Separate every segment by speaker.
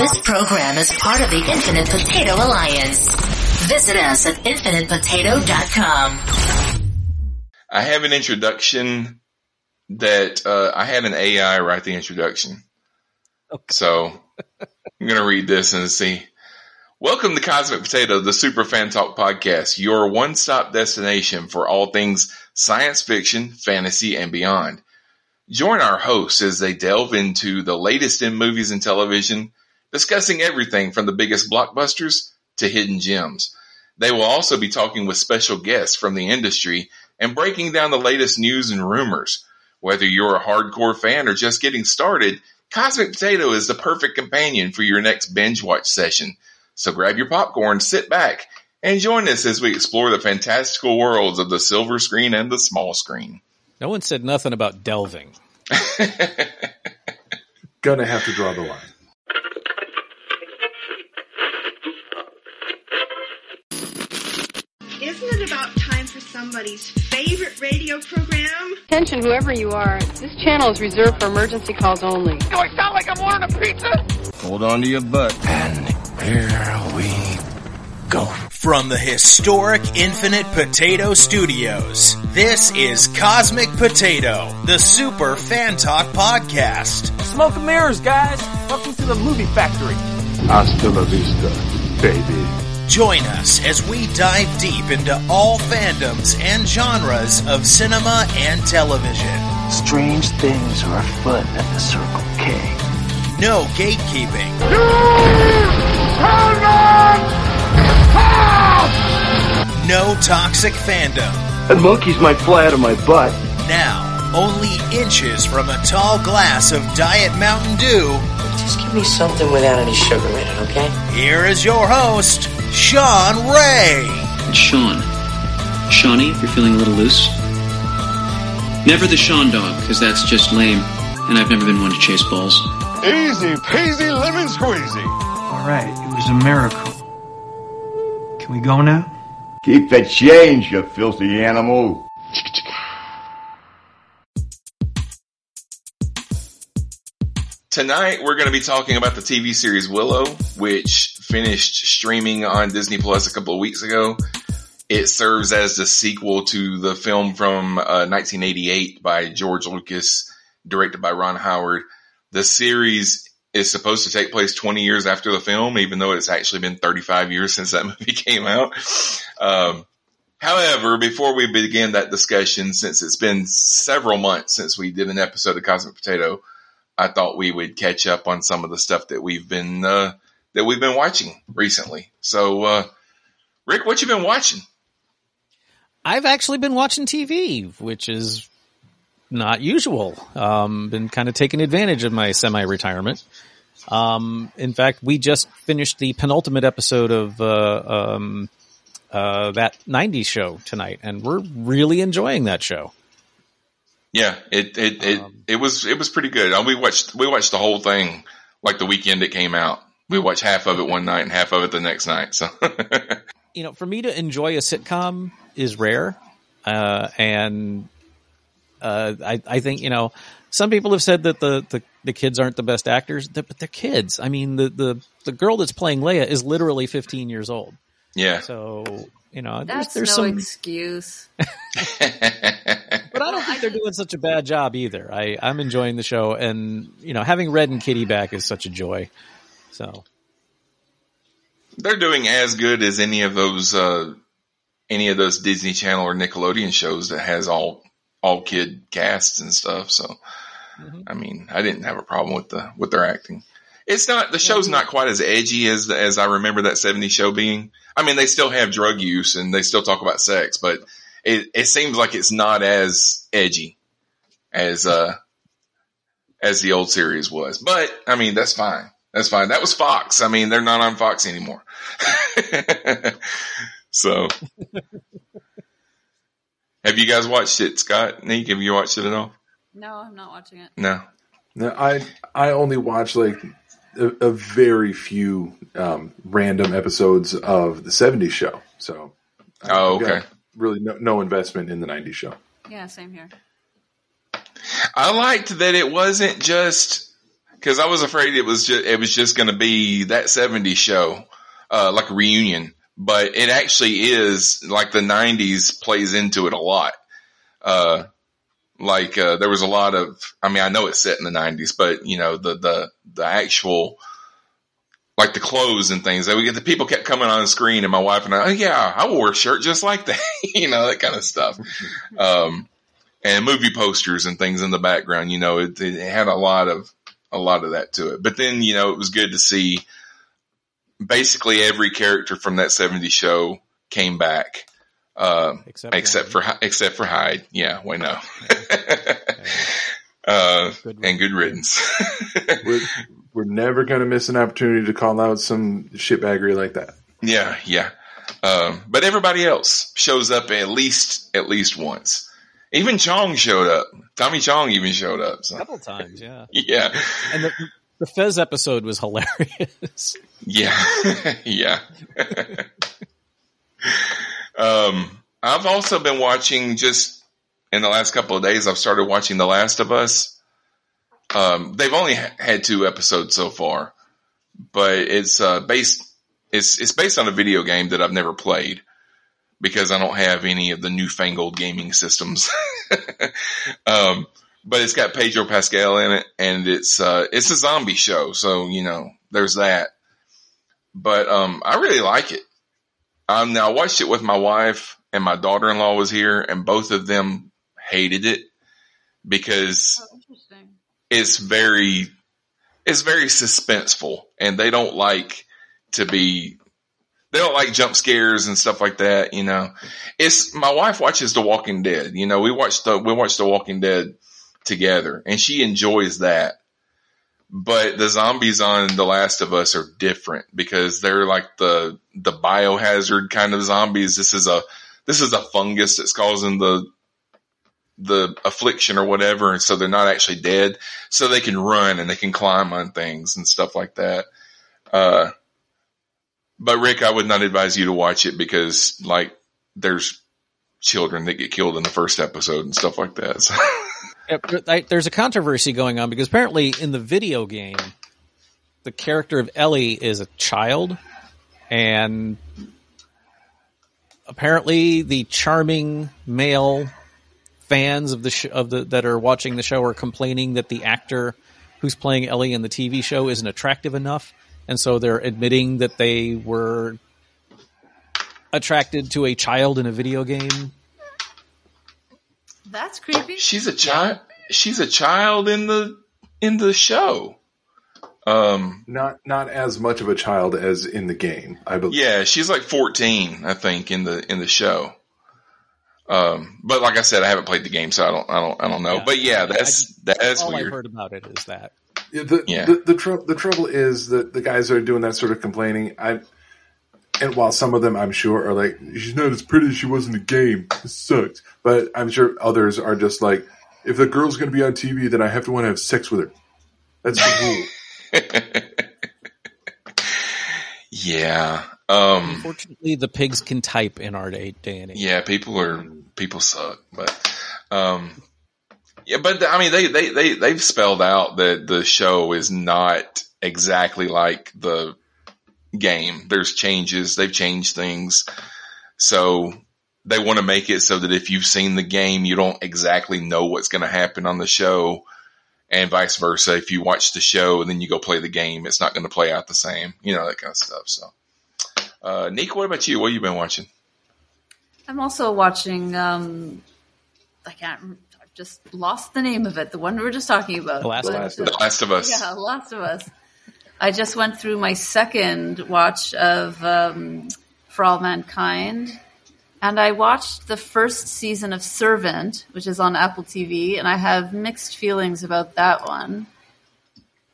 Speaker 1: This program is part of the Infinite Potato Alliance. Visit us at infinitepotato.com.
Speaker 2: I have an introduction that uh, I had an AI write the introduction. Okay. So I'm going to read this and see. Welcome to Cosmic Potato, the Super Fan Talk podcast, your one stop destination for all things science fiction, fantasy, and beyond. Join our hosts as they delve into the latest in movies and television, discussing everything from the biggest blockbusters to hidden gems. They will also be talking with special guests from the industry and breaking down the latest news and rumors. Whether you're a hardcore fan or just getting started, Cosmic Potato is the perfect companion for your next binge watch session. So grab your popcorn, sit back, and join us as we explore the fantastical worlds of the silver screen and the small screen.
Speaker 3: No one said nothing about delving.
Speaker 4: Gonna have to draw the line.
Speaker 5: Somebody's favorite radio program?
Speaker 6: Attention, whoever you are. This channel is reserved for emergency calls only.
Speaker 7: Do I sound like I'm ordering a pizza?
Speaker 8: Hold on to your butt.
Speaker 9: And here we go.
Speaker 10: From the historic Infinite Potato Studios, this is Cosmic Potato, the Super Fan Talk Podcast.
Speaker 11: Smoke and mirrors, guys. Welcome to the movie factory.
Speaker 12: Hasta la vista, baby.
Speaker 10: Join us as we dive deep into all fandoms and genres of cinema and television.
Speaker 13: Strange things are afoot at the Circle K.
Speaker 10: No gatekeeping. No toxic fandom.
Speaker 13: And monkeys might fly out of my butt.
Speaker 10: Now, only inches from a tall glass of Diet Mountain Dew.
Speaker 14: Just give me something without any sugar in it, okay?
Speaker 10: Here is your host, Sean Ray.
Speaker 15: Sean. Shawnee, if you're feeling a little loose. Never the Sean dog, because that's just lame, and I've never been one to chase balls.
Speaker 12: Easy peasy lemon squeezy.
Speaker 16: All right, it was a miracle. Can we go now?
Speaker 8: Keep the change, you filthy animal.
Speaker 2: Tonight, we're going to be talking about the TV series Willow, which finished streaming on Disney Plus a couple of weeks ago. It serves as the sequel to the film from uh, 1988 by George Lucas, directed by Ron Howard. The series is supposed to take place 20 years after the film, even though it's actually been 35 years since that movie came out. Um, however, before we begin that discussion, since it's been several months since we did an episode of Cosmic Potato, I thought we would catch up on some of the stuff that we've been uh, that we've been watching recently. So, uh, Rick, what you been watching?
Speaker 3: I've actually been watching TV, which is not usual. Um, been kind of taking advantage of my semi-retirement. Um, in fact, we just finished the penultimate episode of uh, um, uh, that '90s show tonight, and we're really enjoying that show.
Speaker 2: Yeah, it it it, um, it was it was pretty good. Uh, we watched we watched the whole thing like the weekend it came out. We watched half of it one night and half of it the next night. So,
Speaker 3: you know, for me to enjoy a sitcom is rare, uh, and uh, I I think you know some people have said that the the, the kids aren't the best actors, but they're kids. I mean, the the the girl that's playing Leia is literally 15 years old.
Speaker 2: Yeah.
Speaker 3: So you know,
Speaker 17: that's
Speaker 3: there's, there's
Speaker 17: no
Speaker 3: some
Speaker 17: excuse.
Speaker 3: but I don't think they're doing such a bad job either. I, I'm enjoying the show, and you know, having Red and Kitty back is such a joy. So
Speaker 2: they're doing as good as any of those uh, any of those Disney Channel or Nickelodeon shows that has all all kid casts and stuff. So, mm-hmm. I mean, I didn't have a problem with the with their acting. It's not the show's not quite as edgy as as I remember that '70s show being. I mean, they still have drug use and they still talk about sex, but it, it seems like it's not as edgy as, uh, as the old series was. But I mean, that's fine. That's fine. That was Fox. I mean, they're not on Fox anymore. so have you guys watched it, Scott? Nick, have you watched it at all?
Speaker 17: No, I'm not watching it.
Speaker 2: No.
Speaker 4: No, I I only watch like a, a very few um, random episodes of the '70s show. So,
Speaker 2: oh, okay.
Speaker 4: Really, no, no investment in the '90s show.
Speaker 17: Yeah, same here.
Speaker 2: I liked that it wasn't just because I was afraid it was just, it was just going to be that 70s show, uh, like a reunion, but it actually is like the 90s plays into it a lot. Uh, like, uh, there was a lot of, I mean, I know it's set in the 90s, but you know, the, the, the actual, like the clothes and things that we get the people kept coming on screen and my wife and I, oh yeah, I wore a shirt just like that, you know, that kind of stuff. Um, and movie posters and things in the background, you know, it, it had a lot of, a lot of that to it. But then, you know, it was good to see basically every character from that 70s show came back. Uh, except, except for, except for Hyde. Yeah, we know. uh, good and good riddance.
Speaker 4: we're, we're never going to miss an opportunity to call out some shitbaggery like that.
Speaker 2: Yeah, yeah. Um, but everybody else shows up at least, at least once. Even Chong showed up. Tommy Chong even showed up.
Speaker 3: So. A couple times, yeah.
Speaker 2: yeah.
Speaker 3: And the, the Fez episode was hilarious.
Speaker 2: Yeah. yeah. Um, I've also been watching just in the last couple of days, I've started watching The Last of Us. Um, they've only had two episodes so far, but it's, uh, based, it's, it's based on a video game that I've never played because I don't have any of the newfangled gaming systems. um, but it's got Pedro Pascal in it and it's, uh, it's a zombie show. So, you know, there's that. But, um, I really like it. Um, now I watched it with my wife and my daughter-in-law was here and both of them hated it because oh, it's very, it's very suspenseful and they don't like to be they don't like jump scares and stuff like that. You know, it's my wife watches The Walking Dead. You know, we watched the we watched The Walking Dead together, and she enjoys that. But the zombies on The Last of Us are different because they're like the the biohazard kind of zombies. This is a this is a fungus that's causing the the affliction or whatever, and so they're not actually dead. So they can run and they can climb on things and stuff like that. Uh, but Rick, I would not advise you to watch it because like there's children that get killed in the first episode and stuff like that. So.
Speaker 3: there's a controversy going on because apparently in the video game, the character of Ellie is a child and apparently the charming male fans of the sh- of the that are watching the show are complaining that the actor who's playing Ellie in the TV show isn't attractive enough and so they're admitting that they were attracted to a child in a video game.
Speaker 17: That's creepy.
Speaker 2: She's a child. She's a child in the in the show. Um,
Speaker 4: not not as much of a child as in the game, I believe.
Speaker 2: Yeah, she's like fourteen, I think, in the in the show. Um, but like I said, I haven't played the game, so I don't, I don't, I don't know. Yeah, but yeah, that's just, that's
Speaker 3: all
Speaker 2: weird.
Speaker 3: I've heard about it is that.
Speaker 4: Yeah, the, yeah. the the, tr- the trouble is that the guys that are doing that sort of complaining. I and while some of them I'm sure are like, she's not as pretty as she was in the game. It sucked. But I'm sure others are just like, if the girl's going to be on TV, then I have to want to have sex with her. That's the
Speaker 2: rule. yeah. Um,
Speaker 3: Unfortunately, the pigs can type in our day, day and age.
Speaker 2: Yeah, people are people suck, but um, yeah, but I mean, they, they, they, they've spelled out that the show is not exactly like the game. There's changes. They've changed things. So they want to make it so that if you've seen the game, you don't exactly know what's going to happen on the show and vice versa. If you watch the show and then you go play the game, it's not going to play out the same, you know, that kind of stuff. So, uh, Nick, what about you? What have you been watching?
Speaker 17: I'm also watching, um, I can't I just lost the name of it. The one we were just talking about.
Speaker 3: The Last,
Speaker 2: the last, the last of Us.
Speaker 17: Yeah, Last of Us. I just went through my second watch of um, For All Mankind, and I watched the first season of Servant, which is on Apple TV, and I have mixed feelings about that one.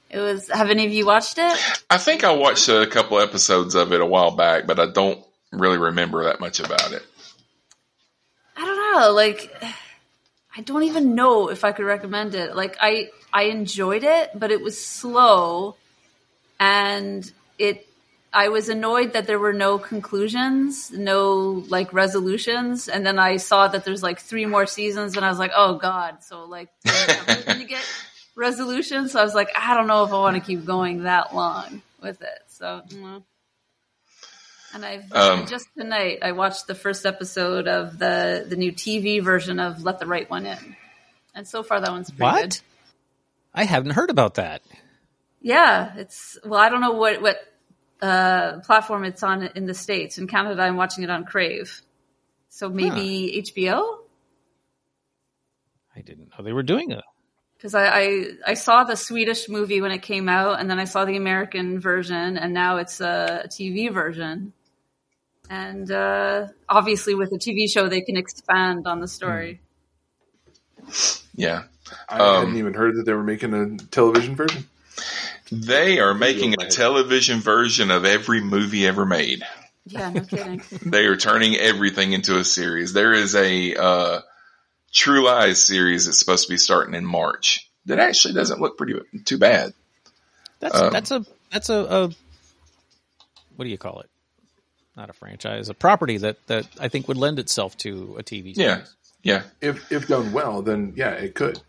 Speaker 17: It was. Have any of you watched it?
Speaker 2: I think I watched a couple episodes of it a while back, but I don't really remember that much about it.
Speaker 17: I don't know. Like I don't even know if I could recommend it. Like I I enjoyed it, but it was slow and it I was annoyed that there were no conclusions, no like resolutions, and then I saw that there's like three more seasons, and I was like, oh god! So like, I'm to get resolution. So I was like, I don't know if I want to keep going that long with it. So, mm. and I've
Speaker 2: Um,
Speaker 17: just tonight I watched the first episode of the the new TV version of Let the Right One In, and so far that one's pretty
Speaker 3: What?
Speaker 17: good.
Speaker 3: I haven't heard about that.
Speaker 17: Yeah, it's well, I don't know what what uh, platform it's on in the states. In Canada, I'm watching it on Crave, so maybe HBO.
Speaker 3: I didn't know they were doing it.
Speaker 17: Because I, I I saw the Swedish movie when it came out, and then I saw the American version, and now it's a, a TV version. And uh, obviously, with a TV show, they can expand on the story.
Speaker 2: Yeah.
Speaker 4: I
Speaker 2: Um,
Speaker 4: hadn't even heard that they were making a television version.
Speaker 2: They are making a television version of every movie ever made.
Speaker 17: Yeah, no kidding.
Speaker 2: They are turning everything into a series. There is a uh, True Lies series that's supposed to be starting in March. That actually doesn't look pretty too bad.
Speaker 3: That's
Speaker 2: Um,
Speaker 3: that's a that's a, a what do you call it? Not a franchise, a property that that I think would lend itself to a TV. Series.
Speaker 2: Yeah, yeah.
Speaker 4: If if done well, then yeah, it could.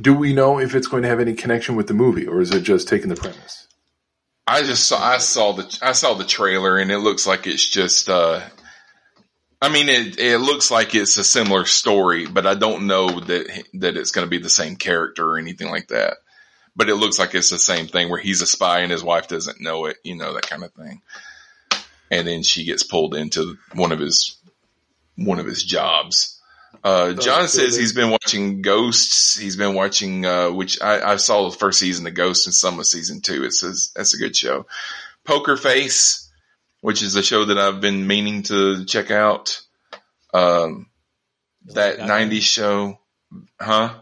Speaker 4: Do we know if it's going to have any connection with the movie, or is it just taking the premise?
Speaker 2: I just saw I saw the I saw the trailer and it looks like it's just uh I mean it it looks like it's a similar story, but I don't know that that it's going to be the same character or anything like that. But it looks like it's the same thing where he's a spy and his wife doesn't know it, you know, that kind of thing. And then she gets pulled into one of his one of his jobs. Uh, John says he's been watching Ghosts. He's been watching, uh, which I, I saw the first season of Ghosts and some of season two. It says that's a good show. Poker Face, which is a show that I've been meaning to check out. Um, that
Speaker 3: Gaga?
Speaker 2: '90s show, huh?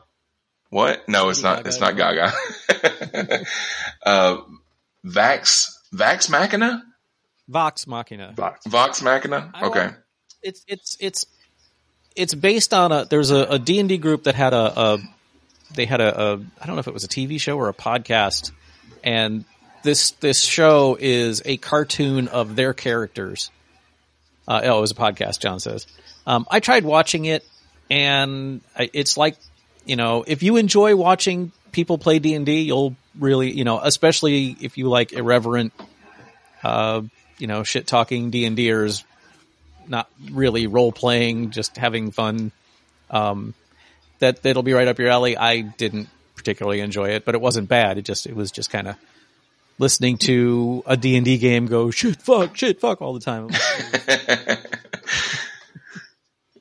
Speaker 2: What? No, it's
Speaker 3: Lady
Speaker 2: not. It's not Gaga. uh, Vax, Vax Machina,
Speaker 3: Vox Machina.
Speaker 4: Vox.
Speaker 2: Vox Machina. Okay.
Speaker 3: It's it's it's it's based on a there's a, a D&D group that had a, a they had a, a I don't know if it was a TV show or a podcast and this this show is a cartoon of their characters. Uh, oh, it was a podcast. John says. Um, I tried watching it, and it's like you know, if you enjoy watching people play D and D, you'll really you know, especially if you like irreverent, uh, you know, shit talking D and Ders, not really role playing, just having fun. Um, that that'll be right up your alley. I didn't particularly enjoy it, but it wasn't bad. It just it was just kind of listening to a D and D game go shit fuck shit fuck all the time.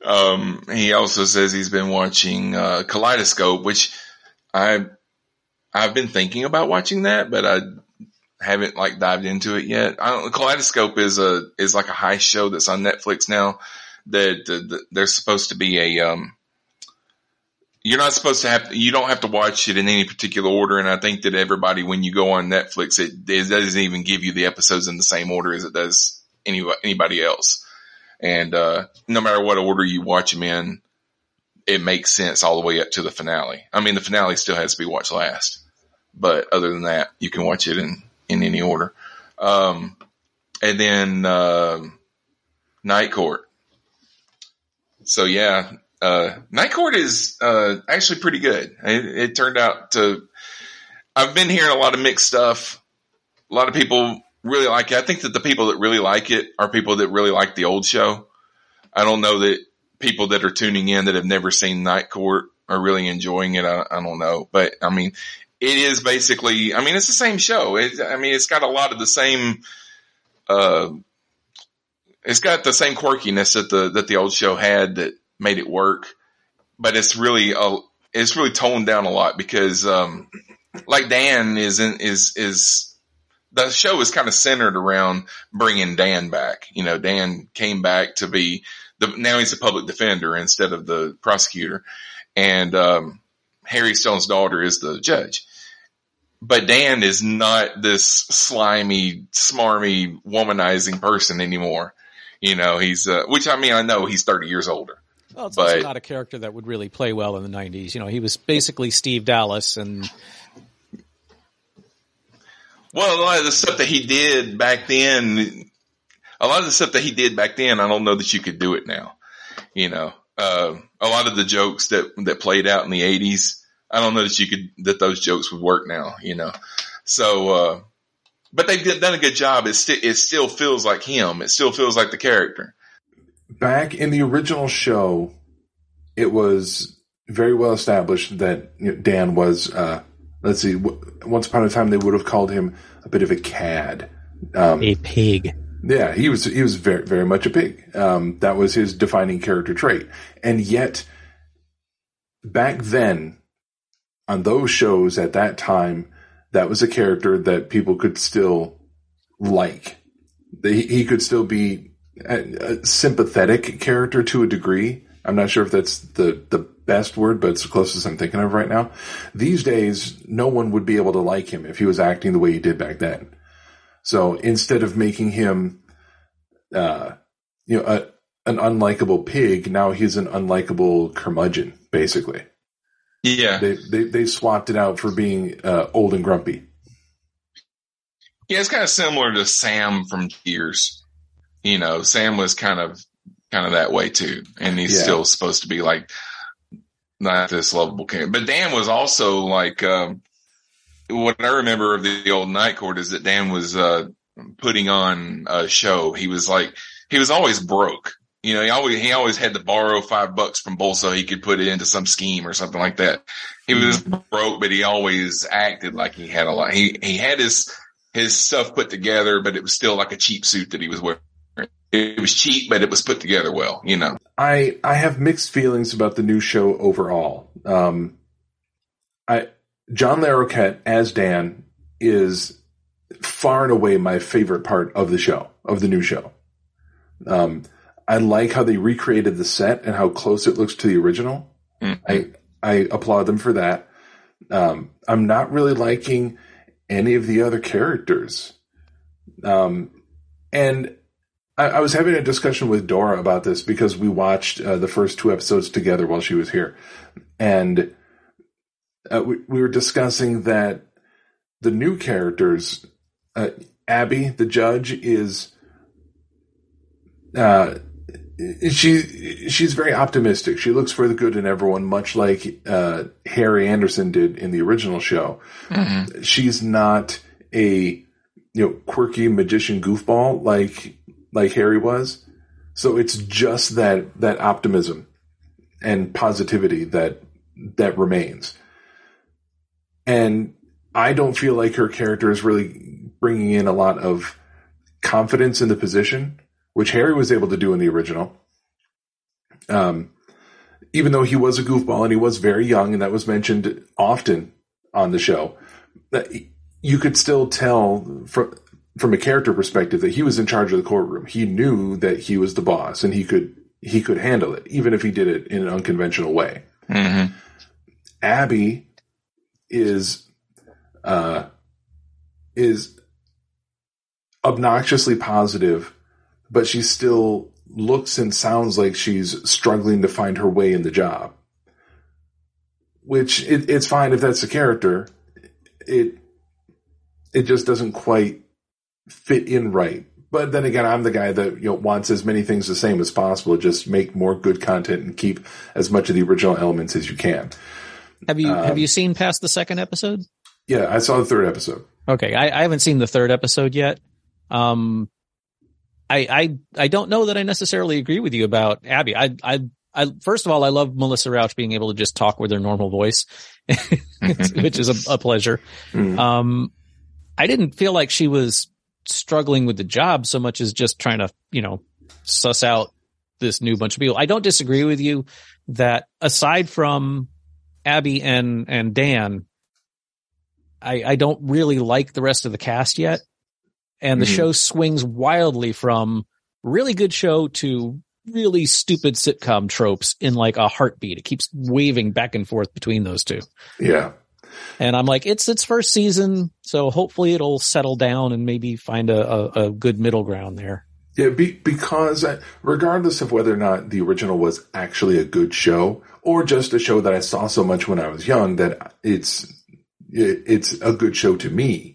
Speaker 2: Um, he also says he's been watching uh, Kaleidoscope, which I I've been thinking about watching that, but I haven't like dived into it yet. I don't, Kaleidoscope is a is like a high show that's on Netflix now. That that- that there's supposed to be a um. You're not supposed to have. You don't have to watch it in any particular order, and I think that everybody, when you go on Netflix, it, it doesn't even give you the episodes in the same order as it does any, anybody else. And uh, no matter what order you watch them in, it makes sense all the way up to the finale. I mean, the finale still has to be watched last, but other than that, you can watch it in in any order. Um, and then um Night Court. So yeah, uh, Night Court is uh, actually pretty good. It, it turned out to. I've been hearing a lot of mixed stuff. A lot of people really like it. I think that the people that really like it are people that really like the old show. I don't know that people that are tuning in that have never seen Night Court are really enjoying it. I, I don't know, but I mean, it is basically. I mean, it's the same show. It, I mean, it's got a lot of the same. Uh, it's got the same quirkiness that the that the old show had that made it work, but it's really a it's really toned down a lot because um, like Dan is in, is is the show is kind of centered around bringing Dan back. You know, Dan came back to be the now he's a public defender instead of the prosecutor, and um, Harry Stone's daughter is the judge. But Dan is not this slimy, smarmy, womanizing person anymore. You know, he's uh, which I mean, I know he's thirty years older.
Speaker 3: Well, it's
Speaker 2: But-
Speaker 3: not a character that would really play well in the '90s. You know, he was basically Steve Dallas, and
Speaker 2: Well, a lot of the stuff that he did back then, a lot of the stuff that he did back then, I don't know that you could do it now. You know, uh, a lot of the jokes that that played out in the '80s, I don't know that you could that those jokes would work now. You know, so uh, but they've done a good job. It st- it still feels like him. It still feels like the character.
Speaker 4: Back in the original show, it was very well established that you know, Dan was. Uh, let's see. W- once upon a time, they would have called him a bit of a cad, um,
Speaker 3: a pig.
Speaker 4: Yeah, he was. He was very, very much a pig. Um, that was his defining character trait, and yet back then, on those shows at that time, that was a character that people could still like. He could still be a, a sympathetic character to a degree. I'm not sure if that's the, the best word, but it's the closest I'm thinking of right now. These days, no one would be able to like him if he was acting the way he did back then. So instead of making him, uh, you know, a, an unlikable pig, now he's an unlikable curmudgeon, basically.
Speaker 2: Yeah.
Speaker 4: They, they, they swapped it out for being uh, old and grumpy.
Speaker 2: Yeah, it's kind of similar to Sam from Cheers. You know, Sam was kind of kind of that way too, and he's yeah. still supposed to be like not this lovable character. But Dan was also like um, what I remember of the, the, old Night Court is that Dan was uh, putting on a show. He was like he was always broke. You know, he always he always had to borrow five bucks from Bull so he could put it into some scheme or something like that. He was mm-hmm. broke, but he always acted like he had a lot. He he had his his stuff put together, but it was still like a cheap suit that he was wearing. It was cheap, but it was put together well, you know.
Speaker 4: I I have mixed feelings about the new show overall. Um, I John Larroquette as Dan is far and away my favorite part of the show of the new show. Um, I like how they recreated the set and how close it looks to the original. Mm-hmm. I I applaud them for that. Um, I'm not really liking any of the other characters. Um, and I, I, was having a discussion with Dora about this because we watched uh, the first two episodes together while she was here, and uh, we, we, were discussing that the new characters, uh, Abby, the judge, is uh, she she's very optimistic. She looks for the good in everyone, much like uh, Harry Anderson did in the original show. Mm-hmm. She's not a you know quirky magician goofball like like Harry was. So it's just that that optimism and positivity that that remains. And I don't feel like her character is really bringing in a lot of confidence in the position which Harry was able to do in the original. Um, even though he was a goofball and he was very young, and that was mentioned often on the show, that you could still tell from from a character perspective that he was in charge of the courtroom. He knew that he was the boss, and he could he could handle it, even if he did it in an unconventional way.
Speaker 2: Mm-hmm.
Speaker 4: Abby is uh, is obnoxiously positive but she still looks and sounds like she's struggling to find her way in the job. Which it, it's fine if that's the character. It it just doesn't quite fit in right. But then again, I'm the guy that you know wants as many things the same as possible. Just make more good content and keep as much of the original elements as you can.
Speaker 3: Have you um, have you seen past the second episode?
Speaker 4: Yeah, I saw the third episode.
Speaker 3: Okay, I, I haven't seen the third episode yet. Um, I, I, I don't know that I necessarily agree with you about Abby. I, I, I, first of all, I love Melissa Rauch being able to just talk with her normal voice, which is a, a pleasure. Mm. Um, I didn't feel like she was struggling with the job so much as just trying to, you know, suss out this new bunch of people. I don't disagree with you that aside from Abby and, and Dan, I, I don't really like the rest of the cast yet and the mm-hmm. show swings wildly from really good show to really stupid sitcom tropes in like a heartbeat. It keeps waving back and forth between those two.
Speaker 4: Yeah.
Speaker 3: And I'm like, it's its first season, so hopefully it'll settle down and maybe find a, a, a good middle ground there.
Speaker 4: Yeah, be, because uh, regardless of whether or not the original was actually a good show or just a show that I saw so much when I was young that it's it, it's a good show to me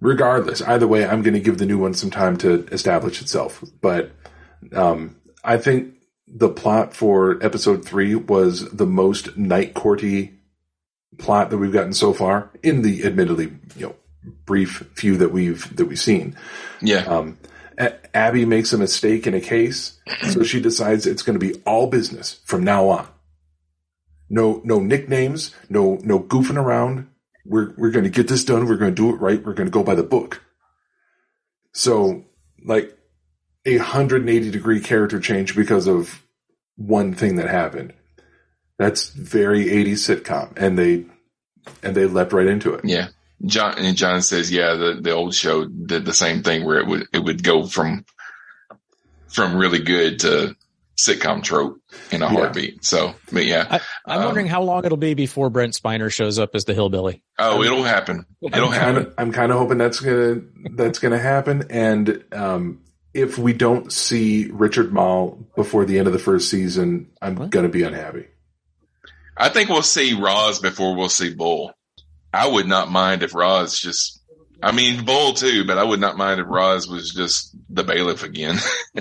Speaker 4: regardless, either way, I'm going to give the new one some time to establish itself. But um, I think the plot for episode three was the most night courty plot that we've gotten so far in the admittedly you know brief few that we've that we've seen.
Speaker 2: Yeah.
Speaker 4: Um, Abby makes a mistake in a case, so she decides it's going to be all business from now on. No, no nicknames, no, no goofing around. We're we're going to get this done. We're going to do it right. We're going to go by the book. So, like a 180 degree character change because of one thing that happened. That's very 80s sitcom, and they and they leapt right into it.
Speaker 2: Yeah. John and John says, yeah, the, the old show did the same thing where it would it would go from from really good to sitcom trope in a
Speaker 3: Yeah.
Speaker 2: heartbeat. So, but yeah,
Speaker 3: I, I'm
Speaker 2: Um,
Speaker 3: wondering how long it'll be before Brent Spiner shows up as the hillbilly.
Speaker 2: oh, it'll happen. It'll
Speaker 4: I'm
Speaker 2: happen.
Speaker 4: kinda, I'm kind of hoping that's gonna that's gonna happen. And um, if we don't see Richard Moll before the end of the first season, I'm gonna be unhappy.
Speaker 2: I think we'll see Roz before we'll see Bull. I would not mind if Roz just, I mean, Bull too, but I would not mind if Roz was just the bailiff again.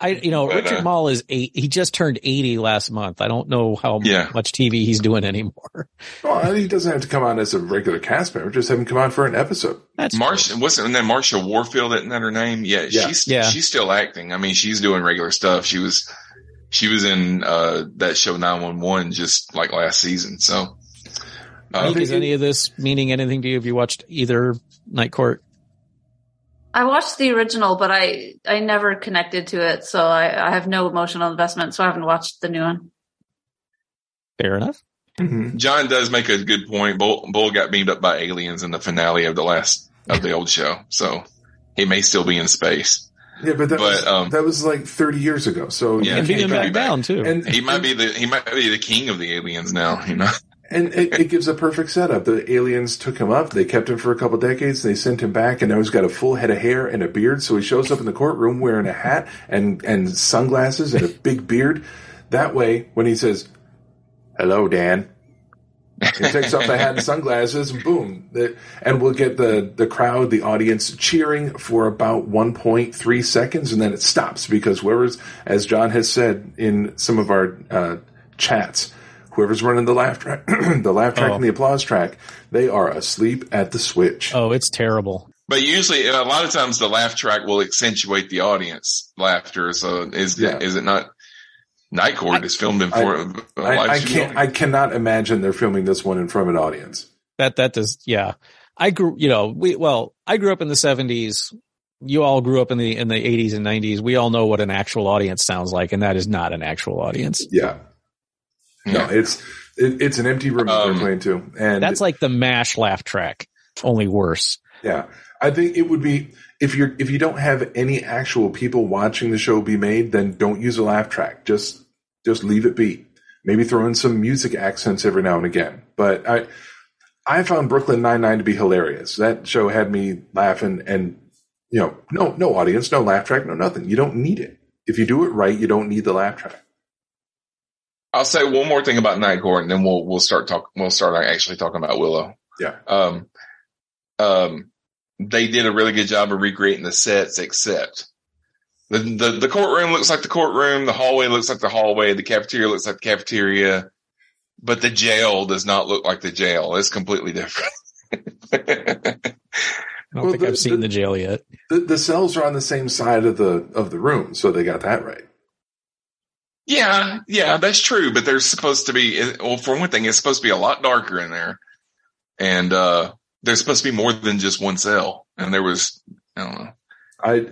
Speaker 3: I, you know,
Speaker 2: But,
Speaker 3: Richard
Speaker 2: uh,
Speaker 3: Moll is eight. He just turned 80 last month. I don't know how
Speaker 2: Yeah.
Speaker 3: much TV he's doing anymore.
Speaker 4: Well, he doesn't have to come on as a regular cast member; just have him come on for an episode.
Speaker 3: That's
Speaker 2: Marsha, what's her name? Marsha Warfield, isn't that her name? Yeah,
Speaker 4: Yeah.
Speaker 2: she's
Speaker 3: Yeah.
Speaker 2: she's still acting. I mean, she's doing regular stuff. She was she was in uh that show nine one one just like last season. So
Speaker 3: Mike, is any of this meaning anything to you? Have you watched either Night Court?
Speaker 17: I watched the original, but I I never connected to it, so I, I have no emotional investment. So I haven't watched the new one.
Speaker 3: Fair enough.
Speaker 2: John does make a good point. Bull, Bull got beamed up by aliens in the finale of the last of the old show, so he may still be in space.
Speaker 4: Yeah, but that
Speaker 2: But,
Speaker 4: was
Speaker 2: um,
Speaker 4: that was like 30 years ago. So
Speaker 2: Yeah,
Speaker 3: and beat
Speaker 2: he
Speaker 3: him
Speaker 2: could
Speaker 3: back
Speaker 2: be back.
Speaker 3: down too.
Speaker 4: and
Speaker 2: He might be the he might be the king of the aliens now. You know.
Speaker 4: And it, it gives a perfect setup. The aliens took him up. They kept him for a couple decades. They sent him back, and now he's got a full head of hair and a beard. So he shows up in the courtroom wearing a hat and and sunglasses and a big beard. That way, when he says, "Hello, Dan," he takes off the hat and sunglasses, and boom, and we'll get the the crowd, the audience cheering for about 1.3 seconds, and then it stops because whoever's, as John has said in some of our uh, chats, whoever's running the laugh track, the laugh track
Speaker 3: Oh.
Speaker 4: and the applause track, they are asleep at the switch.
Speaker 3: Oh, it's terrible.
Speaker 2: But usually, uh, a lot of times, the laugh track will accentuate the audience laughter. So is
Speaker 4: Yeah.
Speaker 2: is it not? Night Court is filmed in for uh, a
Speaker 4: I,
Speaker 2: live
Speaker 4: I can't. I cannot imagine they're filming this one in front of an audience.
Speaker 3: That that does. Yeah, I grew. You know, we well, I grew up in the '70s. You all grew up in the in the '80s and '90s. We all know what an actual audience sounds like, and that is not an actual audience.
Speaker 4: Yeah. No, it's it, it's an empty room
Speaker 2: Um,
Speaker 4: they're playing to, and
Speaker 3: That's like the Mash laugh track, only worse.
Speaker 4: Yeah. I think it would be if you're if you don't have any actual people watching the show be made, then don't use a laugh track. Just just leave it be. Maybe throw in some music accents every now and again. But I I found Brooklyn Nine Nine to be hilarious. That show had me laughing and you know, no no audience, no laugh track, no nothing. You don't need it. If you do it right, you don't need the laugh track.
Speaker 2: I'll say one more thing about Night Court, and then we'll we'll start talk. We'll start actually talking about Willow.
Speaker 4: Yeah.
Speaker 2: Um, um, they did a really good job of recreating the sets, except the, the the courtroom looks like the courtroom, the hallway looks like the hallway, the cafeteria looks like the cafeteria, but the jail does not look like the jail. It's completely different.
Speaker 3: I don't
Speaker 4: Well,
Speaker 3: think
Speaker 4: the-
Speaker 3: I've seen
Speaker 4: the-
Speaker 3: the jail yet.
Speaker 4: The the cells are on the same side of the of the room, so they got that right.
Speaker 2: Yeah, yeah, that's true. But there's supposed to be, well, for one thing, it's supposed to be a lot darker in there, and uh there's supposed to be more than just one cell. And there was, I don't know.
Speaker 4: I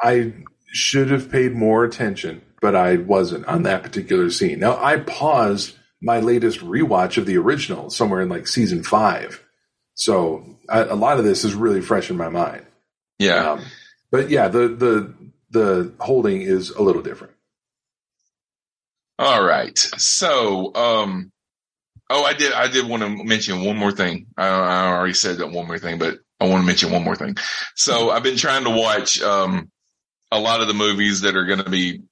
Speaker 4: I should have paid more attention, but I wasn't on that particular scene. Now I paused my latest rewatch of the original somewhere in like season five, so I, a lot of this is really fresh in my mind.
Speaker 2: Yeah.
Speaker 4: Um, but yeah, the the the holding is a little different.
Speaker 2: All right. So, um, oh, I did, I did want to mention one more thing. I, I already said that one more thing, but I want to mention one more thing. So I've been trying to watch, um, a lot of the movies that are going to be,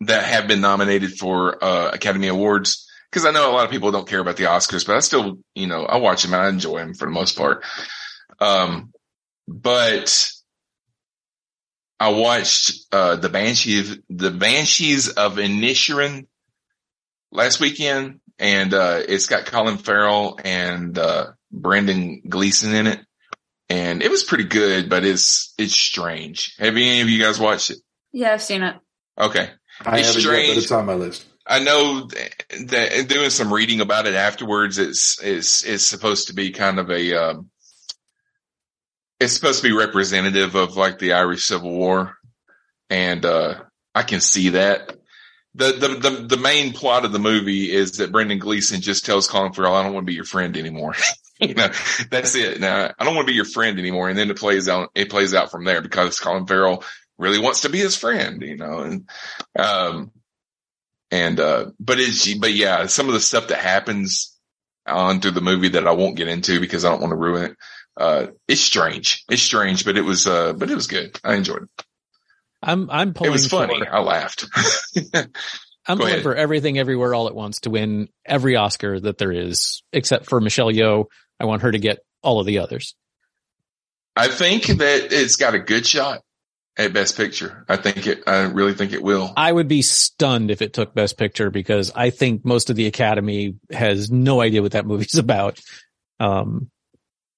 Speaker 2: that have been nominated for, uh, Academy Awards. Cause I know a lot of people don't care about the Oscars, but I still, you know, I watch them and I enjoy them for the most part. Um, but I watched uh, the Banshees, the Banshees of Inisherin last weekend, and uh, it's got Colin Farrell and uh, Brendan Gleeson in it, and it was pretty good, but it's it's strange. Have any of you guys watched it?
Speaker 17: Yeah, I've seen it.
Speaker 2: Okay,
Speaker 4: I
Speaker 2: it's
Speaker 4: haven't yet,
Speaker 2: strange.
Speaker 4: but it's on my list.
Speaker 2: I know that, that doing some reading about it afterwards, it's is is supposed to be kind of a um, it's supposed to be representative of like the Irish Civil War, and uh, I can see that. The, the the the main plot of the movie is that Brendan Gleeson just tells Colin Farrell, "I don't want to be your friend anymore." you know, that's it. Now I don't want to be your friend anymore, and then it plays out. It plays out from there because Colin Farrell really wants to be his friend. You know, and um, and uh, but it's but yeah, some of the stuff that happens on through the movie that I won't get into because I don't want to ruin it. Uh, it's strange. It's strange, but it was uh, but it was good. I enjoyed it.
Speaker 3: I'm I'm pulling
Speaker 2: It was funny.
Speaker 3: for-
Speaker 2: I laughed.
Speaker 3: I'm
Speaker 2: Go
Speaker 3: pulling
Speaker 2: ahead.
Speaker 3: for everything everywhere all at once to win every Oscar that there is, except for Michelle Yeoh. I want her to get all of the others.
Speaker 2: I think that it's got a good shot at Best Picture. I think it. I really think it will.
Speaker 3: I would be stunned if it took Best Picture because I think most of the Academy has no idea what that movie's about. Um,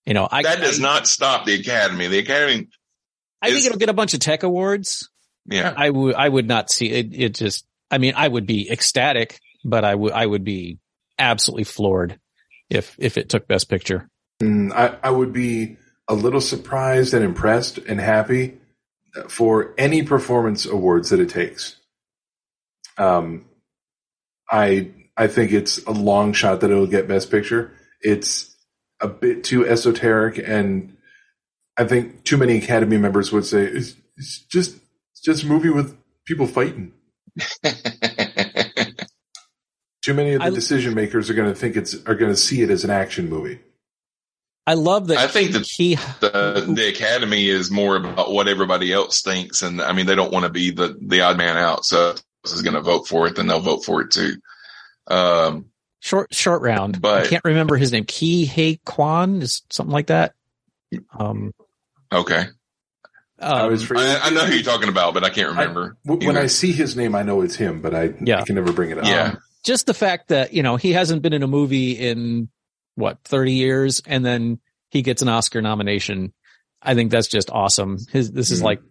Speaker 3: you know, I
Speaker 2: that does not stop the Academy. The Academy.
Speaker 3: I think it'll get a bunch of tech awards.
Speaker 2: Yeah.
Speaker 3: I would I would not see it. It just I mean I would be ecstatic, but I would I would be absolutely floored if if it took Best Picture.
Speaker 4: Mm, I, I would be a little surprised and impressed and happy for any performance awards that it takes. Um, I I think it's a long shot that it'll get Best Picture. It's a bit too esoteric, and I think too many Academy members would say it's, it's just it's just a movie with people fighting. too many of the
Speaker 3: I-
Speaker 4: decision makers are going to think it's are going to see it as an action movie.
Speaker 3: I love that
Speaker 2: I think that
Speaker 3: he
Speaker 2: the the Academy is more about what everybody else thinks, and I mean they don't want to be the the odd man out. So this is going to vote for it, then they'll vote for it too. Um,
Speaker 3: short short round.
Speaker 2: But-
Speaker 3: I can't remember his name. Ke Huy Quan is something like that. Um,
Speaker 2: okay,
Speaker 4: I
Speaker 3: um,
Speaker 4: was afraid-
Speaker 2: I, I know who you're talking about, but I can't remember.
Speaker 4: W- when
Speaker 2: either.
Speaker 4: I see his name, I know it's him, but I,
Speaker 3: Yeah.
Speaker 4: I can never bring it up.
Speaker 2: yeah,
Speaker 3: just the fact that you know he hasn't been in a movie in what 30 years and then he gets an oscar nomination i think that's just awesome his this is
Speaker 4: Mhm.
Speaker 3: like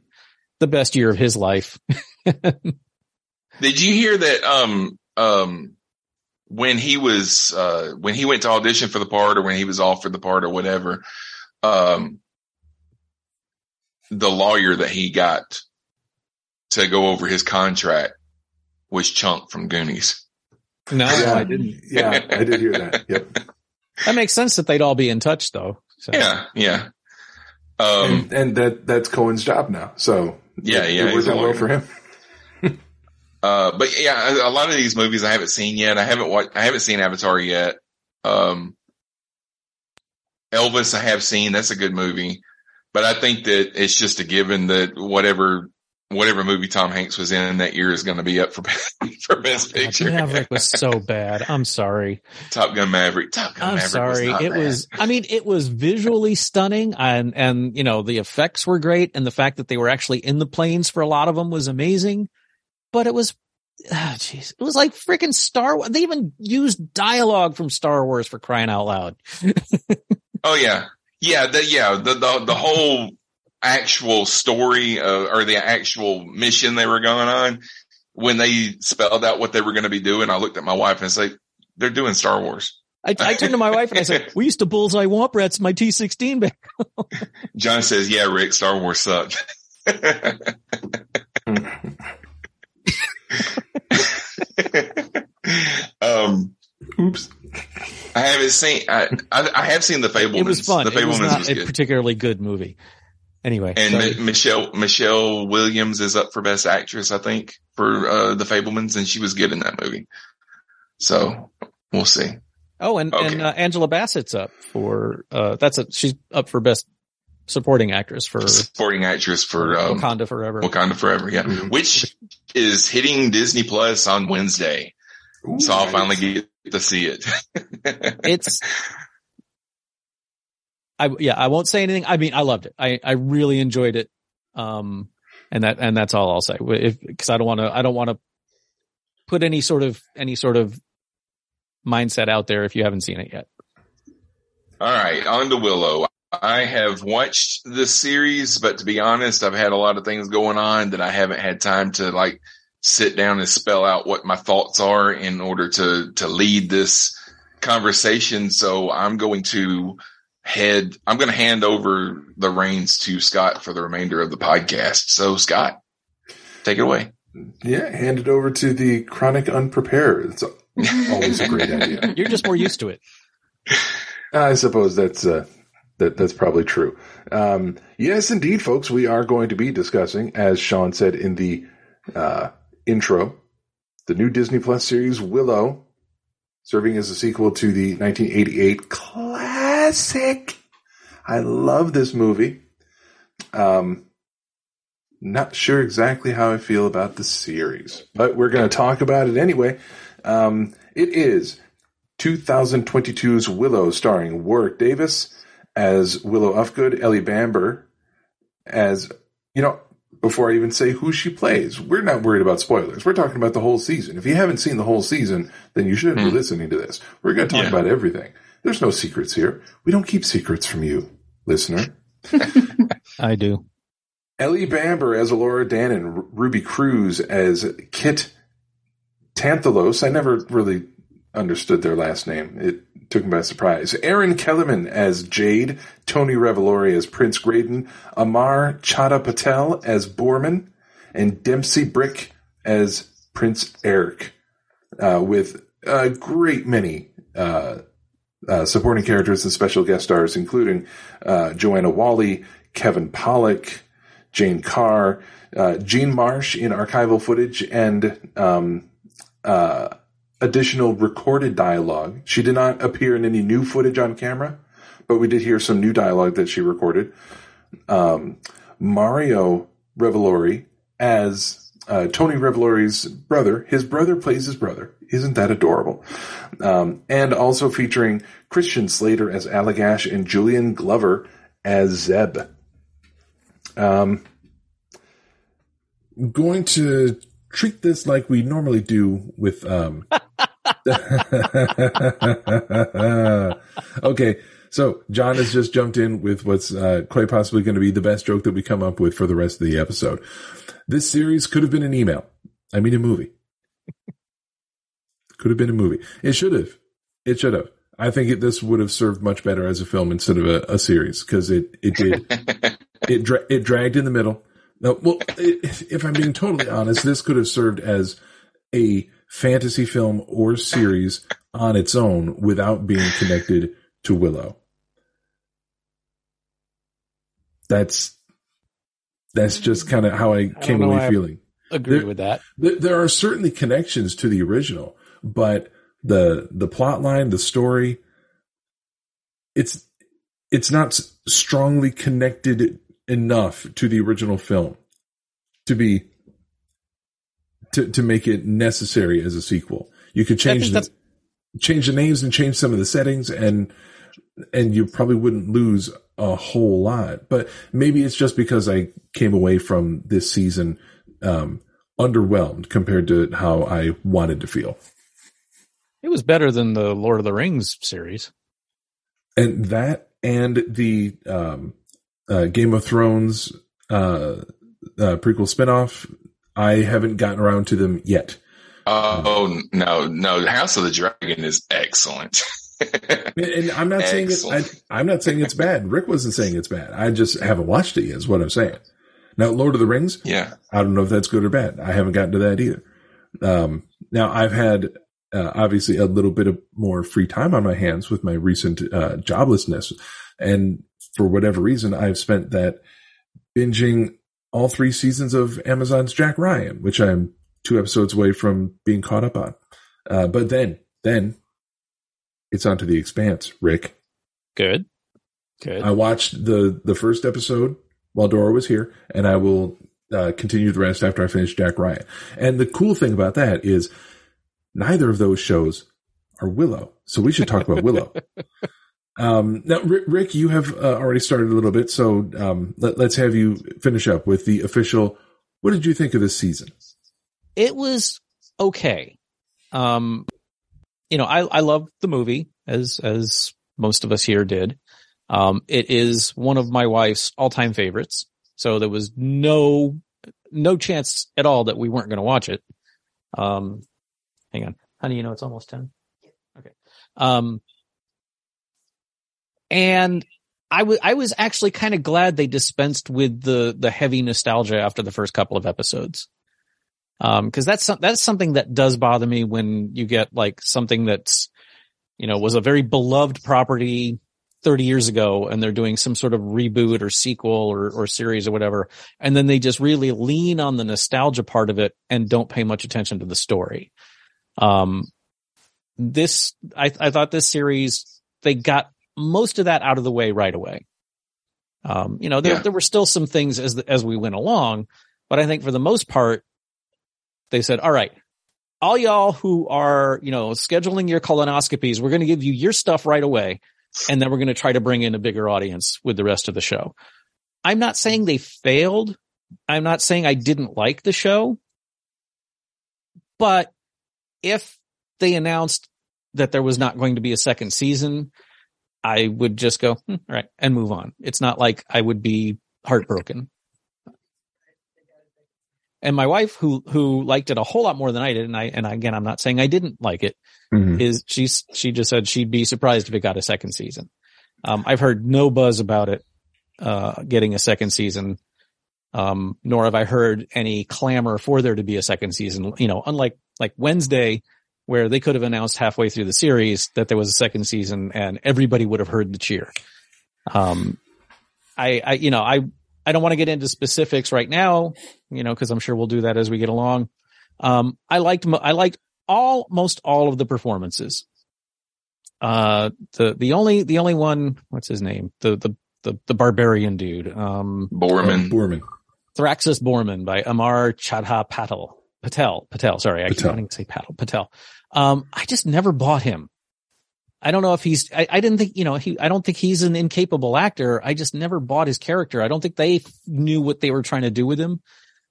Speaker 3: the best year of his life
Speaker 2: Did you hear that? Um, um, when he was, uh, when he went to audition for the part or when he was offered the part or whatever, um, the lawyer that he got to go over his contract was Chunk from Goonies.
Speaker 3: no
Speaker 4: yeah,
Speaker 3: i didn't
Speaker 4: Yeah, I did hear that. Yep.
Speaker 3: that makes sense that they'd all be in touch though so.
Speaker 2: Yeah. Yeah. Um,
Speaker 4: and, and that that's Cohen's job now. So
Speaker 2: Yeah,
Speaker 4: it,
Speaker 2: yeah,
Speaker 4: it
Speaker 2: he's
Speaker 4: worked
Speaker 2: a
Speaker 4: out well
Speaker 2: lawyer.
Speaker 4: for him.
Speaker 2: Uh, but yeah, a a lot of these movies I haven't seen yet. I haven't watched, I haven't seen Avatar yet. Um, Elvis I have seen. That's a good movie, but I think that it's just a given that whatever, whatever movie Tom Hanks was in that year is going to be up for, for best
Speaker 3: God,
Speaker 2: picture.
Speaker 3: Maverick was so bad. I'm sorry.
Speaker 2: Top Gun Maverick. Top Gun
Speaker 3: I'm
Speaker 2: Maverick.
Speaker 3: sorry.
Speaker 2: Was
Speaker 3: it
Speaker 2: bad.
Speaker 3: was, I mean, it was visually stunning and, and, you know, the effects were great. And the fact that they were actually in the planes for a lot of them was amazing, but it was, ah, jeez, it was like freaking Star Wars. They even used dialogue from Star Wars for crying out loud.
Speaker 2: Oh yeah, yeah, the, yeah. The, the the whole actual story uh, or the actual mission they were going on when they spelled out what they were going to be doing. I looked at my wife and said, "They're doing Star Wars."
Speaker 3: I, I turned to my wife and I said, we used to bullseye womp rats in my T16 back.
Speaker 2: John says, "Yeah, Rick, Star Wars sucked." um,
Speaker 4: Oops.
Speaker 2: I haven't seen. I, I I have seen the Fabelmans.
Speaker 3: It was fun.
Speaker 2: The
Speaker 3: It was not
Speaker 2: was
Speaker 3: a
Speaker 2: good.
Speaker 3: particularly good movie. Anyway.
Speaker 2: And. Mi- Michelle Michelle Williams is up for Best Actress, I think, for uh, the Fabelmans, and she was good in that movie. So we'll see.
Speaker 3: Oh, and,
Speaker 2: Okay.
Speaker 3: and uh, Angela Bassett's up for, uh, that's a, she's up for best supporting actress for
Speaker 2: Supporting actress for um,
Speaker 3: Wakanda Forever.
Speaker 2: Wakanda Forever, yeah,
Speaker 4: Mhm.
Speaker 2: which is hitting Disney Plus on Wednesday.
Speaker 4: Ooh,
Speaker 2: so I'll
Speaker 4: nice.
Speaker 2: finally get to see it.
Speaker 3: It's, I, yeah, I won't say anything. I mean, I loved it. I, I really enjoyed it. Um, and that, and that's all I'll say. If, cause I don't want to, I don't want to put any sort of, any sort of mindset out there if you haven't seen it yet.
Speaker 2: All right, on to Willow. I have watched this series, but to be honest, I've had a lot of things going on that I haven't had time to like sit down and spell out what my thoughts are in order to to lead this conversation. So I'm going to head I'm going to hand over the reins to Scott for the remainder of the podcast. So Scott, take it away.
Speaker 4: Yeah, hand it over to the chronic unprepared. It's always a great idea.
Speaker 3: You're just more used to it.
Speaker 4: I suppose that's uh, that that's probably true. Um, yes, indeed, folks, we are going to be discussing, as Sean said in the uh, intro, the new Disney Plus series Willow, serving as a sequel to the 1988 classic. I love this movie. Um, not sure exactly how I feel about the series, but we're going to talk about it anyway. Um, it is 2022's Willow, starring Warwick Davis as Willow Ufgood, Ellie Bamber as, you know, before I even say who she plays, we're not worried about spoilers. We're talking about the whole season. If you haven't seen the whole season, then you shouldn't be hmm. listening to this. We're going to talk
Speaker 2: Yeah.
Speaker 4: about everything. There's no secrets here. We don't keep secrets from you, listener.
Speaker 3: I do.
Speaker 4: Ellie Bamber as Elora Danan, R- Ruby Cruz as Kit Tanthalos. I never really understood their last name. It took me by surprise. Erin Kellyman as Jade, Tony Revolori as Prince Graydon, Amar Chadha Patel as Boorman, and Dempsey Bryk as Prince Airk, uh, with a great many uh, uh, supporting characters and special guest stars, including uh, Joanne Whalley, Kevin Pollak, Jane Carr, uh, Jean Marsh in archival footage, and um, uh, additional recorded dialogue. She did not appear in any new footage on camera, but we did hear some new dialogue that she recorded. Um, Mario Revolori as uh, Tony Revolori's brother. His brother plays his brother. Isn't that adorable? Um, and also featuring Christian Slater as Allagash and Julian Glover as Zeb. Um, going to treat this like we normally do with um okay so john has just jumped in with what's uh, quite possibly going to be the best joke that we come up with for the rest of the episode. This series could have been an email. I mean a movie. Could have been a movie. It should have. It should have. I think it, this would have served much better as a film instead of a, a series because it it did. It dra- it dragged in the middle. No, well, if, if I'm being totally honest, this could have served as a fantasy film or series on its own without being connected to Willow. That's that's just kind of how I came
Speaker 3: know
Speaker 4: away
Speaker 3: I
Speaker 4: feeling.
Speaker 3: Agree
Speaker 4: There-
Speaker 3: with that.
Speaker 4: There, there are certainly connections to the original, but the the plot line, the story, it's it's not strongly connected enough to the original film to be to to make it necessary as a sequel. You could change the change the names and change some of the settings and and you probably wouldn't lose a whole lot. But maybe it's just because I came away from this season um underwhelmed compared to how I wanted to feel.
Speaker 3: It was better than the Lord of the Rings series.
Speaker 4: and that and the um, uh, Game of Thrones uh, uh, prequel spinoff, I haven't gotten around to them yet.
Speaker 2: Oh no, no! House of the Dragon is excellent.
Speaker 4: And, I'm not saying it. I, I'm not saying it's bad. Rick wasn't saying it's bad. I just haven't watched it yet. Is what I'm saying. Now, Lord of the Rings.
Speaker 2: Yeah.
Speaker 4: I don't know if that's good or bad. I haven't gotten to that either. Um, now, I've had uh, obviously a little bit of more free time on my hands with my recent uh, joblessness, and for whatever reason, I've spent that binging all three seasons of Amazon's Jack Ryan, which I'm two episodes away from being caught up on. Uh, but then, then it's onto the Expanse, Rick.
Speaker 3: Good. Good.
Speaker 4: I watched the the first episode while Dora was here, and I will uh, continue the rest after I finish Jack Ryan. And the cool thing about that is neither of those shows are Willow, so we should talk about Willow. Um, now, Rick, you have uh, already started a little bit, so um, let, let's have you finish up with the official. What did you think of this season?
Speaker 3: it was okay. Um, you know, I, I love the movie as, as most of us here did. Um, it is one of my wife's all time favorites. So there was no, no chance at all that we weren't going to watch it. Um, hang on, honey, you know, it's almost 10. Okay. And I was I was actually kind of glad they dispensed with the the heavy nostalgia after the first couple of episodes. Um, cause that's, that's something that does bother me when you get like something that's, you know, was a very beloved property 30 years ago and they're doing some sort of reboot or sequel or, or series or whatever. And then they just really lean on the nostalgia part of it and don't pay much attention to the story. Um, this, I, I thought this series, they got most of that out of the way right away. Um, you know, there, yeah. there were still some things as, as we went along, but I think for the most part, they said, all right, all y'all who are, you know, scheduling your colonoscopies, we're going to give you your stuff right away. And then we're going to try to bring in a bigger audience with the rest of the show. I'm not saying they failed. I'm not saying I didn't like the show, but if they announced that there was not going to be a second season, I would just go, hmm, all right, and move on. It's not like I would be heartbroken. And my wife, who who liked it a whole lot more than I did, and I and again, I'm not saying I didn't like it. Mm-hmm. Is she's she just said she'd be surprised if it got a second season. Um, I've heard no buzz about it uh, getting a second season, um, nor have I heard any clamor for there to be a second season. You know, unlike like Wednesday, where they could have announced halfway through the series that there was a second season and everybody would have heard the cheer. Um, I, I, you know, I, I don't want to get into specifics right now, you know, cause I'm sure we'll do that as we get along. Um, I liked, I liked almost all of the performances. Uh, the, the only, the only one, what's his name? The, the, the, the barbarian dude, um,
Speaker 2: Boorman.
Speaker 4: Boorman.
Speaker 3: Thraxus Boorman by Amar Chadha Patel. Patel, Patel, sorry, I keep wanting to say Patel, Patel. Um, I just never bought him. I don't know if he's, I, I, didn't think, you know, he, I don't think he's an incapable actor. I just never bought his character. I don't think they knew what they were trying to do with him,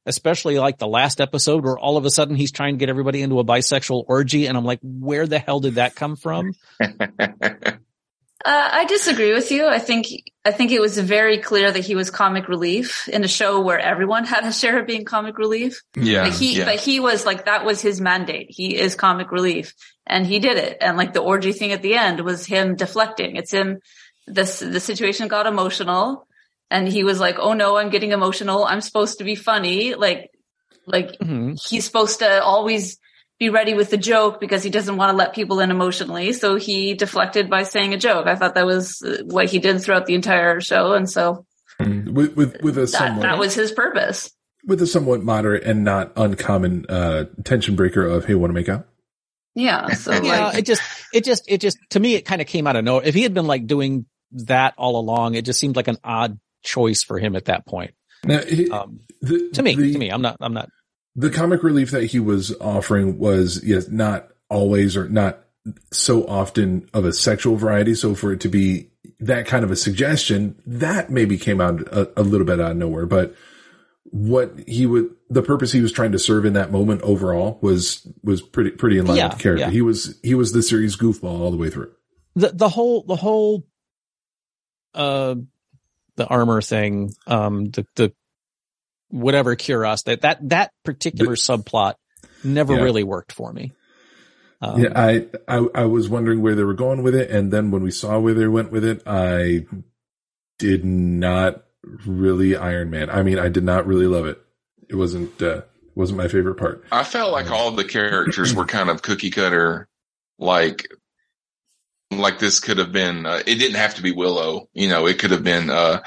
Speaker 3: especially like the last episode where all of a sudden he's trying to get everybody into a bisexual orgy. And I'm like, where the hell did that come from?
Speaker 17: Uh, I disagree with you. I think I think it was very clear that he was comic relief in a show where everyone had a share of being comic relief.
Speaker 2: Yeah,
Speaker 17: but he
Speaker 2: yeah.
Speaker 17: but he was like that was his mandate. He is comic relief, and he did it. And like the orgy thing at the end was him deflecting. It's him. This the situation got emotional, and he was like, "Oh no, I'm getting emotional. I'm supposed to be funny." Like like mm-hmm. he's supposed to always be ready with the joke because he doesn't want to let people in emotionally. So he deflected by saying a joke. I thought that was uh, what he did throughout the entire show. And so
Speaker 4: mm, with, with, with a
Speaker 17: somewhat, that, that was his purpose.
Speaker 4: With a somewhat moderate and not uncommon, uh, tension breaker of, Hey, want to make out?
Speaker 17: Yeah. So
Speaker 3: yeah, it just, it just, it just, to me, it kind of came out of nowhere. If he had been like doing that all along, it just seemed like an odd choice for him at that point.
Speaker 4: Now, he,
Speaker 3: um, the, to me, the, to me, I'm not, I'm not
Speaker 4: the comic relief that he was offering was yes, not always or not so often of a sexual variety. So for it to be that kind of a suggestion, that maybe came out a, a little bit out of nowhere. But what he would, the purpose he was trying to serve in that moment overall was was pretty pretty in line
Speaker 3: yeah,
Speaker 4: with the character.
Speaker 3: Yeah.
Speaker 4: He was he was the series goofball all the way through.
Speaker 3: The the whole the whole uh the armor thing, um the the whatever cuirass that that that particular but, subplot never yeah. really worked for me.
Speaker 4: Um, yeah, I, I I was wondering where they were going with it, and then when we saw where they went with it, I did not really Iron Man. I mean, I did not really love it. It wasn't uh, wasn't my favorite part.
Speaker 2: I felt like all the characters were kind of cookie cutter, like like this could have been. Uh, it didn't have to be Willow, you know. It could have been. Uh,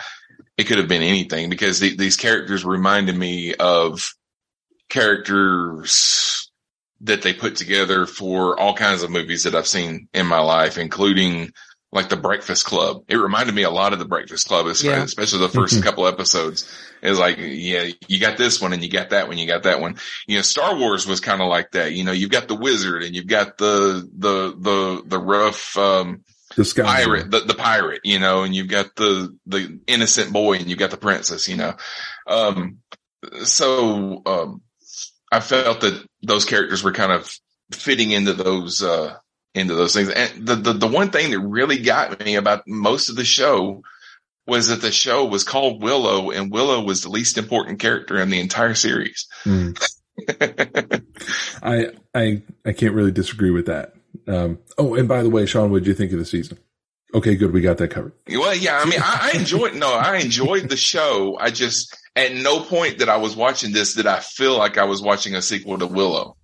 Speaker 2: it could have been anything because the, these characters reminded me of characters that they put together for all kinds of movies that I've seen in my life, including like the Breakfast Club. It reminded me a lot of the Breakfast Club, especially, yeah. especially the 1st mm-hmm. couple episodes. It was like, yeah, you got this one and you got that one, you got that one. You know, Star Wars was kind of like that. You know, you've got the wizard and you've got the, the, the, the rough, um,
Speaker 4: the
Speaker 2: pirate, the, the pirate, you know, and you've got the, the innocent boy and you've got the princess, you know. Um, so, um, I felt that those characters were kind of fitting into those, uh, into those things. And the, the, the one thing that really got me about most of the show was that the show was called Willow and Willow was the least important character in the entire series.
Speaker 4: Mm. I, I, I can't really disagree with that. Um, oh, and by the way, Sean, what did you think of the season? Okay, good. We got that covered.
Speaker 2: Well, yeah. I mean, I, I enjoyed, no, I enjoyed the show. I just, at no point that I was watching this did I feel like I was watching a sequel to Willow,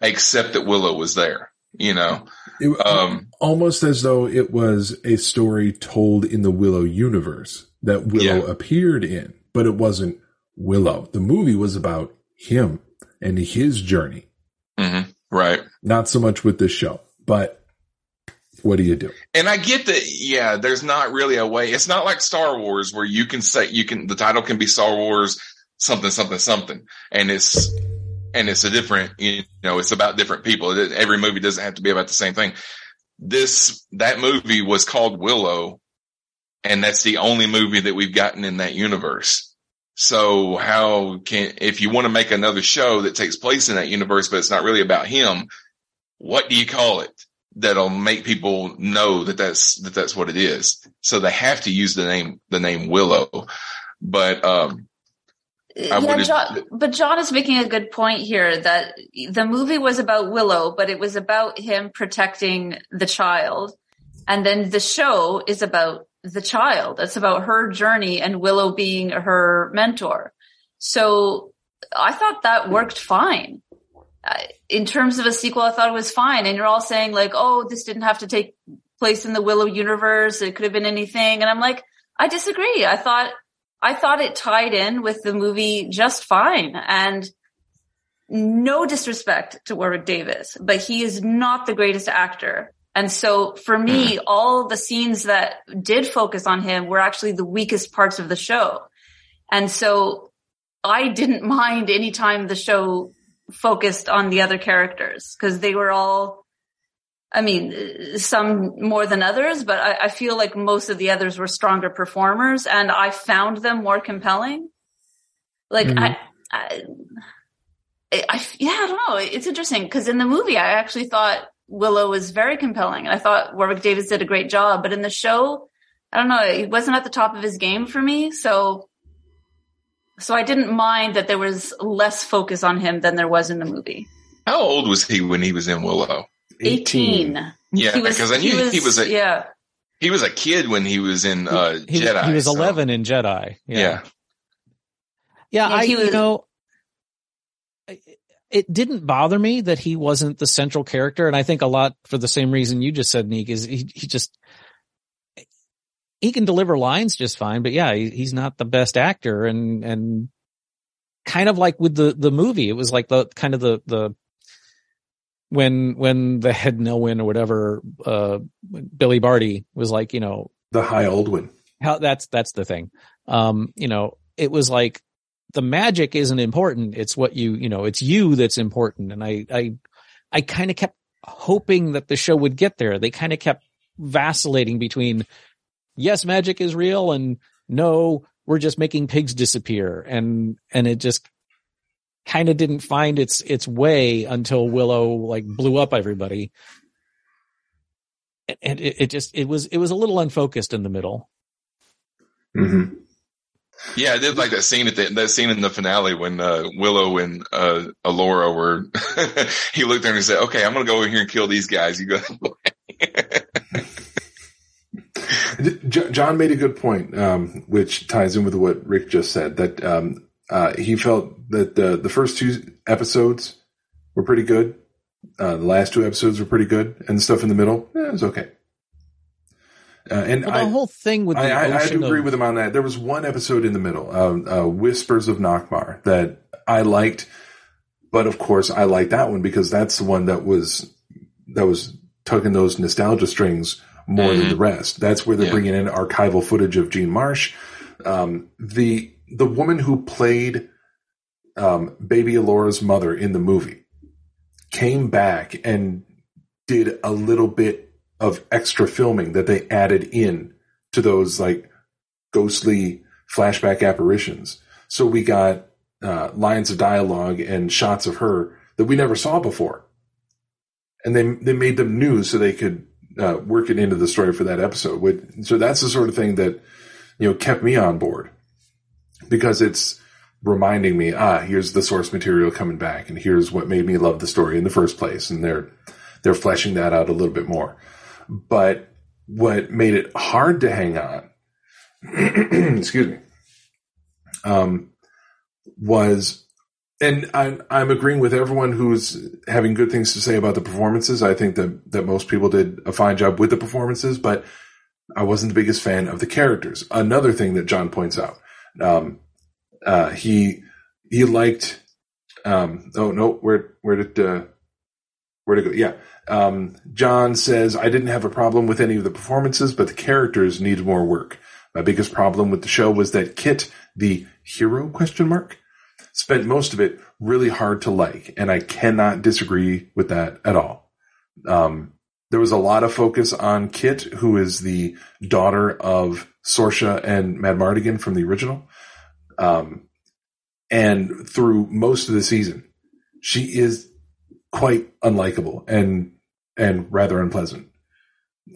Speaker 2: except that Willow was there, you know?
Speaker 4: It, um, almost as though it was a story told in the Willow universe that Willow yeah. appeared in, but it wasn't Willow. The movie was about him and his journey.
Speaker 2: Mm-hmm. Right.
Speaker 4: Not so much with this show, but what do you do?
Speaker 2: And I get that, yeah, there's not really a way. It's not like Star Wars where you can say, you can, the title can be Star Wars something, something, something. And it's, and it's a different, you know, it's about different people. Every movie doesn't have to be about the same thing. This, that movie was called Willow. And that's the only movie that we've gotten in that universe. So how can, if you want to make another show that takes place in that universe, but it's not really about him, what do you call it? that'll make people know that that's that that's what it is. So they have to use the name the name Willow. But um
Speaker 17: yeah, John, but John is making a good point here that the movie was about Willow, but it was about him protecting the child. And then the show is about the child. It's about her journey and Willow being her mentor. So I thought that worked fine in terms of a sequel, I thought it was fine. And you're all saying like, oh, this didn't have to take place in the Willow universe. It could have been anything. And I'm like, I disagree. I thought, I thought it tied in with the movie just fine. And no disrespect to Warwick Davis, but he is not the greatest actor. And so for me, mm-hmm. all the scenes that did focus on him were actually the weakest parts of the show. And so I didn't mind any time the show focused on the other characters because they were all, I mean, some more than others, but I, I, feel like most of the others were stronger performers and I found them more compelling. Like mm-hmm. I, I, I, yeah, I don't know. It's interesting because in the movie, I actually thought Willow was very compelling. I thought Warwick Davis did a great job, but in the show, I don't know, he wasn't at the top of his game for me. So so I didn't mind that there was less focus on him than there was in the movie.
Speaker 2: How old was he when he was in Willow?
Speaker 17: 18.
Speaker 2: Yeah, because I knew he was, he was, a
Speaker 17: yeah.
Speaker 2: He was a kid when he was in uh,
Speaker 3: he,
Speaker 2: Jedi.
Speaker 3: He was 11 in Jedi. Yeah. Yeah, yeah, yeah I was, you know it didn't bother me that he wasn't the central character and I think a lot for the same reason you just said Neek is he he just he can deliver lines just fine, but yeah, he, he's not the best actor and, and kind of like with the, the movie, it was like the kind of the, the, when, when the head Nelwyn or whatever, uh, Billy Barty was like, you know,
Speaker 4: the High Aldwin.
Speaker 3: How that's, that's the thing. Um, you know, it was like the magic isn't important. It's what you, you know, it's you that's important. And I, I, I kind of kept hoping that the show would get there. They kind of kept vacillating between yes, magic is real and no, we're just making pigs disappear. And, and it just kind of didn't find its, its way until Willow like blew up everybody. And it, it just, it was, it was a little unfocused in the middle.
Speaker 4: Mm-hmm.
Speaker 2: Yeah, I did like that scene at the, that scene in the finale when uh, Willow and uh, Elora were. he looked at her and he said, "Okay, I'm going to go over here and kill these guys. You go."
Speaker 4: John made a good point, um, which ties in with what Rick just said. That um, uh, he felt that the the first two episodes were pretty good. Uh, the last two episodes were pretty good, and the stuff in the middle eh, it was okay. Uh, and
Speaker 3: well, the
Speaker 4: I,
Speaker 3: whole thing with
Speaker 4: I, I, I,
Speaker 3: do
Speaker 4: agree
Speaker 3: of...
Speaker 4: with him on that. There was one episode in the middle, uh, Whispers of Nockmaar, that I liked, but of course I liked that one because that's the one that was that was tugging those nostalgia strings more mm-hmm. than the rest. That's where they're yeah. bringing in archival footage of Jean Marsh. Um, the the woman who played um, Baby Elora's mother in the movie came back and did a little bit of extra filming that they added in to those like ghostly flashback apparitions. So we got uh, lines of dialogue and shots of her that we never saw before. and they they made them new so they could uh, work it into the story for that episode. So that's the sort of thing that you know kept me on board because it's reminding me, ah, here's the source material coming back, and here's what made me love the story in the first place, and they're they're fleshing that out a little bit more. But what made it hard to hang on, excuse me, um, was, and I'm I'm agreeing with everyone who's having good things to say about the performances. I think that that most people did a fine job with the performances, but I wasn't the biggest fan of the characters. Another thing that John points out. Um, uh, he he liked. Um, oh no, where where did uh, where to go? Yeah, um, John says I didn't have a problem with any of the performances, but the characters needed more work. My biggest problem with the show was that Kit, the hero question mark, spent most of it really hard to like, and I cannot disagree with that at all. Um, there was a lot of focus on Kit, who is the daughter of Sorsha and Madmartigan from the original. Um, and through most of the season, she is quite unlikable and and rather unpleasant.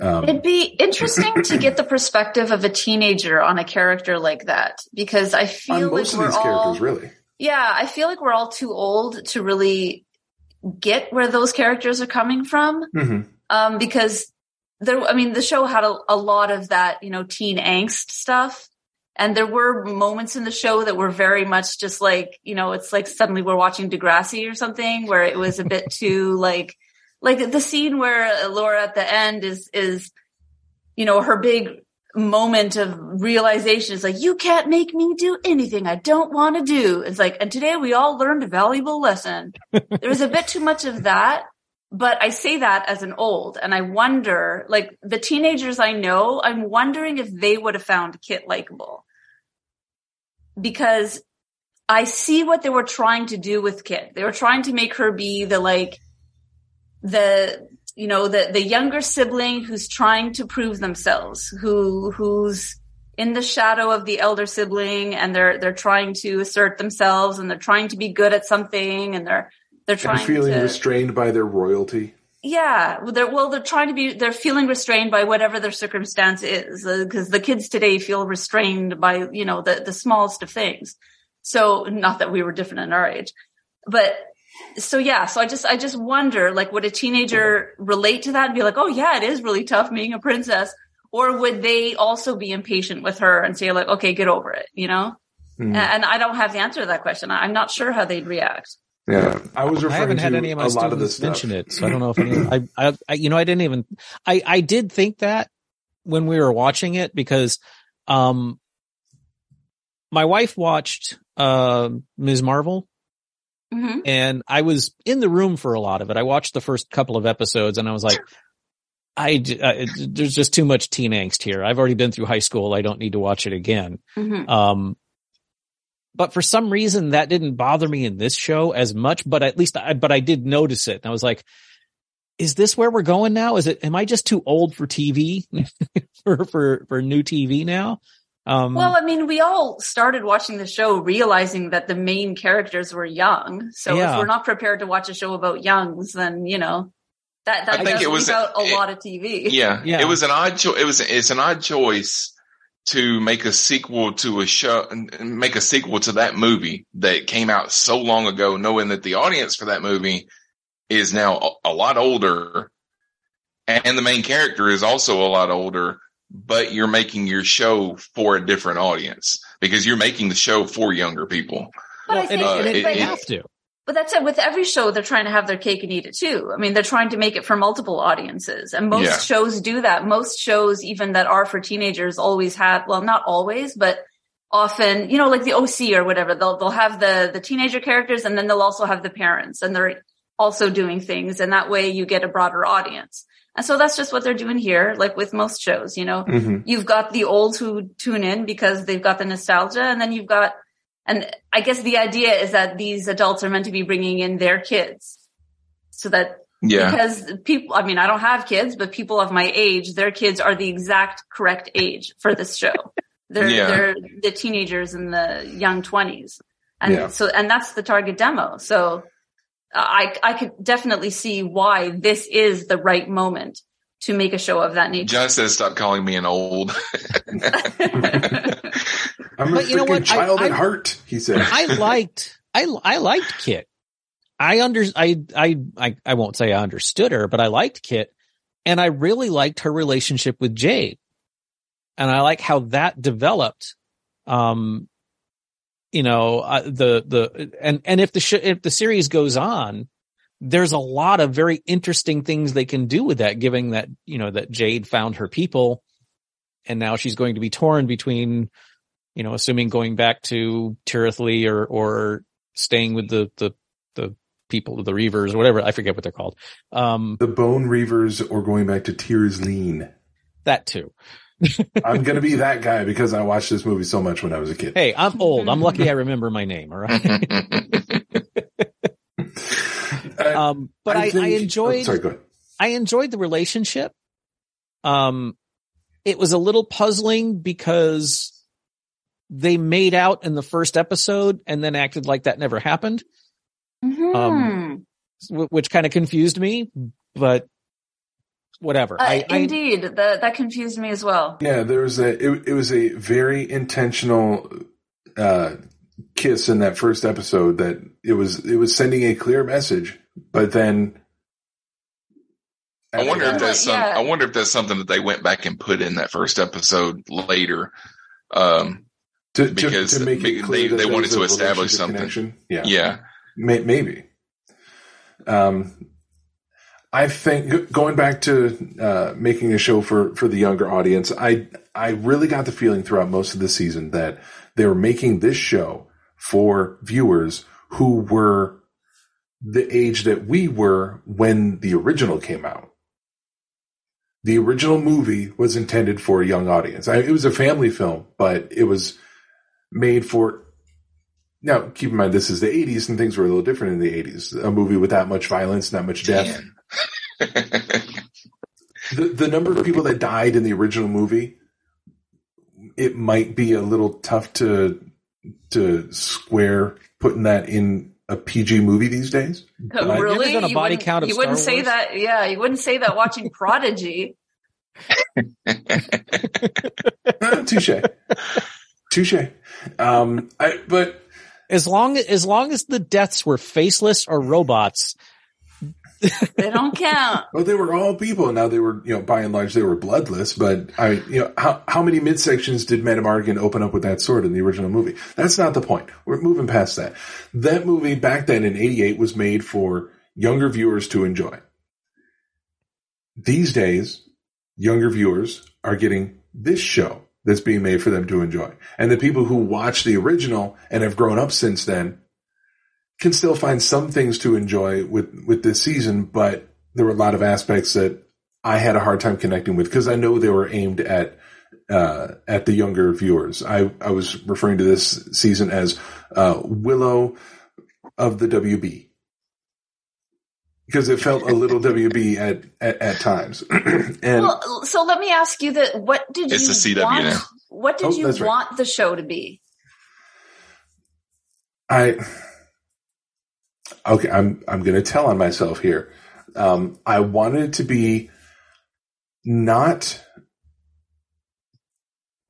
Speaker 17: Um, It'd be interesting to get the perspective of a teenager on a character like that because I feel like we're all, really. Yeah, I feel like we're all too old to really get where those characters are coming from. Mm-hmm. Um, because there, I mean, the show had a, a lot of that, you know, teen angst stuff. And there were moments in the show that were very much just like, you know, it's like suddenly we're watching Degrassi or something where it was a bit too like, like the scene where Laura at the end is, is, you know, her big moment of realization is like, you can't make me do anything I don't want to do. It's like, and today we all learned a valuable lesson. there was a bit too much of that. But I say that as an old and I wonder, like the teenagers I know, I'm wondering if they would have found Kit likable because I see what they were trying to do with Kit. They were trying to make her be the like the you know the the younger sibling who's trying to prove themselves, who who's in the shadow of the elder sibling and they're they're trying to assert themselves and they're trying to be good at something and they're they're trying
Speaker 4: and feeling
Speaker 17: to,
Speaker 4: restrained by their royalty.
Speaker 17: Yeah, they're well. They're trying to be. They're feeling restrained by whatever their circumstance is, because uh, the kids today feel restrained by you know the the smallest of things. So, not that we were different in our age, but so yeah. So I just I just wonder, like, would a teenager relate to that and be like, oh yeah, it is really tough being a princess, or would they also be impatient with her and say like, okay, get over it, you know? Mm. And I don't have the answer to that question. I'm not sure how they'd react.
Speaker 4: Yeah, I was referring
Speaker 3: I haven't
Speaker 4: to
Speaker 3: had any of my
Speaker 4: a lot of
Speaker 3: students mention it, so I don't know if any. I, I, I, you know, I didn't even. I, I did think that when we were watching it because, um, my wife watched uh, Ms. Marvel,
Speaker 17: mm-hmm.
Speaker 3: and I was in the room for a lot of it. I watched the first couple of episodes, and I was like, I, uh, there's just too much teen angst here. I've already been through high school. I don't need to watch it again.
Speaker 17: Mm-hmm.
Speaker 3: Um, but for some reason that didn't bother me in this show as much, but at least I, but I did notice it. And I was like, is this where we're going now? Is it, am I just too old for TV for, for, for new TV now? Um,
Speaker 17: well, I mean, we all started watching the show realizing that the main characters were young. So yeah. if we're not prepared to watch a show about youngs, then, you know, that, that I think it was a, a lot of TV.
Speaker 2: Yeah, yeah. It was an odd choice. It was, it's an odd choice to make a sequel to a show, and make a sequel to that movie that came out so long ago, knowing that the audience for that movie is now a, lot older and the main character is also a lot older, but you're making your show for a different audience because you're making the show for younger people.
Speaker 17: But well, I think uh,
Speaker 3: it, they have to.
Speaker 17: But that's it. With every show, they're trying to have their cake and eat it too. I mean, they're trying to make it for multiple audiences. And most yeah. shows do that. Most shows, even that are for teenagers, always have, well, not always, but often, you know, like the OC or whatever, they'll, they'll have the, the teenager characters and then they'll also have the parents and they're also doing things. And that way you get a broader audience. And so that's just what they're doing here, like with most shows, you know,
Speaker 4: mm-hmm.
Speaker 17: you've got the olds who tune in because they've got the nostalgia and then you've got and I guess the idea is that these adults are meant to be bringing in their kids so that
Speaker 2: yeah.
Speaker 17: Because people, I mean, I don't have kids, but people of my age, their kids are the exact correct age for this show. They're, yeah. they're the teenagers in the young twenties. And yeah. so, and that's the target demo. So I I could definitely see why this is the right moment to make a show of that nature.
Speaker 2: John says, "Stop calling me an old."
Speaker 4: I'm a
Speaker 3: But you know
Speaker 4: freaking
Speaker 3: what? I-
Speaker 4: child at
Speaker 3: I-
Speaker 4: heart. He said.
Speaker 3: I liked I I liked Kit. I under I, I I I won't say I understood her, but I liked Kit, and I really liked her relationship with Jade, and I like how that developed. Um, you know uh, the the and and if the sh- if the series goes on, there's a lot of very interesting things they can do with that, given that you know that Jade found her people, and now she's going to be torn between you know, assuming going back to Tirithly or, or staying with the, the, the people, of the Reavers or whatever. I forget what they're called. Um,
Speaker 4: the Bone Reavers or going back to Tir Asleen.
Speaker 3: that too.
Speaker 4: I'm going to be that guy because I watched this movie so much when I was a kid.
Speaker 3: Hey, I'm old. I'm lucky I remember my name. All right. um, but I, I,
Speaker 4: think-
Speaker 3: enjoyed,
Speaker 4: oh, sorry, go ahead.
Speaker 3: I enjoyed the relationship. Um, it was a little puzzling because they made out in the first episode and then acted like that never happened.
Speaker 17: Mhm.
Speaker 3: Um, which kind of confused me, but whatever.
Speaker 17: Uh,
Speaker 3: I, I,
Speaker 17: indeed, that that confused me as well.
Speaker 4: Yeah, there was a it, it was a very intentional uh kiss in that first episode that it was it was sending a clear message, but then
Speaker 2: I wonder if that's some,
Speaker 17: Yeah.
Speaker 2: I wonder if that's something that they went back and put in that first episode later. Um,
Speaker 4: to, to,
Speaker 2: because
Speaker 4: to make it
Speaker 2: they-
Speaker 4: clear
Speaker 2: they
Speaker 4: that
Speaker 2: wanted to establish something.
Speaker 4: connection. Yeah,
Speaker 2: yeah.
Speaker 4: Maybe. Um, I think going back to uh, making a show for for the younger audience, I I really got the feeling throughout most of the season that they were making this show for viewers who were the age that we were when the original came out. The original movie was intended for a young audience. I, it was a family film, but it was made for now, keep in mind, this is the 80s and things were a little different in the 80s. A movie with that much violence, that much death. The, the number of people that died in the original movie, it might be a little tough to, to square putting that in a PG movie these days. But-
Speaker 17: really?
Speaker 3: done a
Speaker 17: You wouldn't-
Speaker 3: count of
Speaker 17: You wouldn't say
Speaker 3: Wars?
Speaker 17: that. Yeah, you wouldn't say that watching Prodigy.
Speaker 4: Ah, touche. Touche. Um, I, but
Speaker 3: as long as long as the deaths were faceless or robots,
Speaker 17: They don't count.
Speaker 4: Well, they were all people. Now they were, you know, by and large, they were bloodless. But I, you know, how how many midsections did Madmartigan open up with that sword in the original movie? That's not the point. We're moving past that. That movie back then in '88 was made for younger viewers to enjoy. These days, younger viewers are getting this show that's being made for them to enjoy, and the people who watch the original and have grown up since then can still find some things to enjoy with with this season, but there were a lot of aspects that I had a hard time connecting with because I know they were aimed at uh, at the younger viewers. I I was referring to this season as uh, Willow of the WB because it felt a little WB at at, at times. and
Speaker 17: well, so let me ask you that: What did
Speaker 2: It's
Speaker 17: you
Speaker 2: the CW
Speaker 17: want?
Speaker 2: now.
Speaker 17: What did
Speaker 4: Oh,
Speaker 17: you
Speaker 4: that's right.
Speaker 17: want the show to be?
Speaker 4: I okay, I'm I'm going to tell on myself here. Um, I wanted to be not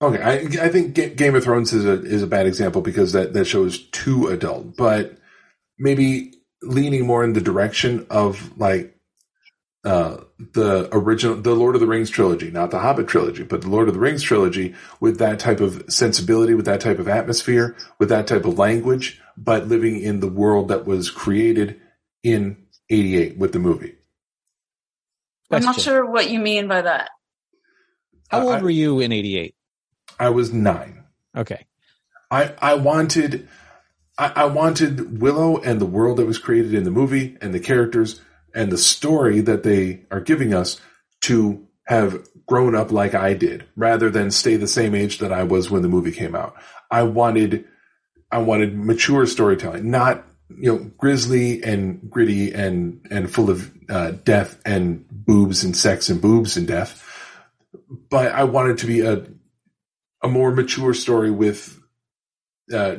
Speaker 4: okay. I I think Ga- Game of Thrones is a is a bad example because that that show is too adult, but maybe leaning more in the direction of like uh the original the Lord of the Rings trilogy, not the Hobbit trilogy, but the Lord of the Rings trilogy with that type of sensibility, with that type of atmosphere, with that type of language, but living in the world that was created in 88 with the movie.
Speaker 17: I'm not sure what you mean by that.
Speaker 3: how
Speaker 4: Uh,
Speaker 3: old were you in '88?
Speaker 4: I was 9.
Speaker 3: Okay,
Speaker 4: I I wanted I, I wanted Willow and the world that was created in the movie and the characters and the story that they are giving us to have grown up like I did, rather than stay the same age that I was when the movie came out. I wanted I wanted mature storytelling, not you know grisly and gritty and and full of uh, death and boobs and sex and boobs and death. But I wanted to be a a more mature story with uh,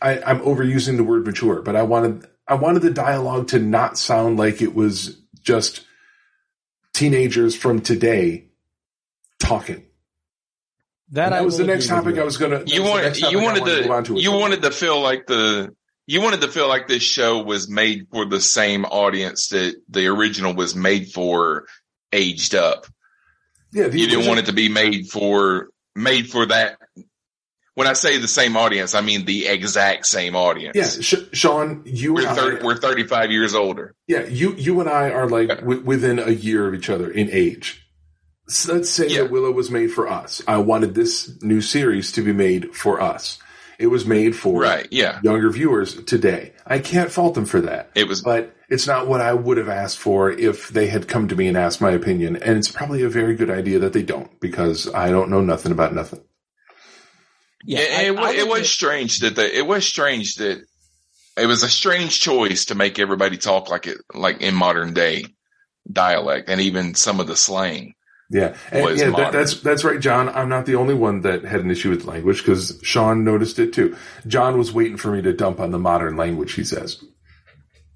Speaker 4: I, I'm overusing the word mature, but I wanted I wanted the dialogue to not sound like it was just teenagers from today talking.
Speaker 3: That,
Speaker 4: that was the next topic I was gonna.
Speaker 2: You wanted you wanted to, to you wanted to feel like the you wanted to feel like this show was made for the same audience that the original was made for, aged up.
Speaker 4: Yeah,
Speaker 2: you didn't want it to be made for made for that. When I say the same audience, I mean the exact same audience.
Speaker 4: Yeah, Sh- Sean, you
Speaker 2: we're,
Speaker 4: and
Speaker 2: thir-
Speaker 4: I,
Speaker 2: we're 35 years older.
Speaker 4: Yeah, you you and I are like w- within a year of each other in age. So let's say
Speaker 2: Yeah.
Speaker 4: that Willow was made for us. I wanted this new series to be made for us. It was made for
Speaker 2: Right, yeah.
Speaker 4: younger viewers today. I can't fault them for that.
Speaker 2: It was,
Speaker 4: but it's not what I would have asked for if they had come to me and asked my opinion. And it's probably a very good idea that they don't because I don't know nothing about nothing.
Speaker 2: Yeah, it, wa- it was strange that the, it was strange that it was a strange choice to make everybody talk like it like in modern day dialect and even some of the slang.
Speaker 4: Yeah, and,
Speaker 2: was
Speaker 4: yeah, that, that's that's right, John. I'm not the only one that had an issue with language because Sean noticed it too. John was waiting for me to dump on the modern language. He says,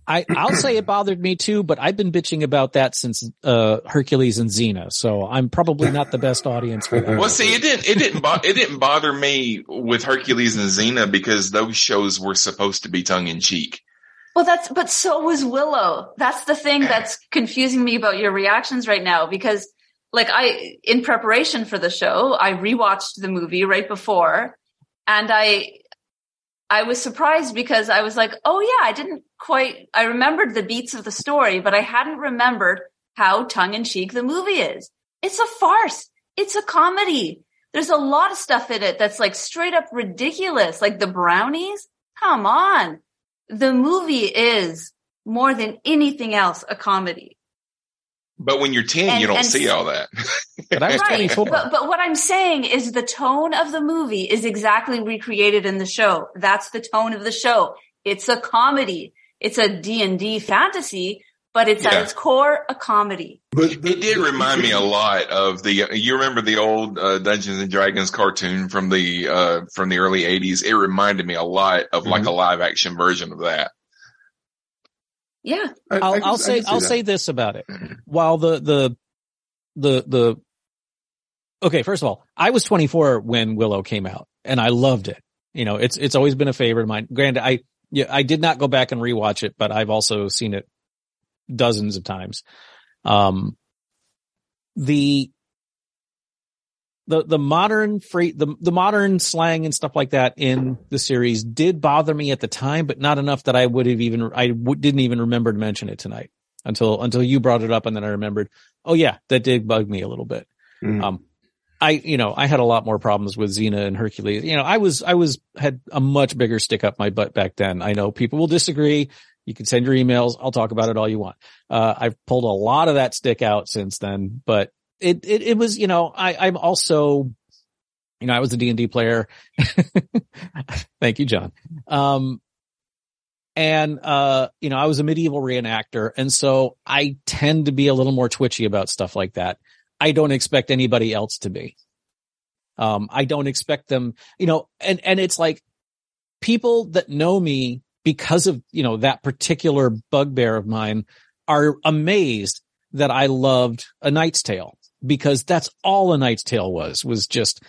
Speaker 3: I, I'll say it bothered me too, but I've been bitching about that since uh, Hercules and Xena, so I'm probably not the best audience for that.
Speaker 2: Well, see, it didn't it didn't bo- it didn't bother me with Hercules and Xena because those shows were supposed to be tongue in cheek.
Speaker 17: Well, that's, but so was Willow. That's the thing that's confusing me about your reactions right now because like I, in preparation for the show, I rewatched the movie right before and I, I was surprised because I was like, oh yeah, I didn't quite, I remembered the beats of the story, but I hadn't remembered how tongue in cheek the movie is. It's a farce. It's a comedy. There's a lot of stuff in it that's like straight up ridiculous. Like the brownies. Come on. The movie is more than anything else a comedy.
Speaker 2: But when you're 10,
Speaker 17: And-
Speaker 2: you don't
Speaker 17: and-
Speaker 2: see all that.
Speaker 3: But
Speaker 17: Right. But, but what I'm saying is the tone of the movie is exactly recreated in the show. That's the tone of the show. It's a comedy. It's a D&D fantasy, but it's
Speaker 2: Yeah.
Speaker 17: at its core a comedy.
Speaker 4: but
Speaker 2: It did remind me a lot of the. You remember the old uh, Dungeons and Dragons cartoon from the uh, from the early '80s? It reminded me a lot of like a live action version of that.
Speaker 17: Yeah.
Speaker 4: I- I
Speaker 3: I'll,
Speaker 4: can-
Speaker 3: I'll
Speaker 4: I
Speaker 3: say I'll
Speaker 4: that.
Speaker 3: say this about it. While the the the the okay, first of all, I was 24 when Willow came out, and I loved it. You know, it's it's always been a favorite of mine. Granted, I yeah, I did not go back and rewatch it, but I've also seen it dozens of times. Um, the the the modern free the the modern slang and stuff like that in the series did bother me at the time, but not enough that I would have even I w- didn't even remember to mention it tonight until until you brought it up, and then I remembered. Oh yeah, that did bug me a little bit.
Speaker 4: Mhm.
Speaker 3: Um, I you know I had a lot more problems with Xena and Hercules. You know I was I was had a much bigger stick up my butt back then. I know people will disagree. You can send your emails. I'll talk about it all you want. Uh, I've pulled a lot of that stick out since then, but it, it, it was, you know, I, I'm also, you know, I was a D and D player. Thank you, John. Um, and, uh, you know, I was a medieval reenactor. And so I tend to be a little more twitchy about stuff like that. I don't expect anybody else to be. Um, I don't expect them, you know, and, and it's like people that know me because of, you know, that particular bugbear of mine are amazed that I loved A Knight's Tale because that's all A Knight's Tale was, was just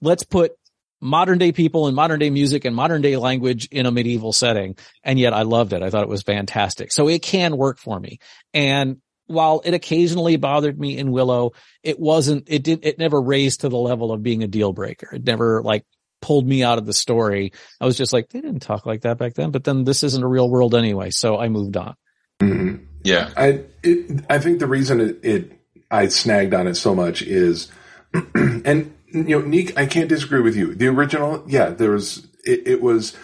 Speaker 3: let's put modern day people and modern day music and modern day language in a medieval setting. And yet I loved it. I thought it was fantastic. So it can work for me. And while it occasionally bothered me in Willow, it wasn't, it didn't. it never raised to the level of being a deal breaker. It never like pulled me out of the story. I was just like, they didn't talk like that back then, but then this isn't a real world anyway. So I moved on.
Speaker 4: Mhm.
Speaker 2: Yeah,
Speaker 4: I it, I think the reason it, it I snagged on it so much is, and you know, Nick, I can't disagree with you. The original, yeah, there was it, it was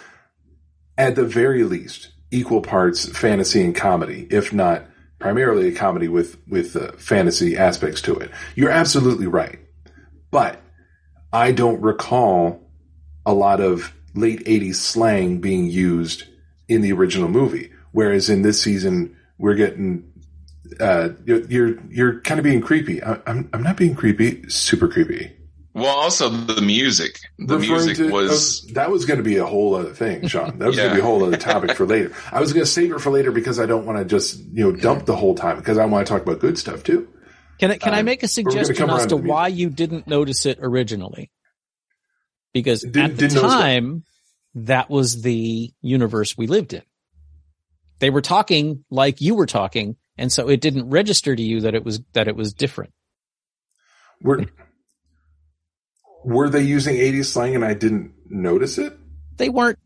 Speaker 4: at the very least equal parts fantasy and comedy, if not primarily a comedy with with uh, fantasy aspects to it. You're absolutely right, but I don't recall a lot of late '80s slang being used in the original movie, whereas in this season we're getting uh, you're you're, you're kind of being creepy. I, I'm I'm not being creepy, super creepy.
Speaker 2: Well, also the music. The
Speaker 4: Referring
Speaker 2: music
Speaker 4: to-
Speaker 2: was
Speaker 4: uh, that was going to be a whole other thing, Sean. That was going to be a whole other topic for later. I was going to save it for later because I don't want to just you know dump the whole time because I want to talk about good stuff too.
Speaker 3: Can I can I
Speaker 4: Um,
Speaker 3: make a
Speaker 4: but we're gonna
Speaker 3: suggestion as to
Speaker 4: to
Speaker 3: why you didn't notice it originally? Because
Speaker 4: Didn't-
Speaker 3: at the
Speaker 4: didn't
Speaker 3: time, that was the universe we lived in. They were talking like you were talking, and so it didn't register to you that it was that it was different.
Speaker 4: Were were they using 80s slang and I didn't notice it?
Speaker 3: They weren't.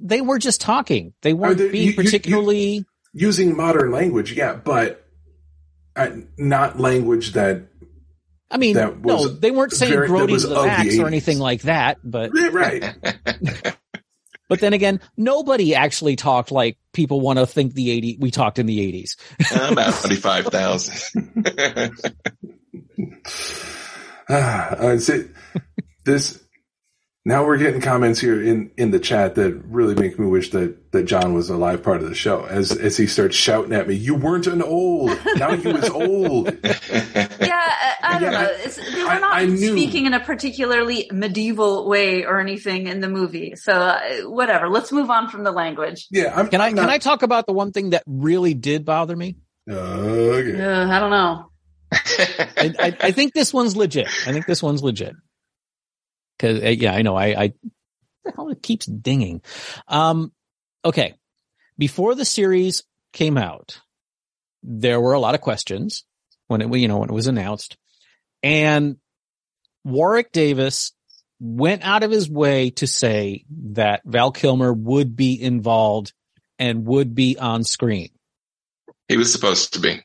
Speaker 3: They were just talking. They weren't being
Speaker 4: you- you- you-
Speaker 3: particularly.
Speaker 4: Using modern language, yeah, but uh, not language that
Speaker 3: I mean,
Speaker 4: that
Speaker 3: no, they weren't saying
Speaker 4: very-
Speaker 3: the
Speaker 4: of the
Speaker 3: max or anything like that. But
Speaker 4: right.
Speaker 3: but then again, nobody actually talked like people want to think the eighty. We talked in the eighties.
Speaker 2: about twenty five thousand.
Speaker 4: Ah, uh, see, this now we're getting comments here in in the chat that really make me wish that that John was a live part of the show as as he starts shouting at me. You weren't an old. Now you was old.
Speaker 17: Yeah, I, I don't
Speaker 4: Yeah,
Speaker 17: know. It's, they were not
Speaker 4: I knew.
Speaker 17: speaking in a particularly medieval way or anything in the movie. So uh, whatever. Let's move on from the language.
Speaker 4: Yeah, I'm,
Speaker 3: Can I
Speaker 4: I'm
Speaker 3: can I talk about the one thing that really did bother me?
Speaker 4: Okay.
Speaker 17: Uh, I don't know.
Speaker 3: I, I, I think this one's legit. I think this one's legit. Cause uh, yeah, I know. I, I the hell it keeps dinging. Um, okay. Before the series came out, there were a lot of questions when it, you know, when it was announced and Warwick Davis went out of his way to say that Val Kilmer would be involved and would be on screen
Speaker 2: he was supposed to be.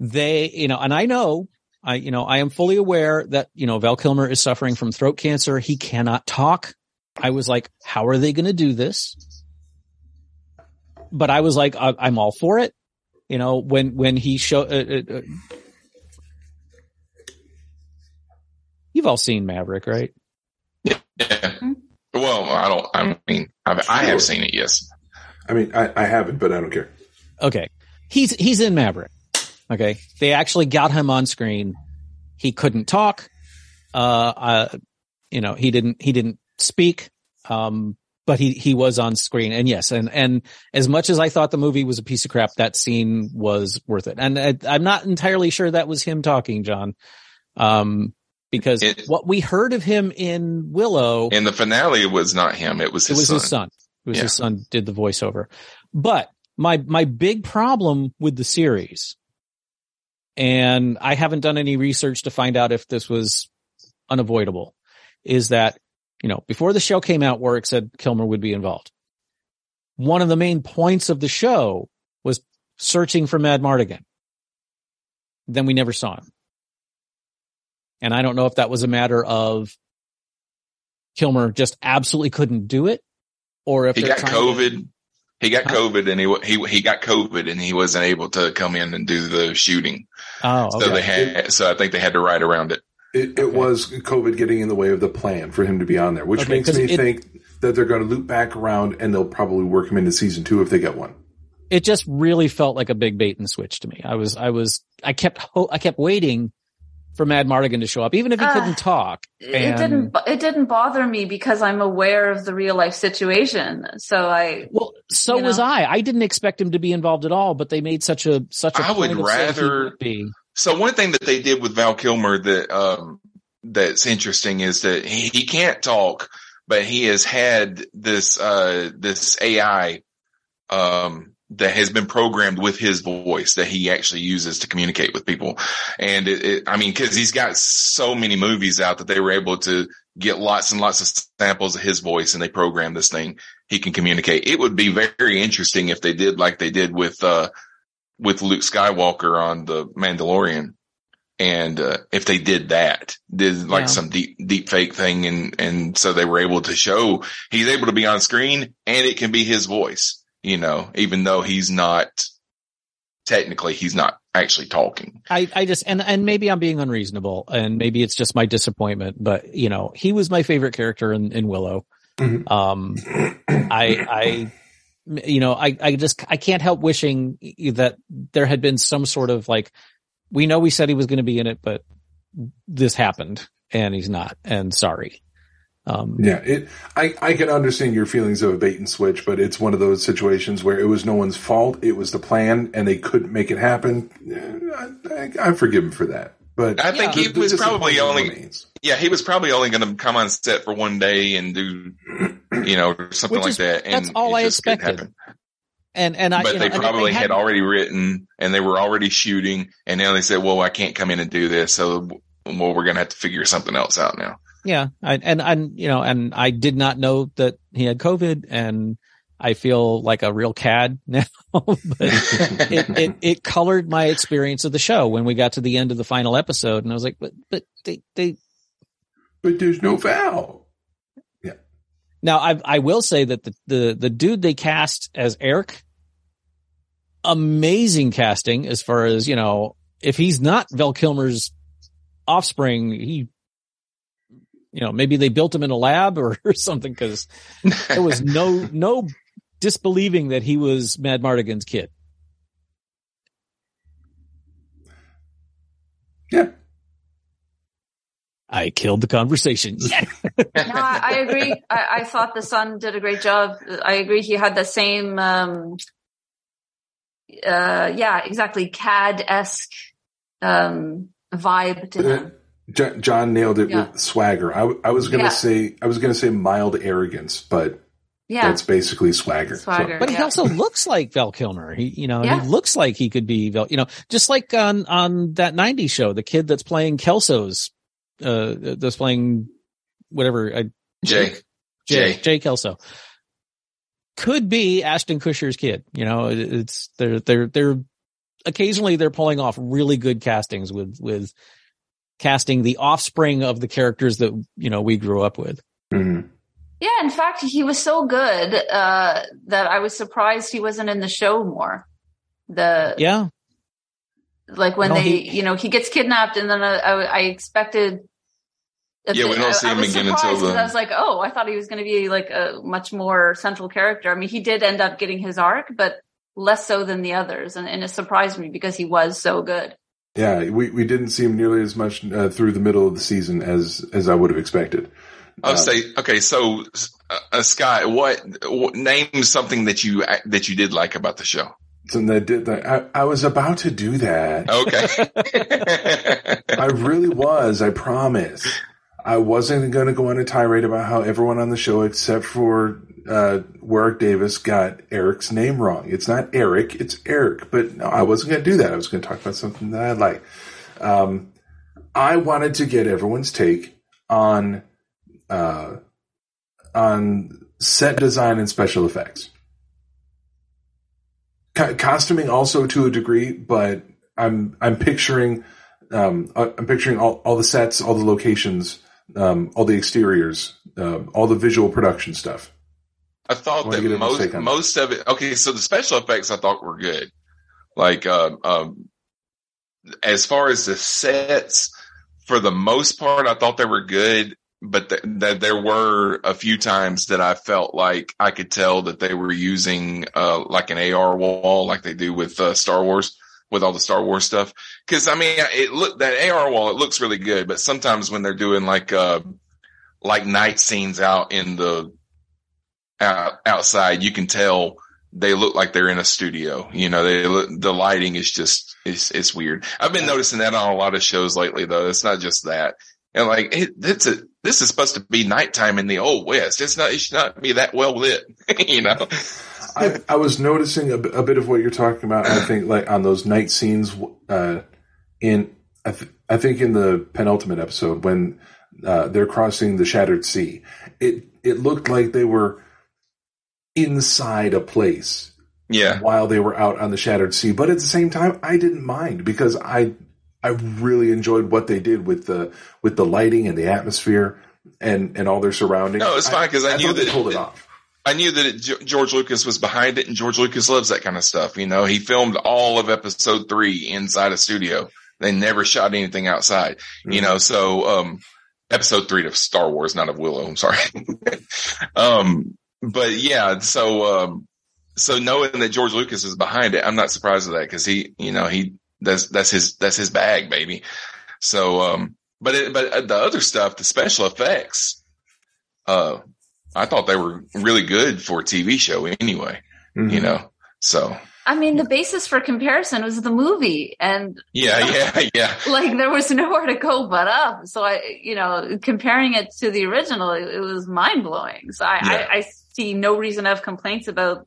Speaker 3: they, you know, and I know, I, you know, I am fully aware that, you know, Val Kilmer is suffering from throat cancer. He cannot talk. I was like, how are they going to do this? But I was like, I, I'm all for it. You know, when, when he showed, uh, uh, uh, you've all seen Maverick, right?
Speaker 2: Yeah. Well, I don't. I mean, I've, I have seen it. Yes.
Speaker 4: I mean, I, I haven't, but I don't care.
Speaker 3: Okay. He's, he's in Maverick. Okay. They actually got him on screen. He couldn't talk. Uh, uh, you know, he didn't, he didn't speak. Um, but he, he was on screen and yes. And, and as much as I thought the movie was a piece of crap, that scene was worth it. And I, I'm not entirely sure that was him talking, John. Um, because
Speaker 2: It-
Speaker 3: what we heard of him in Willow
Speaker 2: In the finale, it was not him. It was his it
Speaker 3: was
Speaker 2: son.
Speaker 3: his son. It was
Speaker 2: Yeah.
Speaker 3: his son did the voiceover. But my my big problem with the series, and I haven't done any research to find out if this was unavoidable, is that you know before the show came out, Warwick said Kilmer would be involved. One of the main points of the show was searching for Madmartigan. Then we never saw him. And I don't know if that was a matter of Kilmer just absolutely couldn't do it or if
Speaker 2: He got
Speaker 3: trying to-
Speaker 2: COVID. He got
Speaker 3: Huh?
Speaker 2: COVID, and he he he got COVID, and he wasn't able to come in and do the shooting.
Speaker 3: Oh,
Speaker 2: So they had. So I think they had to ride around it.
Speaker 4: It, it was COVID getting in the way of the plan for him to be on there, which
Speaker 3: Okay,
Speaker 4: makes
Speaker 3: 'cause
Speaker 4: me
Speaker 3: it-
Speaker 4: think that they're going to loop back around and they'll probably work him into season two if they get one.
Speaker 3: it just really felt like a big bait and switch to me. I was, I was, I kept, ho- I kept waiting for Madmartigan to show up, even if he
Speaker 17: Ah,
Speaker 3: couldn't talk.
Speaker 17: It didn't. It didn't bother me because I'm aware of the real life situation. So I.
Speaker 3: Well, so was
Speaker 17: know.
Speaker 3: I. I didn't expect him to be involved at all, but they made such a such a.
Speaker 2: I would
Speaker 3: point of saying
Speaker 2: rather-
Speaker 3: would be.
Speaker 2: So one thing that they did with Val Kilmer that um, that's interesting is that he, he can't talk, but he has had this uh, this AI um, that has been programmed with his voice that he actually uses to communicate with people. And it, it I mean, because he's got so many movies out that they were able to get lots and lots of samples of his voice, and they programmed this thing. He can communicate. It would be very interesting if they did like they did with. Uh, with Luke Skywalker on the Mandalorian. And, uh, if they did that, did like
Speaker 3: Yeah.
Speaker 2: some deep, deep fake thing. And, and so they were able to show he's able to be on screen and it can be his voice, you know, even though he's not technically, he's not actually talking.
Speaker 3: I, I just and and maybe I'm being unreasonable, and maybe it's just my disappointment. But you know, he was my favorite character in, in Willow.
Speaker 4: Mhm.
Speaker 3: Um, I, I, you know, I, I just I can't help wishing that there had been some sort of like, we know we said he was going to be in it, but this happened. and he's not. And sorry. Um,
Speaker 4: yeah, it. I I can understand your feelings of a bait and switch, but it's one of those situations where it was no one's fault. It was the plan, and they couldn't make it happen. I, I, I forgive him for that. But
Speaker 2: I think
Speaker 4: the-
Speaker 2: he was probably only.
Speaker 4: remains.
Speaker 2: Yeah, he was probably only going to come on set for one day and do, you know, something
Speaker 3: Which
Speaker 2: like
Speaker 3: is-
Speaker 2: that. And
Speaker 3: that's all I expected. and and I,
Speaker 2: but
Speaker 3: you
Speaker 2: they
Speaker 3: know,
Speaker 2: probably
Speaker 3: they
Speaker 2: had already written and they were already shooting, and now they said, "Well, I can't come in and do this, so well, we're going to have to figure something else out now."
Speaker 3: Yeah, I, and and you know, and I did not know that he had COVID, and I feel like a real cad now. but it, it it colored my experience of the show when we got to the end of the final episode, and I was like, but but they they.
Speaker 4: But there's no foul. Yeah.
Speaker 3: Now I I will say that the the the dude they cast as Airk, amazing casting as far as you know. If he's not Val Kilmer's offspring, he you know, maybe they built him in a lab or, or something because there was no, no disbelieving that he was Madmartigan's kid.
Speaker 4: Yeah.
Speaker 3: I killed the conversation. Yeah.
Speaker 17: no, I, I agree. I, I thought the son did a great job. I agree. He had the same, um, uh, yeah, exactly, CAD esque um, vibe to him.
Speaker 4: Jo- John nailed it
Speaker 17: Yeah.
Speaker 4: with swagger. I, w- I was gonna
Speaker 17: Yeah.
Speaker 4: say I was gonna say mild arrogance, but
Speaker 17: Yeah.
Speaker 4: that's basically swagger. So-
Speaker 17: Swagger.
Speaker 3: But he also looks like Val Kilmer. He, you know,
Speaker 17: Yeah.
Speaker 3: he looks like he could be Val, you know, just like on, on that 90s show, the kid that's playing Kelso's, uh, that's playing whatever, uh,
Speaker 2: Jay,
Speaker 3: Jay,
Speaker 2: Jay.
Speaker 3: Jay Kelso could be Ashton Kutcher's kid. You know, it- it's they're they're they're occasionally they're pulling off really good castings with with casting the offspring of the characters that you know we grew up with.
Speaker 4: Mhm.
Speaker 17: Yeah, in fact, he was so good uh, that I was surprised he wasn't in the show more. The
Speaker 3: Yeah,
Speaker 17: like when
Speaker 3: No,
Speaker 17: they,
Speaker 3: he-
Speaker 17: you know, he gets kidnapped, and then I, I, I expected.
Speaker 2: Yeah, we don't see
Speaker 17: I- I
Speaker 2: him again until
Speaker 17: surprised 'cause
Speaker 2: the-
Speaker 17: I was like, oh, I thought he was going to be like a much more central character. I mean, he did end up getting his arc, but less so than the others, and, and it surprised me because he was so good.
Speaker 4: Yeah, we, we didn't see him nearly as much uh, through the middle of the season as as I would have expected.
Speaker 2: I'll
Speaker 4: Uh,
Speaker 2: say, okay, so uh, uh, Scott, what, what name something that you that you did like about the show?
Speaker 4: And that did that. I, I was about to do that.
Speaker 2: Okay,
Speaker 4: I really was. I promise. I wasn't going to go on a tirade about how everyone on the show, except for uh, Warwick Davis, got Eric's name wrong. It's not Eric, it's Eric. But no, I wasn't going to do that. I was going to talk about something that I like. Um, I wanted to get everyone's take on uh, on set design and special effects. Co- costuming also to a degree, but I'm I'm picturing um, I- I'm picturing all, all the sets, all the locations, um, all the exteriors, um, all the visual production stuff.
Speaker 2: I thought that most
Speaker 4: that.
Speaker 2: most of it. Okay, so the special effects I thought were good. Like, um, um, as far as the sets, for the most part, I thought they were good. But th- th- there were a few times that I felt like I could tell that they were using uh, like an AR wall, like they do with uh, Star Wars, with all the Star Wars stuff. Because I mean, it look that AR wall, it looks really good. But sometimes when they're doing like uh, like night scenes out in the out, outside, you can tell they look like they're in a studio. You know, they look, the lighting is just, it's, it's weird. I've been noticing that on a lot of shows lately though. It's not just that. And like, it, it's a, this is supposed to be nighttime in the old west. It's not, it should not be that well lit, you know?
Speaker 4: I, I was noticing a, bit- a bit of what you're talking about. I think like on those night scenes, uh, in I, th- I think in the penultimate episode when uh, they're crossing the Shattered Sea, it it looked like they were inside a place
Speaker 2: Yeah.
Speaker 4: while they were out on the Shattered Sea. But at the same time, I didn't mind because I I really enjoyed what they did with the with the lighting and the atmosphere and and all their surroundings.
Speaker 2: No, it's fine because I, knew
Speaker 4: thought they
Speaker 2: that
Speaker 4: pulled it off.
Speaker 2: I knew that it, George Lucas was behind it, and George Lucas loves that kind of stuff. You know, he filmed all of Episode Three inside a studio. They never shot anything outside. You know, so um, Episode Three of Star Wars, not of Willow. I'm sorry. um, but yeah, so um, so knowing that George Lucas is behind it, I'm not surprised at that because he, you know, he that's that's his that's his bag, baby. So, um, but it, but the other stuff, the special effects, uh, I thought they were really good for a TV show anyway. Mm-hmm. You know, so
Speaker 17: I mean, the basis for comparison was the movie, and
Speaker 2: yeah, yeah, yeah.
Speaker 17: Like there was nowhere to go but up. So I, you know, comparing it to the original, it, it was mind blowing. So I, yeah. I, I see no reason to have complaints about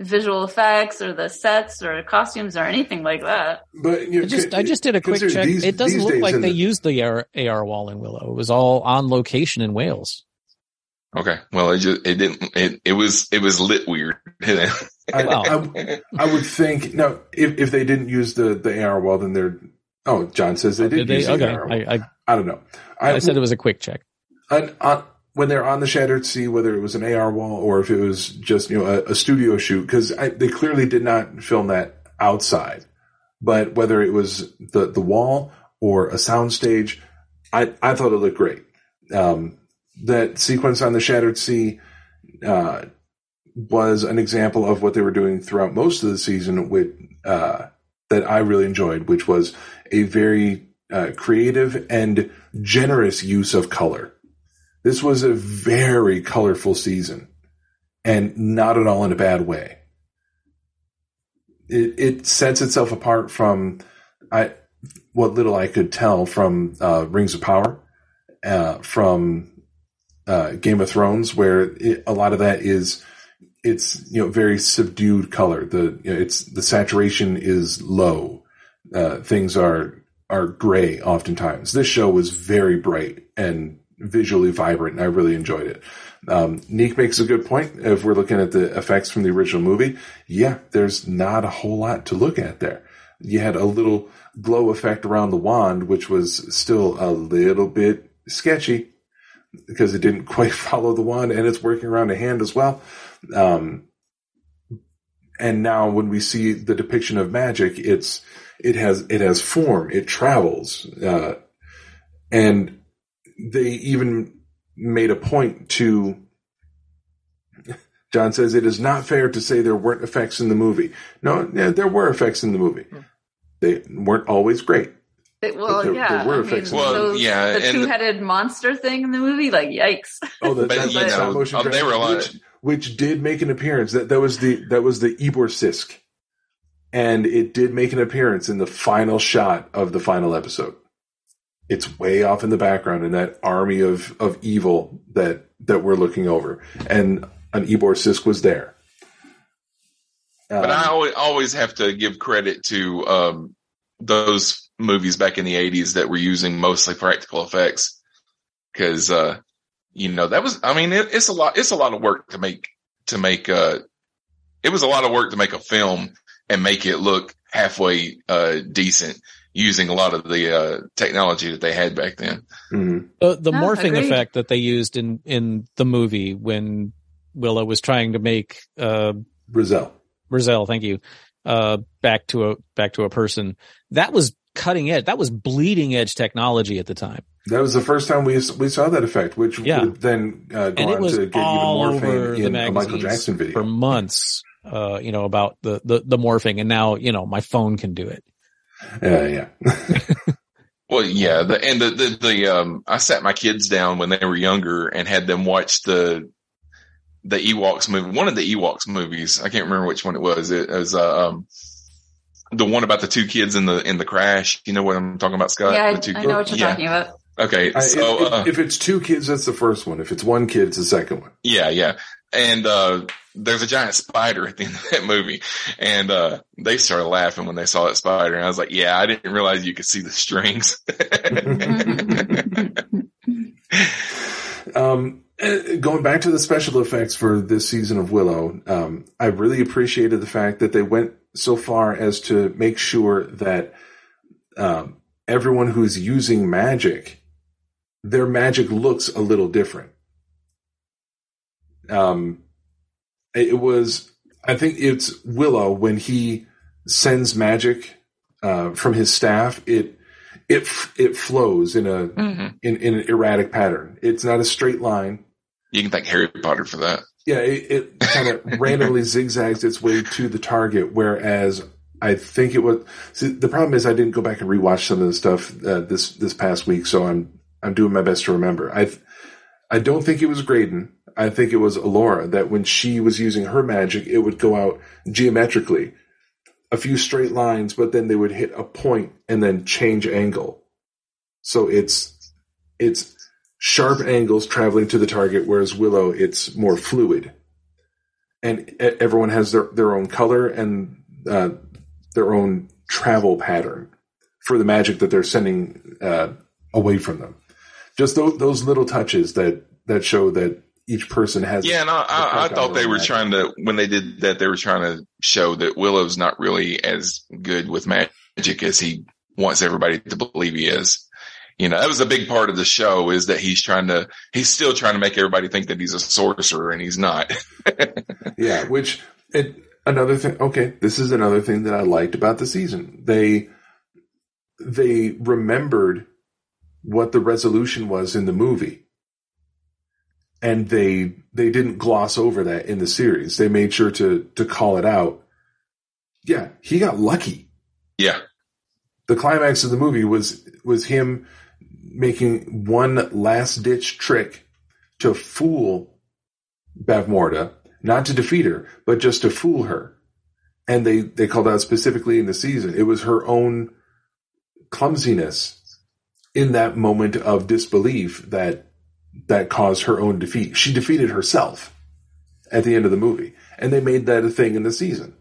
Speaker 17: visual effects or the sets or costumes or anything like that.
Speaker 4: But you know,
Speaker 3: I just I just did a quick check. These, it doesn't look like they the... used the AR, AR wall in Willow. It was all on location in Wales.
Speaker 2: Okay. Well, it just it didn't it, it was it was lit weird.
Speaker 4: I, I, I, would think no if if they didn't use the the AR wall, then they're oh John says they oh, did, did use they? the okay. AR wall. I, I, I don't know.
Speaker 3: I, said it was a quick check.
Speaker 4: On, on, when they're on the Shattered Sea, whether it was an AR wall or if it was just you know a, a studio shoot, because they clearly did not film that outside. But whether it was the the wall or a soundstage, I I thought it looked great. Um, that sequence on the Shattered Sea uh, was an example of what they were doing throughout most of the season with uh, that I really enjoyed, which was a very uh, creative and generous use of color. This was a very colorful season, and not at all in a bad way. It, it sets itself apart from I what little I could tell from uh, Rings of Power, uh, from uh, Game of Thrones, where it, a lot of that is it's you know very subdued color. The you know, it's the saturation is low. Uh, things are are gray oftentimes. This show was very bright and visually vibrant, and I really enjoyed it. Um, Neek makes a good point. If we're looking at the effects from the original movie, yeah, there's not a whole lot to look at there. You had a little glow effect around the wand, which was still a little bit sketchy because it didn't quite follow the wand and it's working around a hand as well. Um, and now when we see the depiction of magic, it's, it has, it has form, it travels, uh, and they even made a point to, John says it is not fair to say there weren't effects in the movie. No, yeah, there were effects in the movie. Hmm. They weren't always great.
Speaker 17: It, well, there, yeah. There I mean, well, those, yeah, the two-headed the, monster thing in the movie, like yikes.
Speaker 4: Oh, the, that, that stop motion they were a lot. Which, which, did make an appearance. That that was the that was the Eborsisk, and it did make an appearance in the final shot of the final episode. It's way off in the background in that army of of evil that that we're looking over, and an Eborsisk was there.
Speaker 2: Um, but I always, always have to give credit to um, those movies back in the 80s that were using mostly practical effects. Cause, uh, you know, that was, I mean, it, it's a lot, it's a lot of work to make, to make, uh, it was a lot of work to make a film and make it look halfway, uh, decent using a lot of the, uh, technology that they had back then.
Speaker 3: Mm-hmm. The, the no, morphing agreed. effect that they used in, in the movie when Willow was trying to make, uh,
Speaker 4: Raziel.
Speaker 3: Raziel, thank you. Uh, back to a, back to a person that was cutting edge. That was bleeding edge technology at the time.
Speaker 4: That was the first time we we saw that effect, which yeah. would then uh, go on to get even more fame in a Michael Jackson video
Speaker 3: for months. Uh, you know about the, the the morphing, and now you know my phone can do it.
Speaker 4: Uh, yeah.
Speaker 2: well, yeah, the, and the the, the um, I sat my kids down when they were younger and had them watch the the Ewoks movie, one of the Ewoks movies. I can't remember which one it was. It was uh, um, the one about the two kids in the in the crash. You know what I'm talking about, Scott?
Speaker 17: Yeah,
Speaker 2: I,
Speaker 17: I know what you're yeah. talking about.
Speaker 2: Okay, so
Speaker 4: if, uh, if, it's two kids, that's the first one. If it's one kid, it's the second one.
Speaker 2: Yeah, yeah. And uh, there's a giant spider at the end of that movie, and uh, they started laughing when they saw that spider. And I was like, "Yeah, I didn't realize you could see the strings."
Speaker 4: um, going back to the special effects for this season of Willow, um, I really appreciated the fact that they went so far as to make sure that um, everyone who's using magic, their magic looks a little different. Um, it was, I think it's Willow when he sends magic uh, from his staff. It it it flows in a mm-hmm. in, in an erratic pattern. It's not a straight line.
Speaker 2: You can thank Harry Potter for that.
Speaker 4: Yeah, it, it kind of randomly zigzags its way to the target, whereas I think it was. See, the problem is I didn't go back and rewatch some of the stuff uh, this this past week, so I'm I'm doing my best to remember. I I don't think it was Graydon. I think it was Elora that when she was using her magic, it would go out geometrically, a few straight lines, but then they would hit a point and then change angle. So it's it's sharp angles traveling to the target, whereas Willow it's more fluid, and everyone has their their own color and uh, their own travel pattern for the magic that they're sending uh, away from them. Just those, those little touches that that show that each person has.
Speaker 2: Yeah, and I, I, I thought they were magic. trying to when they did that they were trying to show that Willow's not really as good with magic as he wants everybody to believe he is. You know, that was a big part of the show is that he's trying to, he's still trying to make everybody think that he's a sorcerer and he's not.
Speaker 4: yeah, which it, another thing. Okay, this is another thing that I liked about the season. They they remembered what the resolution was in the movie and they they didn't gloss over that in the series they made sure to to call it out yeah he got lucky
Speaker 2: yeah
Speaker 4: the climax of the movie was was him making one last ditch trick to fool Bavmorda, not to defeat her, but just to fool her. And they, they called out specifically in the season. It was her own clumsiness in that moment of disbelief that that caused her own defeat. She defeated herself at the end of the movie. And they made that a thing in the season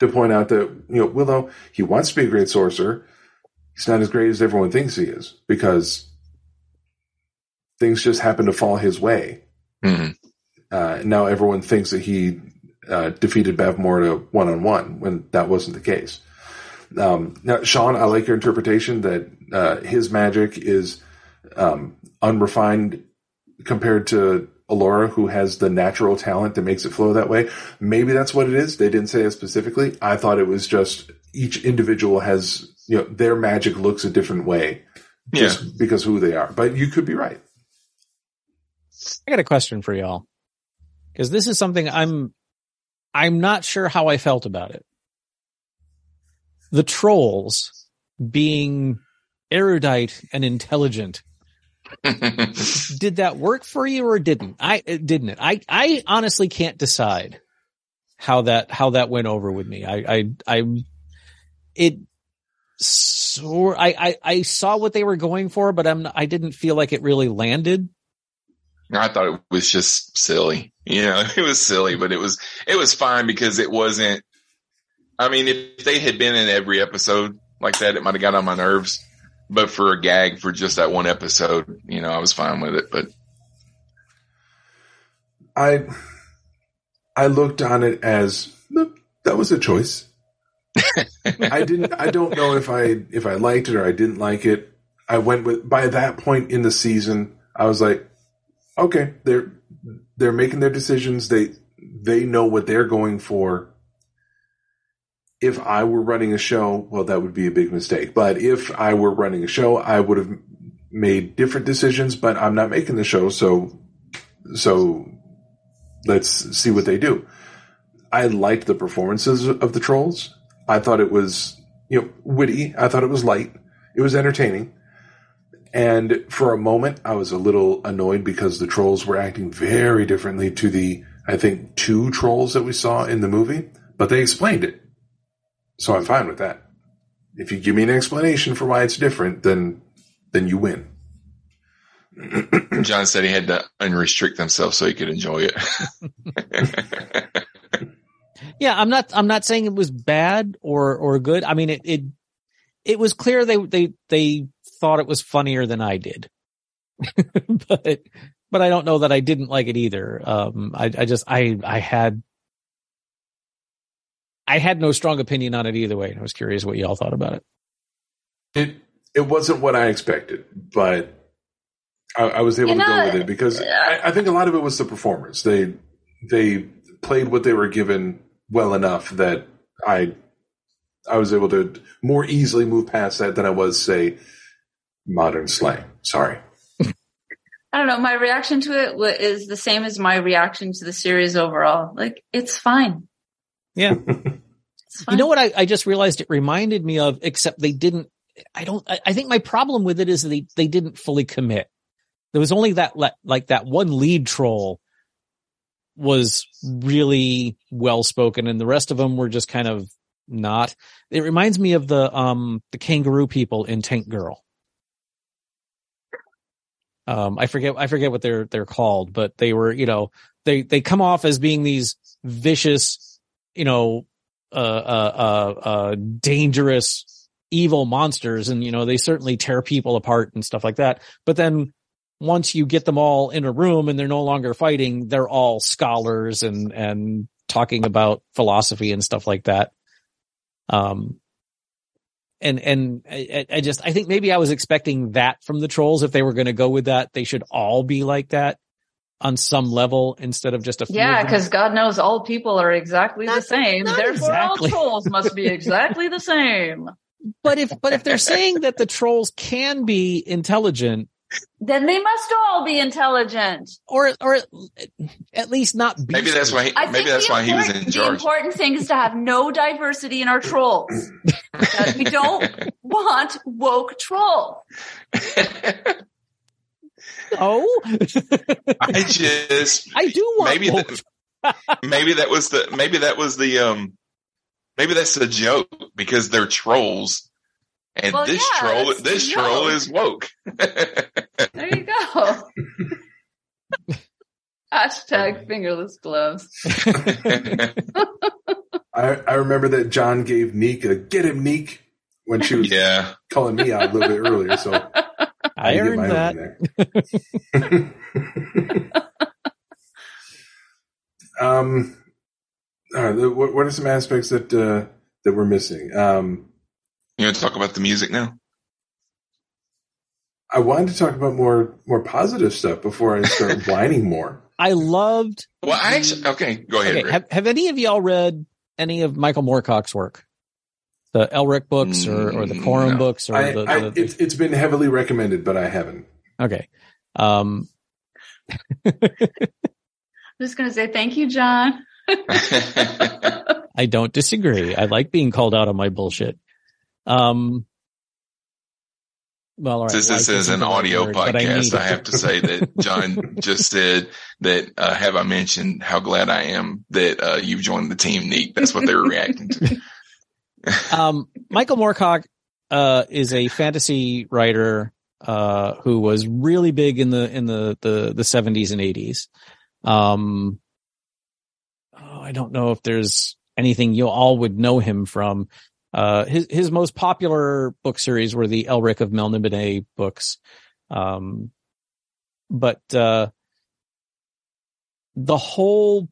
Speaker 4: to point out that, you know, Willow, he wants to be a great sorcerer. He's not as great as everyone thinks he is because things just happen to fall his way.
Speaker 2: Mm-hmm.
Speaker 4: Uh, now everyone thinks that he uh, defeated Bavmorda one on one when that wasn't the case. Um, now, Sean, I like your interpretation that uh, his magic is um, unrefined compared to Elora, who has the natural talent that makes it flow that way. Maybe that's what it is. They didn't say it specifically. I thought it was just each individual has, you know, their magic looks a different way just yeah. because who they are. But you could be right.
Speaker 3: I got a question for y'all. Because this is something I'm I'm not sure how I felt about it the trolls being erudite and intelligent did that work for you or didn't i uh, didn't it i i honestly can't decide how that how that went over with me i i i it so I, I i saw what they were going for but i'm i didn't feel like it really landed
Speaker 2: I thought it was just silly. You know, it was silly, but it was, it was fine because it wasn't, I mean, if they had been in every episode like that, it might have got on my nerves. But for a gag for just that one episode, you know, I was fine with it. But
Speaker 4: I, I looked on it as that was a choice. I didn't. I don't know if I if I liked it or I didn't like it. I went with by that point in the season. I was like, okay, they're they're making their decisions. They they know what they're going for if I were running a show, well, that would be a big mistake. But if I were running a show, I would have made different decisions, but I'm not making the show. So, so let's see what they do. I liked the performances of the trolls. I thought it was, you know, witty. I thought it was light. It was entertaining. And for a moment, I was a little annoyed because the trolls were acting very differently to the, I think, two trolls that we saw in the movie, but they explained it. So I'm fine with that. If you give me an explanation for why it's different, then then you win.
Speaker 2: John said he had to unrestrict himself so he could enjoy it.
Speaker 3: yeah, I'm not I'm not saying it was bad or or good. I mean it it it was clear they they they thought it was funnier than I did. but but I don't know that I didn't like it either. Um I I just I I had I had no strong opinion on it either way. I was curious what y'all thought about it.
Speaker 4: It it wasn't what I expected, but I, I was able you to know, go with it because I, I, think a lot of it was the performers. They they played what they were given well enough that I I was able to more easily move past that than I was say modern slang. Sorry.
Speaker 17: I don't know. My reaction to it is the same as my reaction to the series overall. Like it's fine.
Speaker 3: Yeah. you know what I, I just realized it reminded me of, except they didn't I don't. I, I think my problem with it is they they didn't fully commit. There was only that like that one lead troll was really well spoken, and the rest of them were just kind of not. It reminds me of the um the kangaroo people in Tank Girl. Um, I forget I forget what they're they're called, but they were you know they they come off as being these vicious, you know, uh uh uh, uh dangerous evil monsters, and you know they certainly tear people apart and stuff like that. But then once you get them all in a room and they're no longer fighting, they're all scholars and and talking about philosophy and stuff like that. Um, and and I, I, just I think maybe I was expecting that from the trolls. If they were going to go with that, they should all be like that on some level instead of just a few.
Speaker 17: yeah. Because God knows all people are exactly not, the same. Therefore, exactly. all trolls must be exactly the same.
Speaker 3: But if but if they're saying that the trolls can be intelligent,
Speaker 17: then they must all be intelligent,
Speaker 3: or or at least not.
Speaker 2: Beastly. Maybe that's why. He, maybe that's why he was in charge.
Speaker 17: The important thing is to have no diversity in our trolls. we don't want woke trolls.
Speaker 3: oh,
Speaker 2: I just.
Speaker 3: I do want
Speaker 2: maybe. The, maybe that was the. Maybe that was the. Um. Maybe that's the joke because they're trolls and well, this yeah, troll, this troll is woke.
Speaker 17: there you go. Hashtag fingerless gloves.
Speaker 4: I, I remember that John gave Neek a get him Neek when she was
Speaker 2: yeah.
Speaker 4: calling me out a little bit earlier. So
Speaker 3: I, I earned that.
Speaker 4: um, all right, what, what are some aspects that uh, that we're missing? Um,
Speaker 2: you want to talk about the music now?
Speaker 4: I wanted to talk about more more positive stuff before I start whining more.
Speaker 3: I loved.
Speaker 2: Well, I actually okay. Go ahead. Okay,
Speaker 3: have, have any of y'all read any of Michael Moorcock's work? The Elric books or, or the Corum
Speaker 4: no.
Speaker 3: books or
Speaker 4: I,
Speaker 3: the,
Speaker 4: I,
Speaker 3: the,
Speaker 4: it's, it's been heavily recommended, but I haven't.
Speaker 3: Okay. Um,
Speaker 17: I'm just going to say thank you, John.
Speaker 3: I don't disagree. I like being called out on my bullshit. Um, well,
Speaker 2: Since this is an audio word, podcast, I, I, have to say that John just said that, uh, have I mentioned how glad I am that, uh, you've joined the team, Neek? That's what they were reacting to.
Speaker 3: um, Michael Moorcock, uh, is a fantasy writer, uh, who was really big in the, in the, the, the seventies and eighties. Um, oh, I don't know if there's anything you all would know him from. Uh, his his most popular book series were the Elric of Melniboné books, um, but uh, the whole,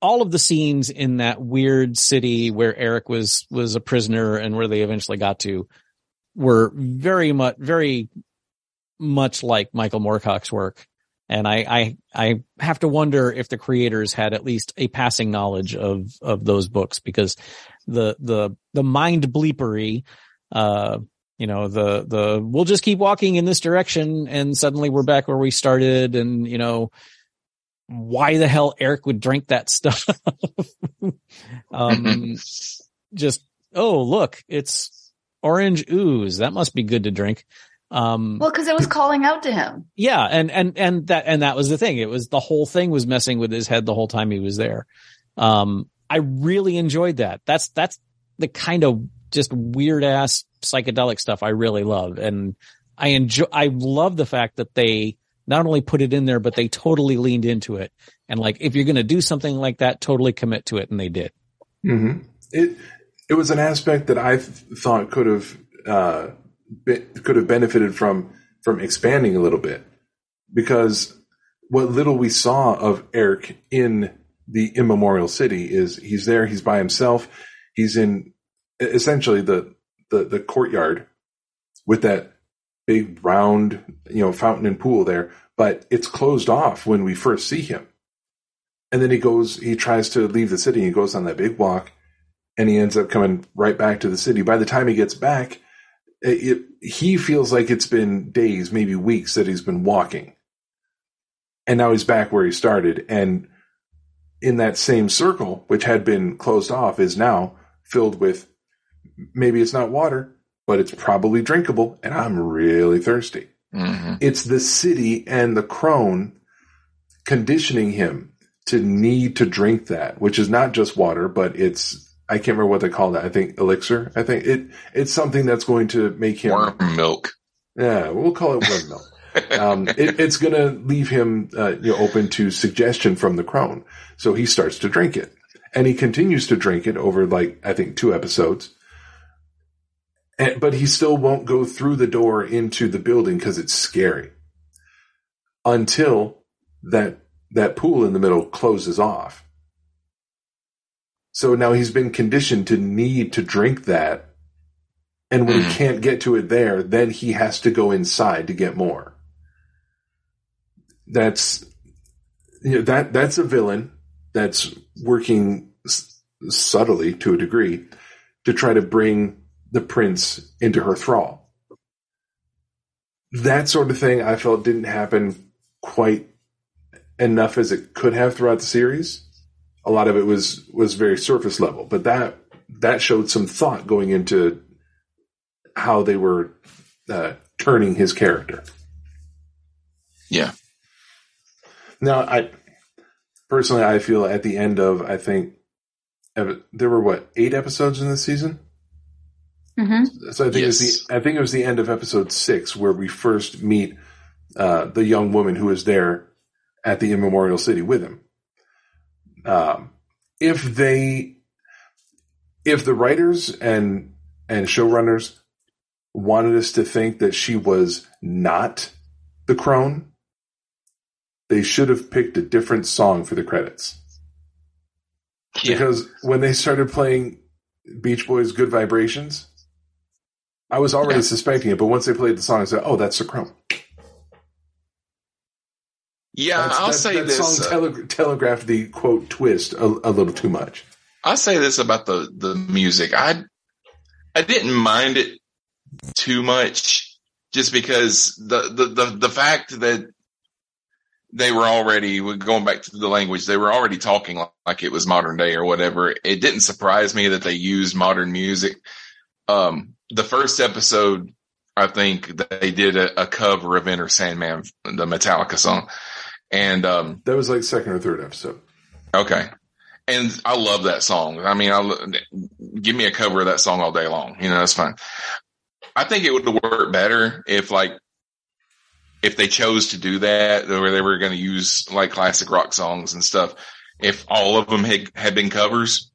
Speaker 3: all of the scenes in that weird city where Airk was was a prisoner and where they eventually got to, were very much very much like Michael Moorcock's work. And I, I, I have to wonder if the creators had at least a passing knowledge of, of those books because the, the, the mind bleepery, uh, you know, the, the, we'll just keep walking in this direction and suddenly we're back where we started and, you know, why the hell Airk would drink that stuff. um, just, oh, look, it's orange ooze. That must be good to drink. Um,
Speaker 17: well, cause it was calling out to him.
Speaker 3: Yeah. And, and, and that, and that was the thing. It was the whole thing was messing with his head the whole time he was there. Um, I really enjoyed that. That's, that's the kind of just weird ass psychedelic stuff I really love. And I enjoy, I love the fact that they not only put it in there, but they totally leaned into it. And like, if you're going to do something like that, totally commit to it. And they did.
Speaker 4: Mm-hmm. It, it was an aspect that I thought could have, uh, be, could have benefited from from expanding a little bit because what little we saw of Airk in the immemorial city is he's there, he's by himself, he's in essentially the the, the courtyard with that big round you know fountain and pool there, but it's closed off when we first see him. And then he goes, he tries to leave the city. He goes on that big walk, and he ends up coming right back to the city. By the time he gets back, it, he feels like it's been days, maybe weeks that he's been walking. And now he's back where he started. And in that same circle, which had been closed off, is now filled with maybe it's not water, but it's probably drinkable, and I'm really thirsty.
Speaker 2: Mm-hmm.
Speaker 4: It's the city and the crone conditioning him to need to drink that, which is not just water, but it's I can't remember what they call that. I think elixir. I think it it's something that's going to make him
Speaker 2: worm milk.
Speaker 4: Yeah, we'll call it worm milk. um, it, it's going to leave him uh, you know open to suggestion from the crone. So he starts to drink it, and he continues to drink it over like I think two episodes. And, but he still won't go through the door into the building because it's scary. Until that that pool in the middle closes off. So now he's been conditioned to need to drink that. And when he hmm. can't get to it there, then he has to go inside to get more. That's you know, that that's a villain that's working s- subtly to a degree to try to bring the prince into her thrall. That sort of thing I felt didn't happen quite enough as it could have throughout the series. A lot of it was was very surface level, but that that showed some thought going into how they were uh, turning his character.
Speaker 2: Yeah.
Speaker 4: Now, I personally I feel at the end of I think there were what eight episodes in this season.
Speaker 17: Mm-hmm.
Speaker 4: So I think it was the I think it was the end of episode six where we first meet uh, the young woman who is there at the immemorial city with him. Um, if they, if the writers and and showrunners wanted us to think that she was not the crone, they should have picked a different song for the credits.
Speaker 2: Yeah.
Speaker 4: Because when they started playing Beach Boys' "Good Vibrations," I was already
Speaker 2: Yeah.
Speaker 4: suspecting it, but once they played the song, I said, "Oh, that's the crone."
Speaker 2: Yeah,
Speaker 4: That's-
Speaker 2: I'll
Speaker 4: that,
Speaker 2: say
Speaker 4: that
Speaker 2: this.
Speaker 4: song
Speaker 2: uh,
Speaker 4: tele- telegraphed the quote twist a, a little too much.
Speaker 2: I'll say this about the the music. I I didn't mind it too much, just because the the the, the fact that they were already going back to the language, they were already talking like it was modern day or whatever. It didn't surprise me that they used modern music. Um, the first episode, I think they did a, a cover of Enter Sandman, the Metallica song, and um,
Speaker 4: That was like second or third episode.
Speaker 2: Okay. And I love that song. I mean, I give me a cover of that song all day long. You know, that's fine. I think it would have worked better if like, if they chose to do that, where they were going to use like classic rock songs and stuff, if all of them had, had been covers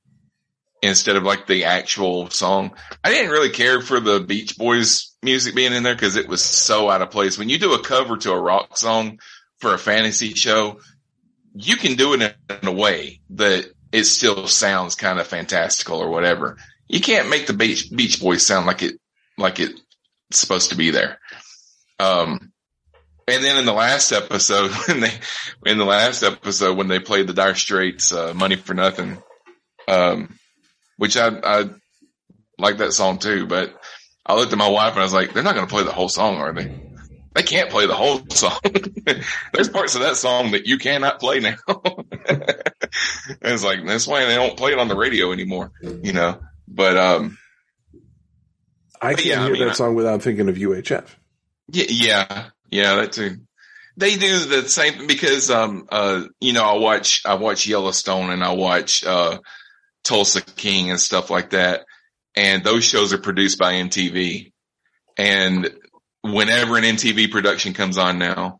Speaker 2: instead of like the actual song. I didn't really care for the Beach Boys music being in there because it was so out of place. When you do a cover to a rock song for a fantasy show, you can do it in a way that it still sounds kind of fantastical or whatever. You can't make the Beach, Beach Boys sound like it, like it's supposed to be there. Um, and then in the last episode, when they, in the last episode, when they played the Dire Straits, uh, Money for Nothing, um, which I, I like that song too, but I looked at my wife and I was like, they're not going to play the whole song, are they? They can't play the whole song. There's parts of that song that you cannot play now. it's like, that's why they don't play it on the radio anymore, you know? But, um,
Speaker 4: I can't
Speaker 2: yeah, I
Speaker 4: hear
Speaker 2: mean,
Speaker 4: that
Speaker 2: I-
Speaker 4: song without thinking of UHF.
Speaker 2: Yeah, yeah, yeah, that too. They do the same because, um, uh, you know, I watch, I watch Yellowstone and I watch, uh, Tulsa King and stuff like that. And those shows are produced by MTV. And whenever an MTV production comes on now,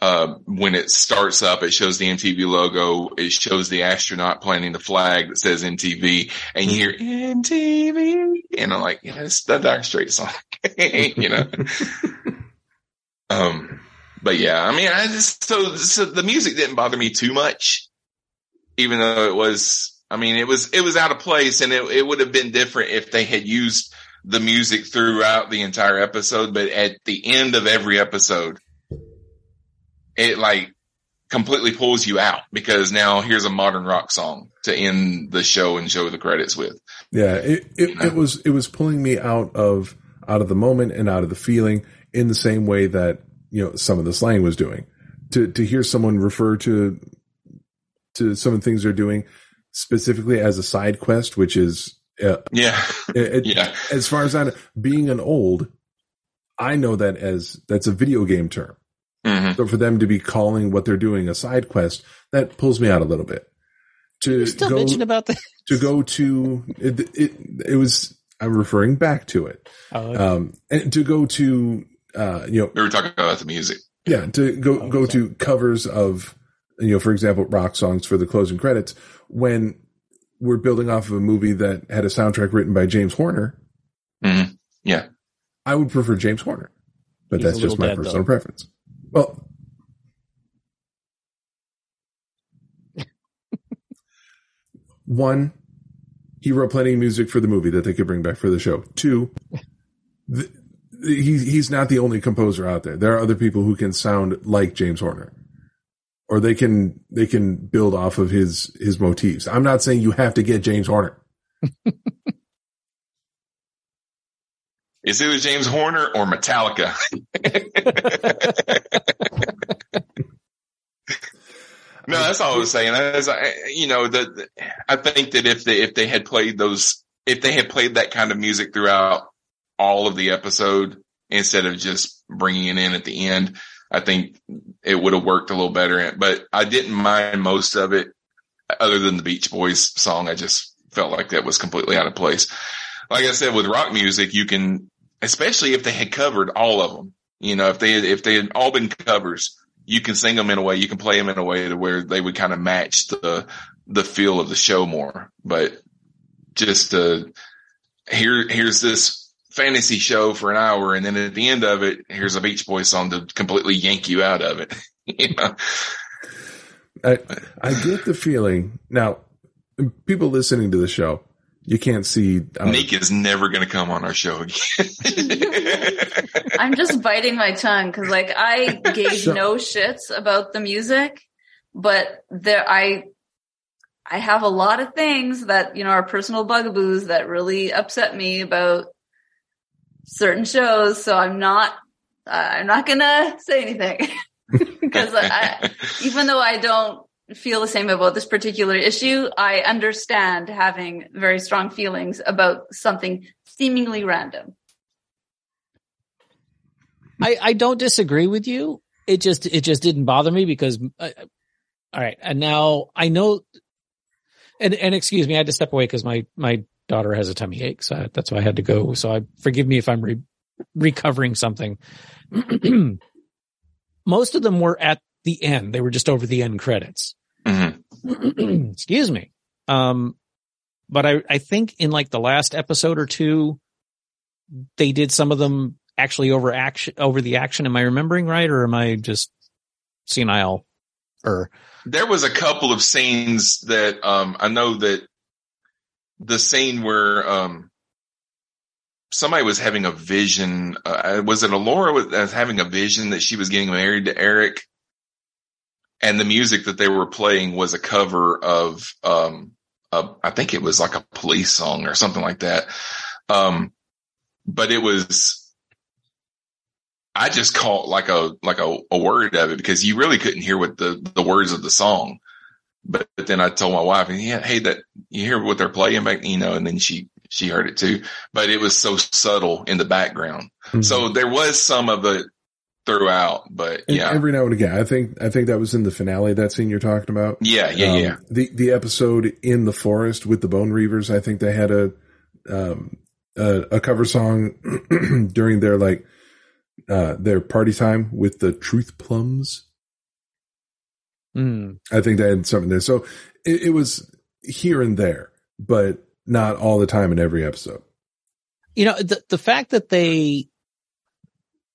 Speaker 2: uh, when it starts up, it shows the MTV logo. It shows the astronaut planting the flag that says MTV and you hear MTV and I'm like, yeah, it's the Dire Straits song, you know? um, but yeah, I mean, I just, so, so the music didn't bother me too much, even though it was, I mean, it was, it was out of place and it, it would have been different if they had used the music throughout the entire episode, but at the end of every episode, it like completely pulls you out because now here's a modern rock song to end the show and show the credits with.
Speaker 18: Yeah, it, it, it was it was pulling me out of out of the moment and out of the feeling in the same way that you know some of the slang was doing. To to hear someone refer to to some of the things they're doing specifically as a side quest, which is
Speaker 4: Uh,
Speaker 2: yeah,
Speaker 4: it,
Speaker 2: yeah.
Speaker 4: As far as I know, being an old, I know that as that's a video game term.
Speaker 2: Mm-hmm.
Speaker 4: So for them to be calling what they're doing a side quest, that pulls me out a little bit. To
Speaker 3: You still
Speaker 4: go,
Speaker 3: mention about that?
Speaker 4: to go to it, it, it was I'm referring back to it.
Speaker 3: Oh, okay.
Speaker 4: Um, and to go to uh, you know
Speaker 2: We were talking about the music.
Speaker 4: yeah, to go
Speaker 3: Oh,
Speaker 4: go to covers of, you know, for example, rock songs for the closing credits when we're building off of a movie that had a soundtrack written by James Horner.
Speaker 2: Mm-hmm. Yeah,
Speaker 4: I would prefer James Horner, but
Speaker 3: He's
Speaker 4: that's just my personal
Speaker 3: though.
Speaker 4: preference. Well, one, he wrote plenty of music for the movie that they could bring back for the show. Two, th- he, he's not the only composer out there. There are other people who can sound like James Horner, or they can they can build off of his his motifs. I'm not saying you have to get James Horner.
Speaker 2: it's either James Horner or Metallica. no, that's all I was saying. As I, you know, the, I think that if they if they had played those, if they had played that kind of music throughout all of the episode instead of just bringing it in at the end, I think it would have worked a little better. But I didn't mind most of it, other than the Beach Boys song. I just felt like that was completely out of place. Like I said, with rock music, you can, especially if they had covered all of them. You know, if they if they had all been covers, you can sing them in a way, you can play them in a way to where they would kind of match the the feel of the show more. But just uh, here here's this fantasy show for an hour, and then at the end of it, here's a Beach Boys song to completely yank you out of it. you know,
Speaker 4: I I get the feeling now. People listening to the show, you can't see. uh,
Speaker 2: Nick is never going to come on our show again.
Speaker 17: I'm just biting my tongue because, like, I gave
Speaker 4: So-
Speaker 17: no shits about the music, but there, I, I have a lot of things that you know are personal bugaboos that really upset me about certain shows. So I'm not, uh, I'm not gonna say anything because I, even though I don't feel the same about this particular issue, I understand having very strong feelings about something seemingly random.
Speaker 3: I, I don't disagree with you. It just it just didn't bother me because uh, all right, and now I know. And and excuse me, I had to step away because my my daughter has a tummy ache, so that's why I had to go. So I forgive me if I'm re- recovering something. Most of them were at the end; they were just over the end credits.
Speaker 2: Mhm.
Speaker 3: excuse me. Um, but I I think in like the last episode or two, they did some of them actually over action over the action. Am I remembering right, or am I just senile? Or
Speaker 2: there was a couple of scenes that um I know that the scene where um somebody was having a vision uh, was it Elora was was having a vision that she was getting married to Airk and the music that they were playing was a cover of um a, I think it was like a police song or something like that um but it was I just caught like a like a, a word of it because you really couldn't hear what the the words of the song. But, but then I told my wife, and yeah, hey, that you hear what they're playing back, you know, and then she she heard it too. But it was so subtle in the background, so there was some of it throughout. But
Speaker 4: And
Speaker 2: yeah,
Speaker 4: every now and again, I think I think that was in the finale. That scene you're talking about.
Speaker 2: yeah, yeah,
Speaker 4: Um,
Speaker 2: yeah.
Speaker 4: The the episode in the forest with the Bone Reavers. I think they had a um a, a cover song during their like uh their party time with the Truth Plums.
Speaker 3: Mm.
Speaker 4: I think they had something there. So it, it was here and there, but not all the time in every episode.
Speaker 3: you know the the fact that they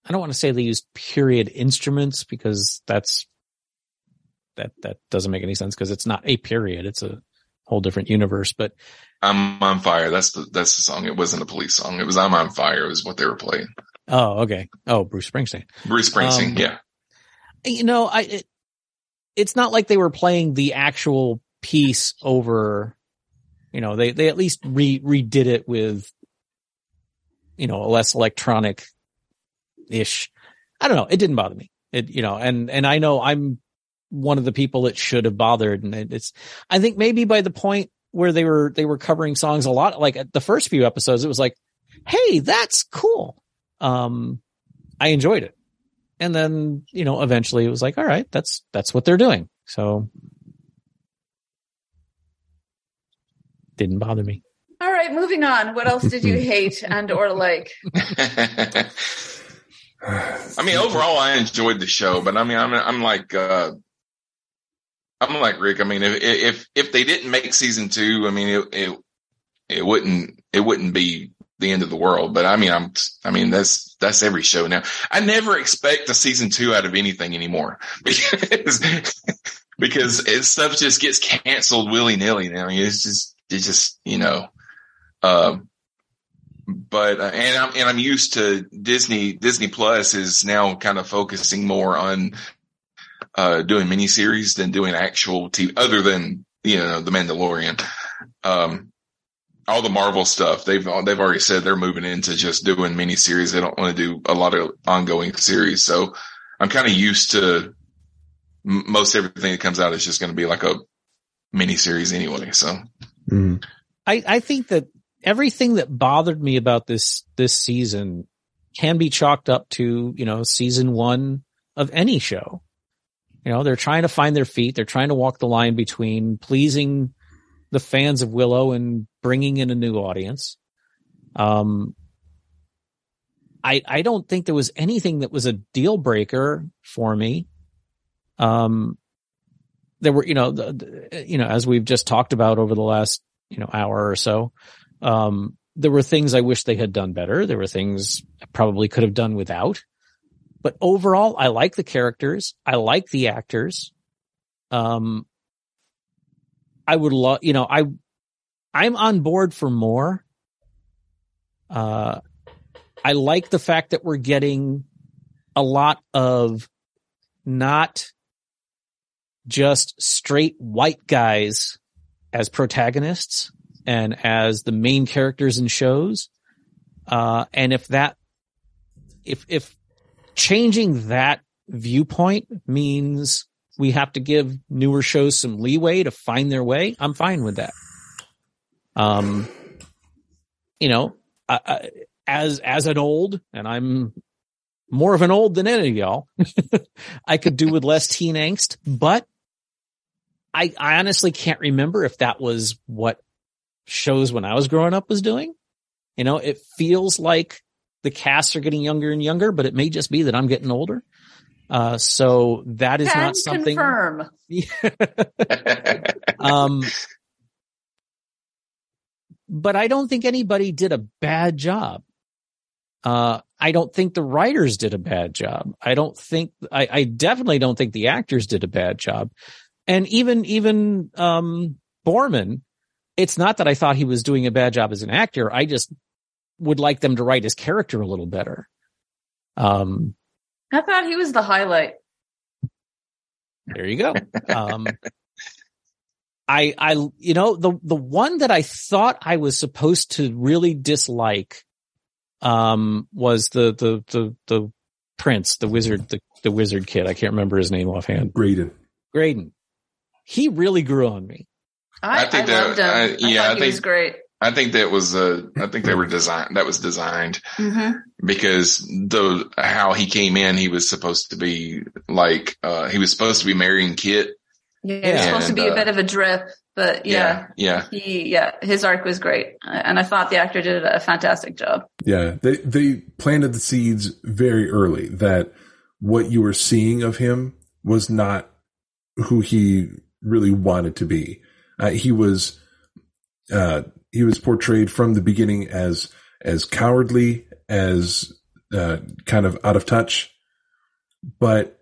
Speaker 3: I don't want to say they used period instruments because that's that that doesn't make any sense because it's not a period it's a whole different universe but
Speaker 2: I'm on fire. That's the that's the song. It wasn't a police song. It was I'm on fire. It was what they were playing.
Speaker 3: oh okay oh Bruce Springsteen
Speaker 2: Bruce Springsteen.
Speaker 3: Um,
Speaker 2: yeah,
Speaker 3: you know I it, it's not like they were playing the actual piece over you know they they at least re redid it with you know a less electronic ish I don't know it didn't bother me it you know and and I know I'm one of the people that should have bothered and it- it's I think maybe by the point where they were they were covering songs a lot. Like the first few episodes, it was like, "Hey, that's cool." Um, I enjoyed it, and then you know, eventually, it was like, "All right, that's that's what they're doing." So, didn't bother me.
Speaker 17: All right, moving on. What else did you hate and or like?
Speaker 2: I mean, overall, I enjoyed the show, but I mean, I'm I'm like uh, I'm like Rick. I mean, if if if they didn't make season two, I mean, it it it wouldn't it wouldn't be the end of the world. But I mean, I'm I mean that's that's every show now. I never expect a season two out of anything anymore because because it, stuff just gets canceled willy nilly now. I mean, it's just it's just you know. Um, but uh, and I'm and I'm used to Disney. Disney Plus is now kind of focusing more on uh, doing miniseries than doing actual TV, other than you know the Mandalorian. Um, all the Marvel stuff they've they've already said they're moving into just doing miniseries. They don't want to do a lot of ongoing series. So I'm kind of used to m- most everything that comes out is just going to be like a miniseries anyway. So
Speaker 3: mm-hmm. I I think that everything that bothered me about this this season can be chalked up to you know season one of any show. You know, they're trying to find their feet. They're trying to walk the line between pleasing the fans of Willow and bringing in a new audience. Um, I I don't think there was anything that was a deal breaker for me. Um, there were you know the, you know as we've just talked about over the last you know hour or so. Um, there were things I wish they had done better. There were things I probably could have done without. But overall, I like the characters. I like the actors. Um, I would love, you know, I, I'm on board for more. Uh, I like the fact that we're getting a lot of not just straight white guys as protagonists and as the main characters in shows. Uh, and if that, if, if changing that viewpoint means we have to give newer shows some leeway to find their way, I'm fine with that. Um, you know, I, I, as, as an old, and I'm more of an old than any of y'all, I could do with less teen angst, but I, I honestly can't remember if that was what shows when I was growing up was doing. You know, it feels like the casts are getting younger and younger, but it may just be that I'm getting older. Uh, so that is
Speaker 17: Can
Speaker 3: not something.
Speaker 17: Confirm.
Speaker 3: um, but I don't think anybody did a bad job. Uh, I don't think the writers did a bad job. I don't think, I, I definitely don't think the actors did a bad job. And even, even, um, Boorman, it's not that I thought he was doing a bad job as an actor. I just would like them to write his character a little better. Um,
Speaker 17: I thought he was the highlight.
Speaker 3: There you go. Um, I, I, you know, the, the one that I thought I was supposed to really dislike, um, was the, the, the, the prince, the wizard, the, the wizard kid. I can't remember his name offhand.
Speaker 4: Graydon.
Speaker 3: Graydon. He really grew on me.
Speaker 17: I, I think I loved him. Uh, yeah, I, I think, was great.
Speaker 2: I think that was uh, I think they were designed. That was designed
Speaker 17: mm-hmm.
Speaker 2: because the how he came in, he was supposed to be like uh, he was supposed to be marrying Kit.
Speaker 17: Yeah, he was supposed to be uh, a bit of a drip, but yeah,
Speaker 2: yeah,
Speaker 17: yeah, he yeah, his arc was great, and I thought the actor did a fantastic job.
Speaker 4: Yeah, they they planted the seeds very early that what you were seeing of him was not who he really wanted to be. Uh, he was uh, he was portrayed from the beginning as as cowardly, as uh, kind of out of touch. But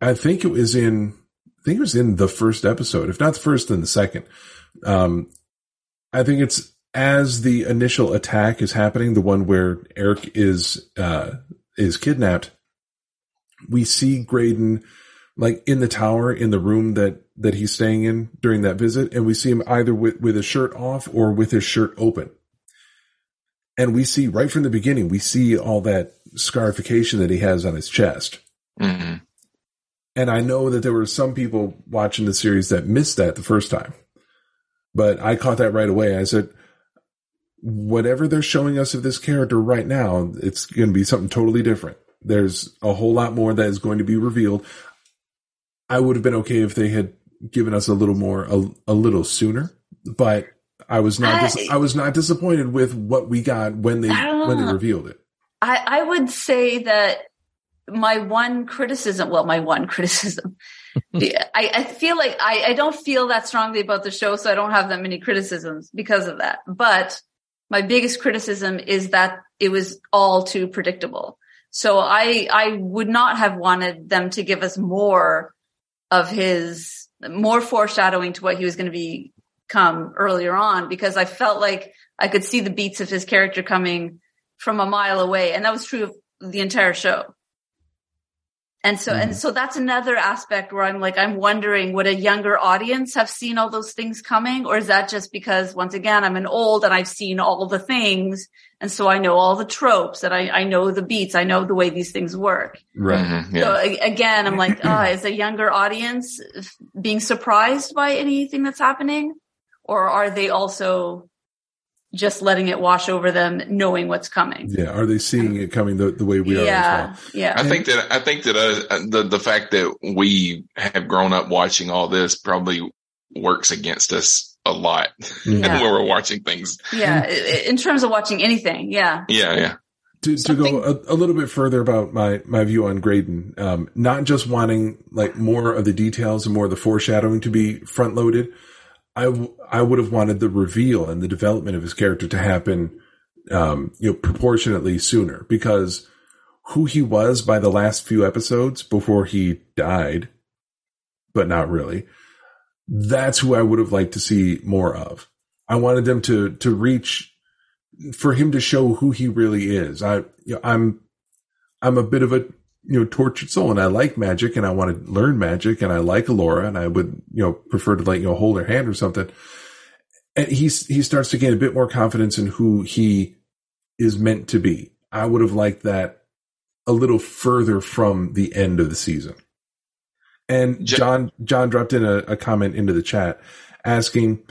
Speaker 4: I think it was in I think it was in the first episode, if not the first, then the second. Um, I think it's as the initial attack is happening, the one where Airk is uh, is kidnapped. We see Graydon like in the tower in the room that that he's staying in during that visit and we see him either with with his shirt off or with his shirt open and we see right from the beginning we see all that scarification that he has on his chest
Speaker 2: mm-hmm.
Speaker 4: and i know that there were some people watching the series that missed that the first time but I caught that right away. I said, whatever they're showing us of this character right now, it's going to be something totally different. There's a whole lot more that is going to be revealed. I would have been okay if they had given us a little more, a, a little sooner, but I was not, dis- I, I was not disappointed with what we got when they, when they revealed it.
Speaker 17: I, I would say that my one criticism, well, my one criticism, I, I, feel like I, I don't feel that strongly about the show, so I don't have that many criticisms because of that. But my biggest criticism is that it was all too predictable. So I, I would not have wanted them to give us more of his, more foreshadowing to what he was going to become earlier on because I felt like I could see the beats of his character coming from a mile away. And that was true of the entire show. And so, mm-hmm. and so that's another aspect where I'm like, I'm wondering, would a younger audience have seen all those things coming? Or is that just because once again, I'm an old and I've seen all the things. And so I know all the tropes and I, I know the beats. I know the way these things work.
Speaker 4: Right.
Speaker 2: Mm-hmm. Yeah.
Speaker 17: So again, I'm like, oh, is a younger audience being surprised by anything that's happening? Or are they also just letting it wash over them, knowing what's coming.
Speaker 4: Yeah, are they seeing it coming the, the way we
Speaker 17: yeah,
Speaker 4: are?
Speaker 17: Yeah, well? yeah.
Speaker 2: I think that I think that uh, the the fact that we have grown up watching all this probably works against us a lot yeah. when we're watching things.
Speaker 17: Yeah, in terms of watching anything. Yeah.
Speaker 2: Yeah, yeah.
Speaker 4: To, to go a, a, little bit further about my, my view on Graydon, um, not just wanting like more of the details and more of the foreshadowing to be front loaded, I, w- I would have wanted the reveal and the development of his character to happen, um, you know, proportionately sooner because who he was by the last few episodes before he died, but not really. That's who I would have liked to see more of. I wanted them to, to reach for him to show who he really is. I, you know, I'm, I'm a bit of a you know, tortured soul and I like magic and I want to learn magic and I like Elora and I would, you know, prefer to like, you know, hold her hand or something. And he's, he starts to gain a bit more confidence in who he is meant to be. I would have liked that a little further from the end of the season. And John, John dropped in a, a comment into the chat asking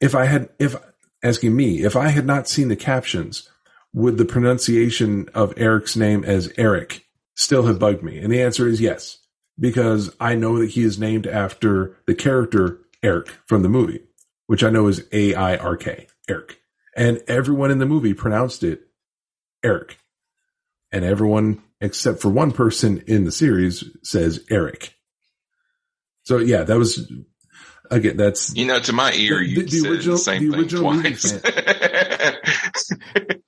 Speaker 4: if I had, if asking me, if I had not seen the captions, would the pronunciation of Airk's name as Eric still have bugged me? And the answer is yes, because I know that he is named after the character Airk from the movie, which I know is A I R K, Eric. And everyone in the movie pronounced it Eric. And everyone except for one person in the series says Eric. So yeah, that was again. That's
Speaker 2: you know, to my ear, you the, the original, the same the thing twice.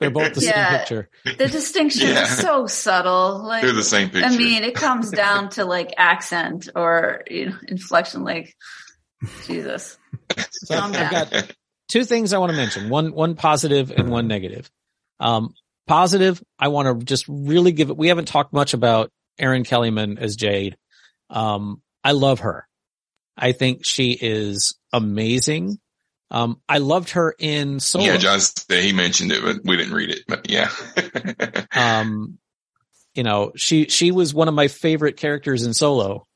Speaker 3: They're both the yeah, same picture.
Speaker 17: The distinction yeah. is so subtle. Like
Speaker 2: they're the same picture.
Speaker 17: I mean, it comes down to like accent or you know inflection. Like Jesus.
Speaker 3: So I've got two things I want to mention. One one positive and one negative. Um, positive, I want to just really give it. We haven't talked much about Erin Kellyman as Jade. Um, I love her. I think she is amazing. Um, I loved her in Solo.
Speaker 2: Yeah, John, said he mentioned it, but we didn't read it. But yeah.
Speaker 3: um, you know, she she was one of my favorite characters in Solo,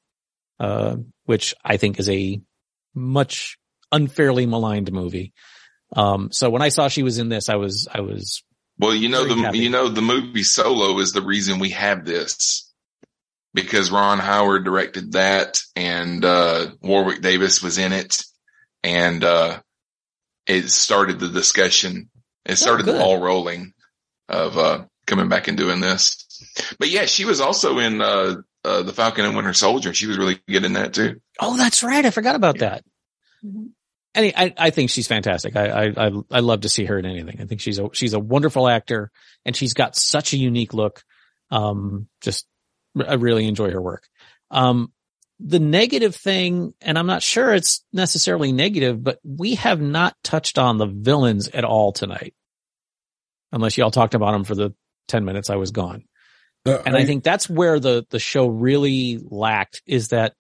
Speaker 3: uh, which I think is a much unfairly maligned movie. Um, so when I saw she was in this, I was I was
Speaker 2: well, you know the happy. you know the movie Solo is the reason we have this because Ron Howard directed that and uh, Warwick Davis was in it and uh, it started the discussion. It oh, started oh, the ball rolling of uh, coming back and doing this. But yeah, she was also in uh, uh, the Falcon and Winter Soldier. She was really good in that too.
Speaker 3: Oh, that's right. I forgot about that. Mm-hmm. Any, I, I think she's fantastic. I, I, I love to see her in anything. I think she's a, she's a wonderful actor and she's got such a unique look. Um, just, I really enjoy her work. Um, the negative thing, and I'm not sure it's necessarily negative, but we have not touched on the villains at all tonight. Unless y'all talked about them for the 10 minutes I was gone. Uh, and I, I think that's where the, the show really lacked is that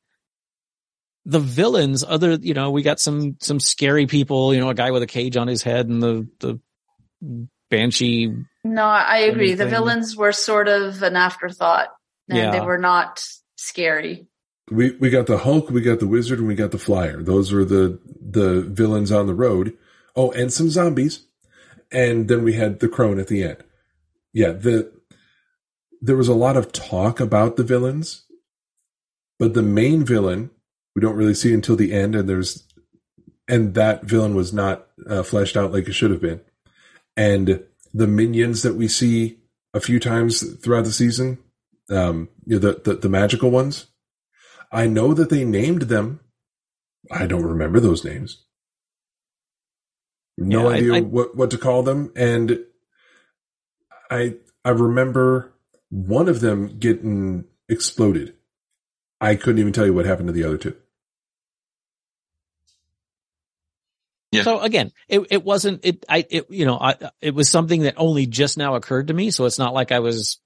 Speaker 3: the villains, other, you know, we got some, some scary people, you know, a guy with a cage on his head and the, the banshee.
Speaker 17: No, I agree. The villains were sort of an afterthought and yeah. they were not scary.
Speaker 4: We we got the Hulk, we got the Wizard, and we got the Flyer. Those were the the villains on the road. Oh, and some zombies, and then we had the Crone at the end. Yeah, the there was a lot of talk about the villains, but the main villain we don't really see until the end, and there's and that villain was not uh, fleshed out like it should have been, and the minions that we see a few times throughout the season, um, you know, the, the the magical ones. I know that they named them. I don't remember those names. No yeah, idea I, I, what what to call them, and I I remember one of them getting exploded. I couldn't even tell you what happened to the other two.
Speaker 3: Yeah. So again, it, it wasn't, it, I, it, you know, I, it was something that only just now occurred to me. So it's not like I was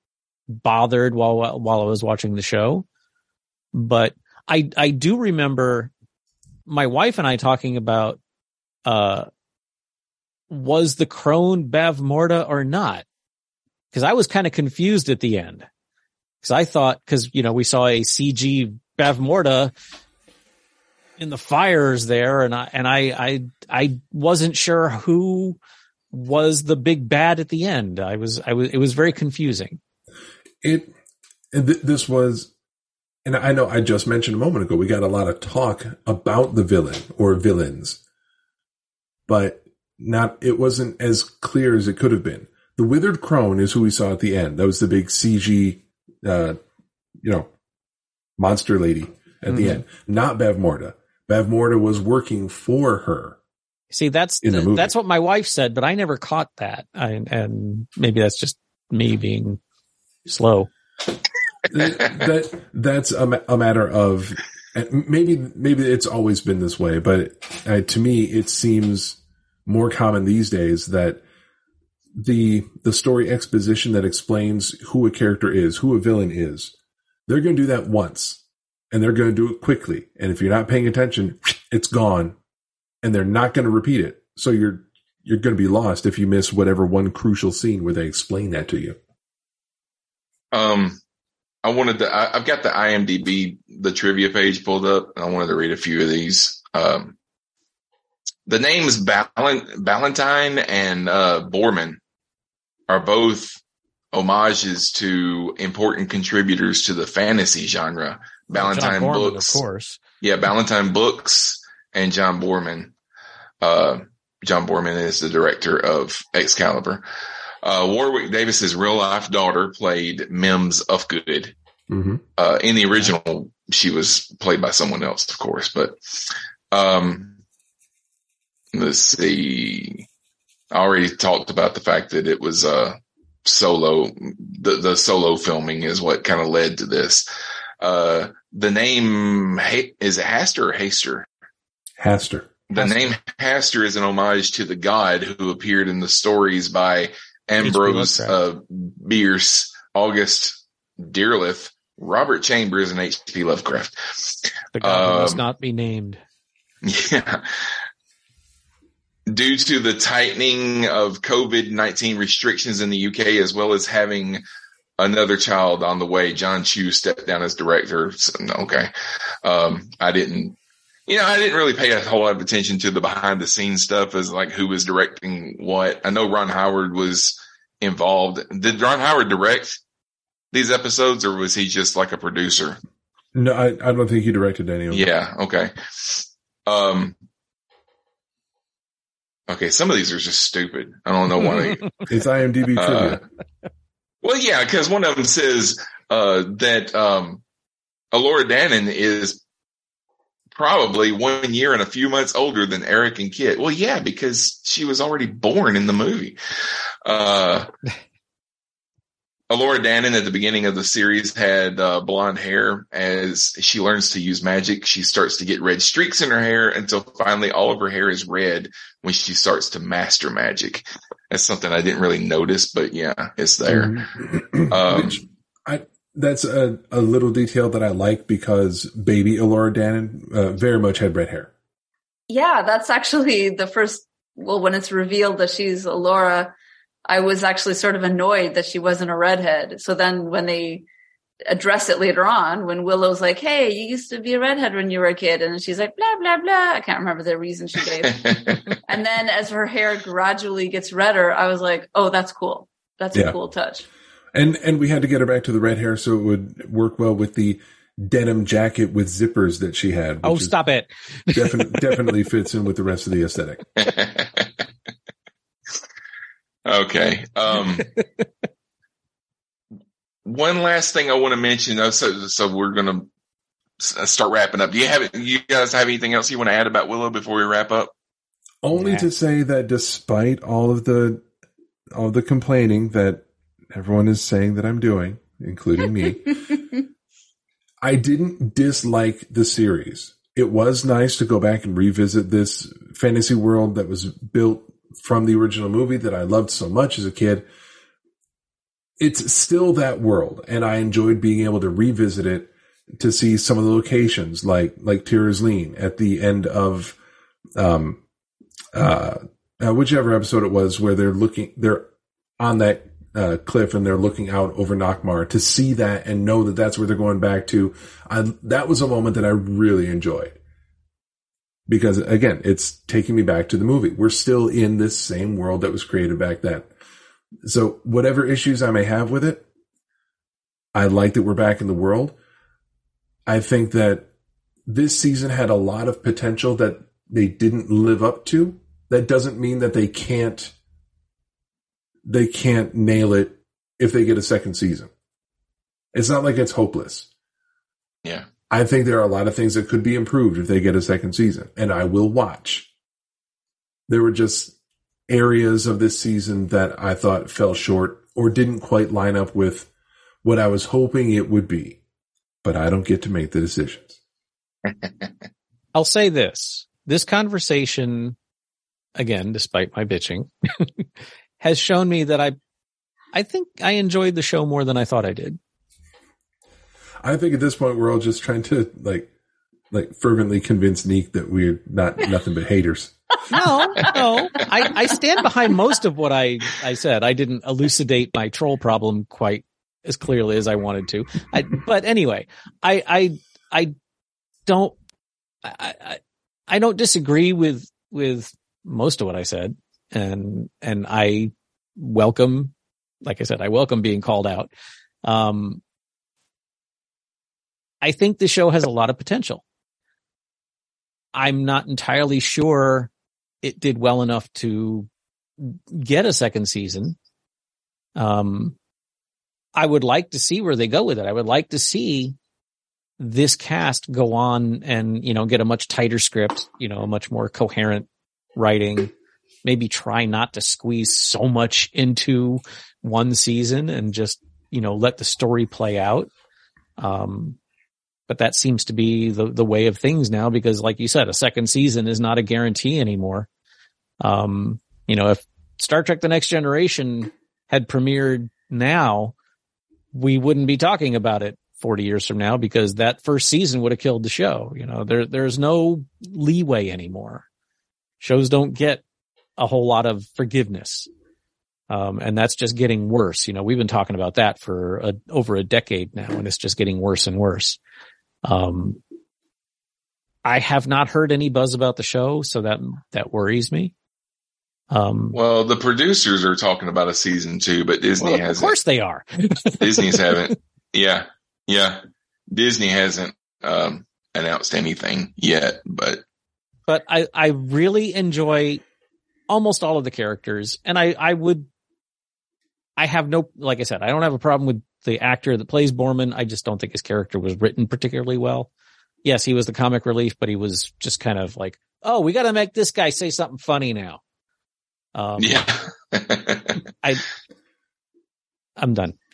Speaker 3: bothered while, while I was watching the show, but I, I do remember my wife and I talking about, uh, was the crone Bavmorda or not? Cause I was kind of confused at the end. Cause I thought, cause, you know, we saw a CG Bavmorda in the fires there, and I and I I I wasn't sure who was the big bad at the end. I was I was it was very confusing.
Speaker 4: It th- this was, and I know I just mentioned a moment ago. We got a lot of talk about the villain or villains, but not it wasn't as clear as it could have been. The withered crone is who we saw at the end. That was the big CG, uh, you know, monster lady at mm-hmm. the end. Not Bavmorda. Bavmorda was working for her.
Speaker 3: See, that's the, that's what my wife said, but I never caught that. I, and maybe that's just me being slow.
Speaker 4: that that's a, a, matter of maybe maybe it's always been this way, but uh, to me it seems more common these days that the the story exposition that explains who a character is, who a villain is, they're going to do that once and they're going to do it quickly. And if you're not paying attention, it's gone and they're not going to repeat it. So you're, you're going to be lost if you miss whatever one crucial scene where they explain that to you.
Speaker 2: Um, I wanted to, I, have got the IMDb, the trivia page pulled up and I wanted to read a few of these. Um, the names Ballantine and, uh, Boorman are both homages to important contributors to the fantasy genre Ballantine Boorman, Books,
Speaker 3: of course.
Speaker 2: Yeah, Ballantine Books and John Boorman. Uh, John Boorman is the director of Excalibur. Uh, Warwick Davis's real life daughter played Mims Ufgood. Mm-hmm. Uh, in the original, she was played by someone else, of course, but, um, let's see. I already talked about the fact that it was, uh, solo, the, the solo filming is what kind of led to this. Uh, the name is it Hastur or Haster?
Speaker 4: Hastur.
Speaker 2: The
Speaker 4: Hastur.
Speaker 2: name Hastur is an homage to the god who appeared in the stories by Ambrose uh, Bierce, August Derleth, Robert Chambers, and H.P. Lovecraft.
Speaker 3: The god um, must not be named.
Speaker 2: Yeah. Due to the tightening of COVID 19 restrictions in the UK, as well as having another child on the way. Jon Chu stepped down as director. So, okay. Um, I didn't, you know, I didn't really pay a whole lot of attention to the behind the scenes stuff as like who was directing what. I know Ron Howard was involved. Did Ron Howard direct these episodes or was he just like a producer?
Speaker 4: No, I, I don't think he directed any of them.
Speaker 2: Yeah. Okay. Um, okay. Some of these are just stupid. I don't know why.
Speaker 4: it's IMDb uh, trivia.
Speaker 2: Well, yeah, because one of them says uh, that um, Elora Danan is probably one year and a few months older than Airk and Kit. Well, yeah, because she was already born in the movie. Uh, Elora Danan at the beginning of the series had uh, blonde hair. As she learns to use magic, she starts to get red streaks in her hair until finally all of her hair is red when she starts to master magic. That's something I didn't really notice, but yeah, it's there. Mm-hmm. Um,
Speaker 4: I, that's a, a little detail that I like because baby Elora Danan uh, very much had red hair.
Speaker 17: Yeah, that's actually the first. Well, when it's revealed that she's Elora, I was actually sort of annoyed that she wasn't a redhead. So then when they address it later on when Willow's like, "Hey, you used to be a redhead when you were a kid," and she's like, "Blah blah blah." I can't remember the reason she gave. and then as her hair gradually gets redder, I was like, "Oh, that's cool. That's yeah. a cool touch."
Speaker 4: And and we had to get her back to the red hair so it would work well with the denim jacket with zippers that she had.
Speaker 3: Oh, stop it!
Speaker 4: definitely definitely fits in with the rest of the aesthetic.
Speaker 2: okay. Um, one last thing I want to mention. So, so we're going to uh, start wrapping up. Do you have you guys have anything else you want to add about Willow before we wrap up?
Speaker 4: Only yeah. to say that despite all of the all of the complaining that everyone is saying that I'm doing, including me, I didn't dislike the series. It was nice to go back and revisit this fantasy world that was built from the original movie that I loved so much as a kid it's still that world, and I enjoyed being able to revisit it to see some of the locations, like like Tir Asleen at the end of, um, uh, uh, whichever episode it was, where they're looking, they're on that uh, cliff and they're looking out over Nockmaar to see that and know that that's where they're going back to. I, that was a moment that I really enjoyed because again, it's taking me back to the movie. We're still in this same world that was created back then. So whatever issues I may have with it, I like that we're back in the world. I think that this season had a lot of potential that they didn't live up to. That doesn't mean that they can't they can't nail it if they get a second season. It's not like it's hopeless.
Speaker 2: Yeah.
Speaker 4: I think there are a lot of things that could be improved if they get a second season, and I will watch. There were just areas of this season that I thought fell short or didn't quite line up with what I was hoping it would be. But I don't get to make the decisions.
Speaker 3: I'll say this. This conversation, again, despite my bitching, has shown me that I, I think I enjoyed the show more than I thought I did.
Speaker 4: I think at this point we're all just trying to like, like fervently convince Neek that we're not nothing but haters
Speaker 3: no, no. I, I stand behind most of what I, I said. I didn't elucidate my troll problem quite as clearly as I wanted to. I, but anyway, I, I, I don't, I, I, I don't disagree with, with most of what I said. And, and I welcome, like I said, I welcome being called out. Um, I think the show has a lot of potential. I'm not entirely sure it did well enough to get a second season. Um, I would like to see where they go with it. I would like to see this cast go on and, you know, get a much tighter script, you know, a much more coherent writing, maybe try not to squeeze so much into one season and just, you know, let the story play out. Um, but that seems to be the, the way of things now because like you said, a second season is not a guarantee anymore. Um, you know, if Star Trek The Next Generation had premiered now, we wouldn't be talking about it 40 years from now because that first season would have killed the show. You know, there, there's no leeway anymore. Shows don't get a whole lot of forgiveness. Um, and that's just getting worse. You know, we've been talking about that for a, over a decade now and it's just getting worse and worse. Um, I have not heard any buzz about the show, so that, that worries me.
Speaker 2: Um, well, the producers are talking about a season two, but Disney well, hasn't.
Speaker 3: Of course they are.
Speaker 2: Disney's haven't. Yeah. Yeah. Disney hasn't, um, announced anything yet, but.
Speaker 3: But I, I really enjoy almost all of the characters and I, I would, I have no, like I said, I don't have a problem with the actor that plays Boorman. I just don't think his character was written particularly well. Yes, he was the comic relief, but he was just kind of like, oh, we got to make this guy say something funny now.
Speaker 2: Um, yeah.
Speaker 3: I, I'm done.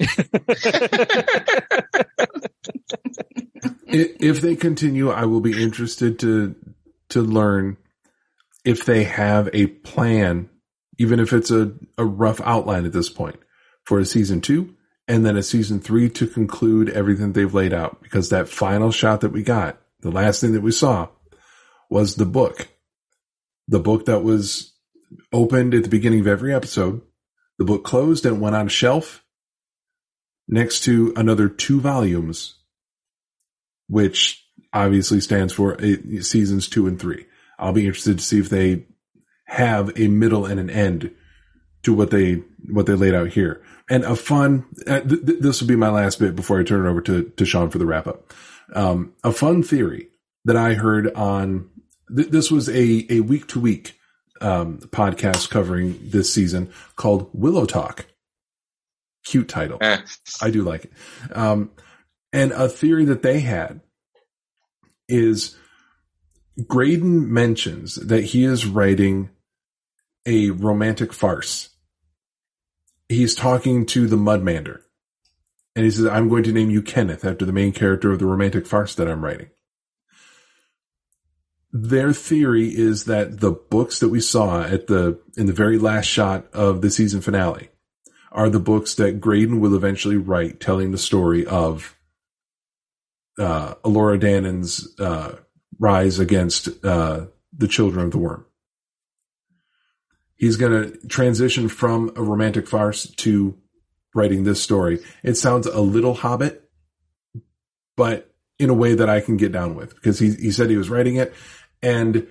Speaker 4: if they continue, I will be interested to to learn if they have a plan, even if it's a, a rough outline at this point, for a season two and then a season three to conclude everything they've laid out. Because that final shot that we got, the last thing that we saw was the book. The book that was opened at the beginning of every episode. The book closed and went on a shelf. next to another two volumes, which obviously stands for uh, seasons two and three. I'll be interested to see if they have a middle and an end to what they what they laid out here. And a fun uh, th- th- this will be my last bit before I turn it over to to Sean for the wrap up. Um, a fun theory that I heard on th- this was a a week to week podcast covering this season called Willow Talk. Cute title.
Speaker 2: Eh.
Speaker 4: I do like it. Um, and a theory that they had is Graydon mentions that he is writing a romantic farce. He's talking to the Mudmander. And he says, I'm going to name you Kenneth after the main character of the romantic farce that I'm writing. Their theory is that the books that we saw at the, in the very last shot of the season finale are the books that Graydon will eventually write telling the story of, uh, Elora Danan's, uh, rise against, uh, the children of the worm. He's going to transition from a romantic farce to writing this story. It sounds a little Hobbit, but in a way that I can get down with because he, he said he was writing it. And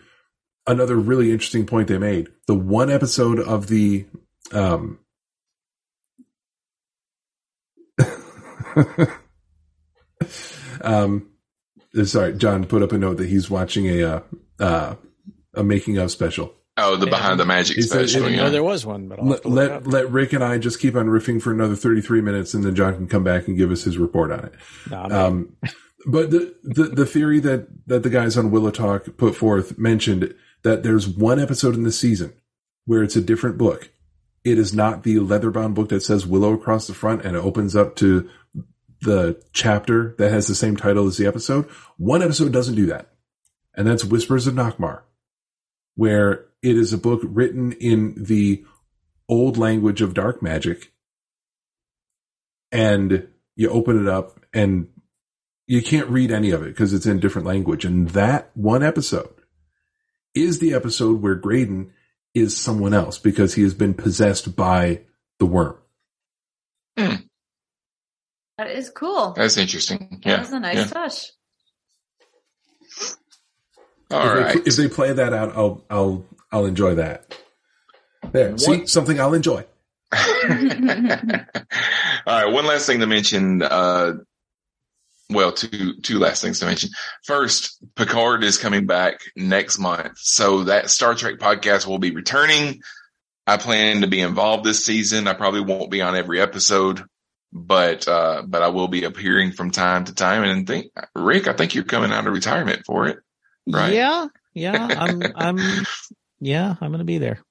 Speaker 4: another really interesting point they made the one episode of the, um, um, sorry, John put up a note that he's watching a, uh, uh, a making of special.
Speaker 2: Oh, the behind the magic
Speaker 4: He
Speaker 2: special.
Speaker 3: I didn't
Speaker 2: yeah.
Speaker 3: know there was one, but I'll
Speaker 4: Let,
Speaker 3: to look it up.
Speaker 4: let let Rick and I just keep on riffing for another thirty three minutes, and then John can come back and give us his report on it.
Speaker 3: No, I'm
Speaker 4: Um, but the, the the theory that that the guys on Willow Talk put forth mentioned that there's one episode in the season where it's a different book. It is not the leather-bound book that says Willow across the front and it opens up to the chapter that has the same title as the episode. One episode doesn't do that, and that's Whispers of Nockmaar, where it is a book written in the old language of dark magic, and you open it up and you can't read any of it because it's in different language. And that one episode is the episode where Graydon is someone else because he has been possessed by the worm. Hmm.
Speaker 17: That is cool.
Speaker 2: That's interesting.
Speaker 17: That was a nice
Speaker 2: yeah.
Speaker 17: touch.
Speaker 2: All
Speaker 4: if,
Speaker 2: right.
Speaker 4: they, if they play that out, I'll I'll I'll enjoy that. There, see something I'll enjoy.
Speaker 2: All right. One last thing to mention. Uh, well, two two last things to mention. First, Picard is coming back next month, so that Star Trek podcast will be returning. I plan to be involved this season. I probably won't be on every episode, but uh, but I will be appearing from time to time. And think, Rick, I think you're coming out of retirement for it, right?
Speaker 3: Yeah, yeah. I'm, I'm, yeah. I'm going to be there.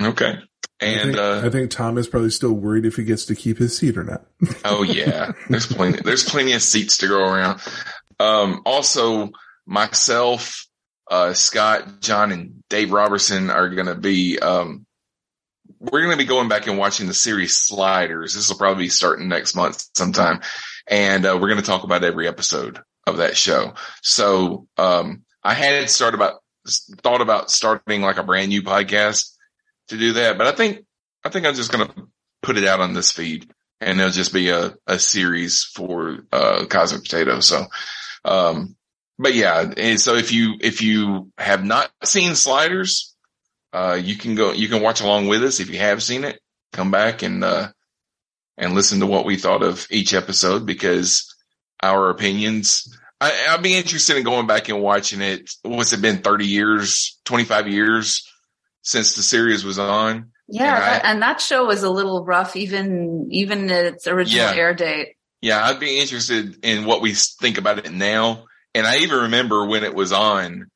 Speaker 2: Okay.
Speaker 4: I
Speaker 2: And
Speaker 4: think,
Speaker 2: uh,
Speaker 4: I think Tom is probably still worried if he gets to keep his seat or not.
Speaker 2: Oh yeah, there's plenty. There's plenty of seats to go around. Um, also, myself, uh, Scott, John, and Dave Robertson are going to be. Um, we're going to be going back and watching the series Sliders. This will probably be starting next month sometime, and uh, we're going to talk about every episode of that show. So um, I had started about thought about starting like a brand new podcast to do that, but I think I think I'm just going to put it out on this feed and it'll just be a, a series for, uh, Cosmic Potato. So, um, but yeah, and so if you, if you have not seen Sliders, uh, you can go, you can watch along with us. If you have seen it, come back and, uh, and listen to what we thought of each episode because our opinions, I, I'd be interested in going back and watching it. What's it been? 30 years, 25 years since the series was on.
Speaker 17: Yeah,
Speaker 2: And I-
Speaker 17: that, and that show was a little rough, even even its original
Speaker 2: Yeah.
Speaker 17: air date.
Speaker 2: Yeah, I'd be interested in what we think about it now. And I even remember when it was on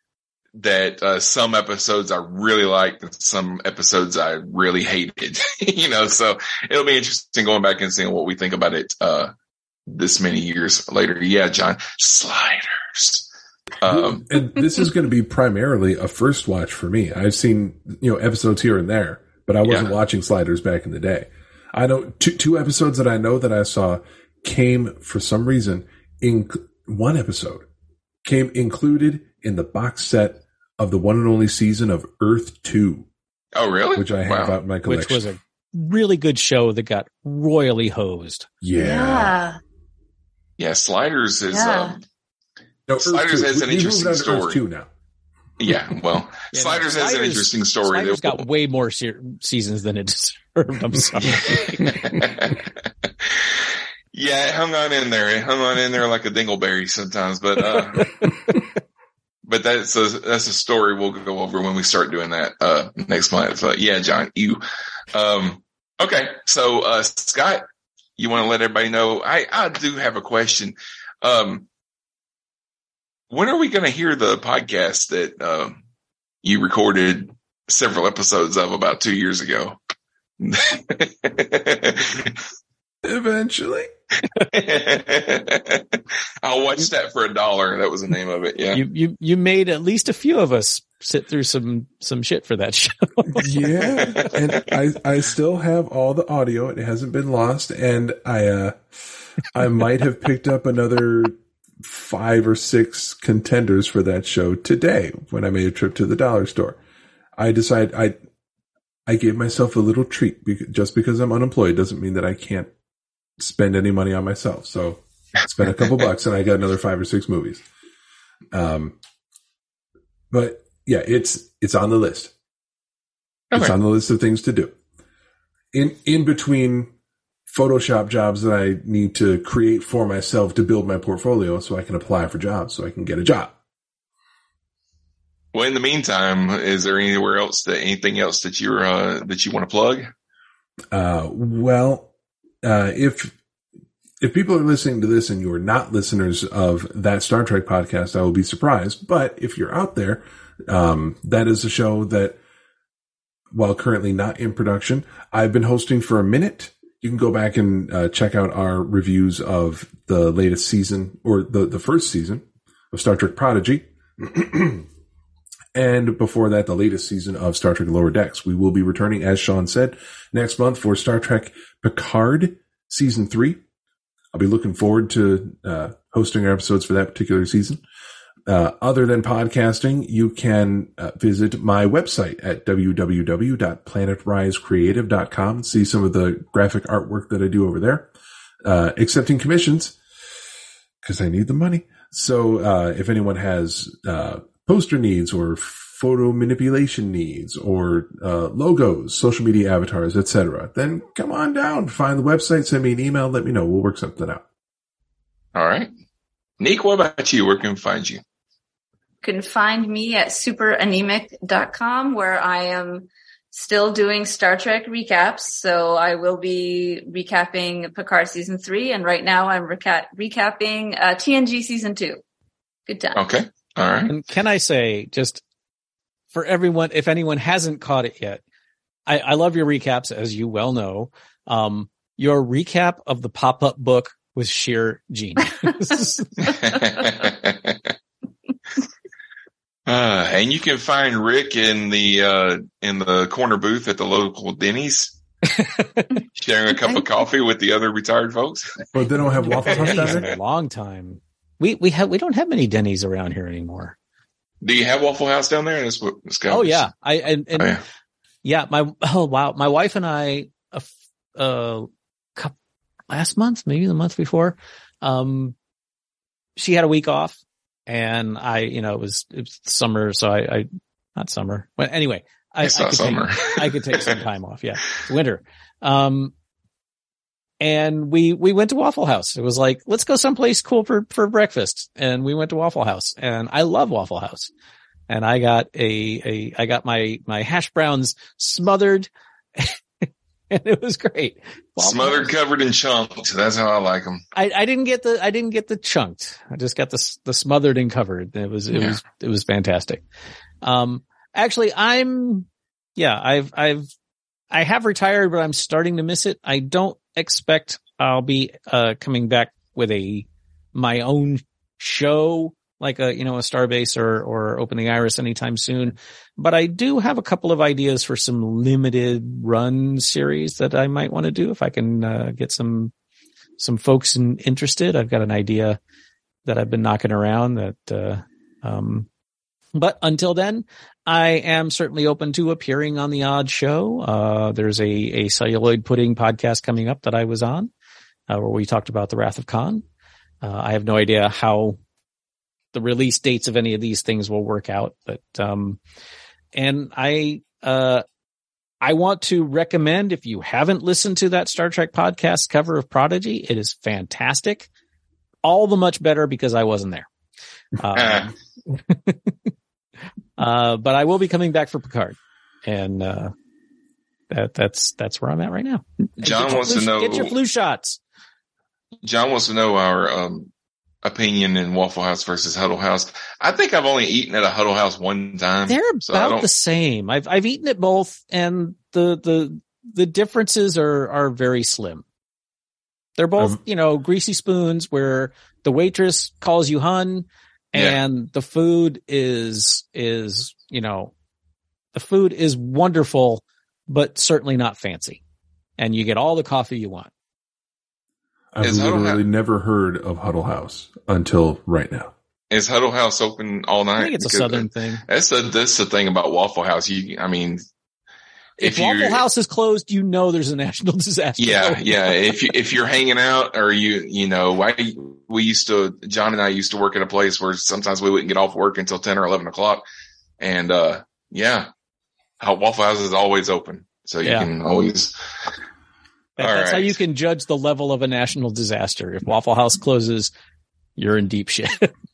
Speaker 2: that uh, some episodes I really liked and some episodes I really hated, you know, so it'll be interesting going back and seeing what we think about it, uh, this many years later. Yeah, John, sliders. Um,
Speaker 4: and this is going to be primarily a first watch for me. I've seen you know episodes here and there, but I wasn't
Speaker 2: Yeah.
Speaker 4: watching Sliders back in the day. I know two two episodes that I know that I saw came for some reason in one episode came included in the box set of the one and only season of Earth Two,
Speaker 2: oh, really?
Speaker 4: which I have
Speaker 2: Wow.
Speaker 4: out in my collection.
Speaker 3: Which was a really good show that got royally hosed.
Speaker 4: Yeah.
Speaker 17: Yeah.
Speaker 2: Yeah, Sliders is
Speaker 17: Yeah.
Speaker 2: um,
Speaker 4: No,
Speaker 2: Sliders
Speaker 4: Earth
Speaker 2: has an
Speaker 4: We- we
Speaker 2: interesting
Speaker 4: moved on to Earth
Speaker 2: story.
Speaker 4: two now.
Speaker 2: yeah. Well,
Speaker 3: Yeah, no,
Speaker 2: Sliders has an interesting story.
Speaker 3: Sliders
Speaker 2: that-
Speaker 3: got way more se- seasons than it deserved. I'm sorry.
Speaker 2: yeah, it hung on in there. It hung on in there like a dingleberry sometimes, but uh, but that's a that's a story we'll go over when we start doing that uh next month. But yeah, John, you um okay. So uh Scott, you want to let everybody know? I I do have a question. Um, when are we going to hear the podcast that um you recorded several episodes of about two years ago?
Speaker 4: Eventually.
Speaker 2: I'll watch that for a dollar. That was the name of it. Yeah.
Speaker 3: You you you made at least a few of us sit through some some shit for that show.
Speaker 4: yeah, and I I still have all the audio. It hasn't been lost, and I uh I might have picked up another five or six contenders for that show today when I made a trip to the dollar store. I decided I I gave myself a little treat because just because I'm unemployed doesn't mean that I can't spend any money on myself. So I spent a couple bucks and I got another five or six movies. Um, but yeah, it's it's on the list. It's on the list of things to do. In in between Photoshop jobs that I need to create for myself to build my portfolio so I can apply for jobs so I can get a job.
Speaker 2: Well, in the meantime, is there anywhere else that anything else that you're uh, that you want to plug?
Speaker 4: Uh, well, uh, if if people are listening to this and you are not listeners of that Star Trek podcast, I will be surprised. But if you're out there, um, that is a show that, while currently not in production, I've been hosting for a minute. You can go back and uh, check out our reviews of the latest season or the the first season of Star Trek Prodigy. And before that, the latest season of Star Trek Lower Decks. We will be returning, as Sean said, next month for Star Trek Picard season three. I'll be looking forward to uh, hosting our episodes for that particular season. Uh, other than podcasting, you can uh, visit my website at www.planetrisecreative.com and see some of the graphic artwork that I do over there. Uh, accepting commissions because I need the money. So uh, if anyone has uh, poster needs or photo manipulation needs or uh, logos, social media avatars, etc., then come on down, find the website, send me an email, let me know. We'll work something out.
Speaker 2: All right. Nick, what about you? Where can we find you?
Speaker 17: You can find me at superanemic.com where I am still doing Star Trek recaps. So I will be recapping Picard season three. And right now I'm reca- recapping uh, TNG season two. Good time.
Speaker 2: Okay. All right.
Speaker 3: And can I say just for everyone, if anyone hasn't caught it yet, I, I love your recaps, as you well know. Um, your recap of the pop up book was sheer genius.
Speaker 2: Uh, and you can find Rick in the uh, in the corner booth at the local Denny's, sharing a cup of coffee with the other retired folks.
Speaker 4: But they don't have Waffle House
Speaker 3: in a long time. We we have we don't have many Denny's around here anymore.
Speaker 2: Do you have Waffle House down there? That's what Scott
Speaker 3: Oh yeah, I and, and
Speaker 2: Oh, yeah.
Speaker 3: yeah. my oh wow, my wife and I uh, uh last month, maybe the month before, um, she had a week off, and I, you know, it was it was summer, so I, I not summer, but anyway, I, I could
Speaker 2: summer.
Speaker 3: Take, I could take some time off. Yeah, it's winter. Um, and we we went to Waffle House. It was like let's go someplace cool for for breakfast, and we went to Waffle House, and I love Waffle House. And I got a a I got my my hash browns smothered, and it was great. Waffle
Speaker 2: Smothered,
Speaker 3: House-
Speaker 2: covered in chunks. That's how I like them.
Speaker 3: I, I didn't get the I didn't get the chunked. I just got the the smothered and covered. It was it
Speaker 2: Yeah.
Speaker 3: was it was fantastic. Um, actually, I'm yeah I've I've I have retired, but I'm starting to miss it. I don't expect I'll be uh coming back with a my own show like a you know a Starbase or or Open the Iris anytime soon. But I do have a couple of ideas for some limited run series that I might want to do if I can uh, get some some folks in, interested. I've got an idea that I've been knocking around that uh, um, But until then, I am certainly open to appearing on the odd show. Uh, there's a, a celluloid pudding podcast coming up that I was on, uh, where we talked about the Wrath of Khan. Uh, I have no idea how the release dates of any of these things will work out, but, um, and I, uh, I want to recommend if you haven't listened to that Star Trek podcast cover of Prodigy, it is fantastic. All the much better because I wasn't there. Um, uh, but I will be coming back for Picard, and uh, that that's that's where I'm at right now.
Speaker 2: John wants
Speaker 3: flu,
Speaker 2: to know.
Speaker 3: Get your flu shots.
Speaker 2: John wants to know our um, opinion in Waffle House versus Huddle House. I think I've only eaten at a Huddle House one time.
Speaker 3: They're
Speaker 2: so
Speaker 3: about
Speaker 2: don't-
Speaker 3: the same. I've I've eaten it both, and the the the differences are are very slim. They're both, you know, greasy spoons where the waitress calls you hun
Speaker 2: Yeah.
Speaker 3: and the food is is, you know, the food is wonderful but certainly not fancy. And you get all the coffee you want.
Speaker 4: I've
Speaker 2: Is
Speaker 4: literally
Speaker 2: House-
Speaker 4: never heard of Huddle House until right now.
Speaker 2: Is Huddle House open all night?
Speaker 3: I think it's a
Speaker 2: Because
Speaker 3: southern thing.
Speaker 2: That's the that's the thing about Waffle House. You, I mean,
Speaker 3: If,
Speaker 2: if,
Speaker 3: Waffle House is closed, you know there's a national disaster.
Speaker 2: Yeah, yeah. If you if you're hanging out or you you know, I we used to John and I used to work at a place where sometimes we wouldn't get off work until ten or eleven o'clock, and uh yeah, Waffle House is always open, so you
Speaker 3: Yeah.
Speaker 2: can always.
Speaker 3: That-
Speaker 2: All
Speaker 3: that's how you can judge the level of a national disaster. If Waffle House closes, you're in deep shit.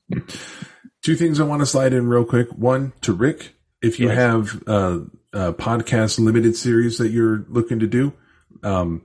Speaker 4: Two things I want to slide in real quick. One to Rick, if you
Speaker 3: Yes.
Speaker 4: have uh, a podcast limited series that you're looking to do, um,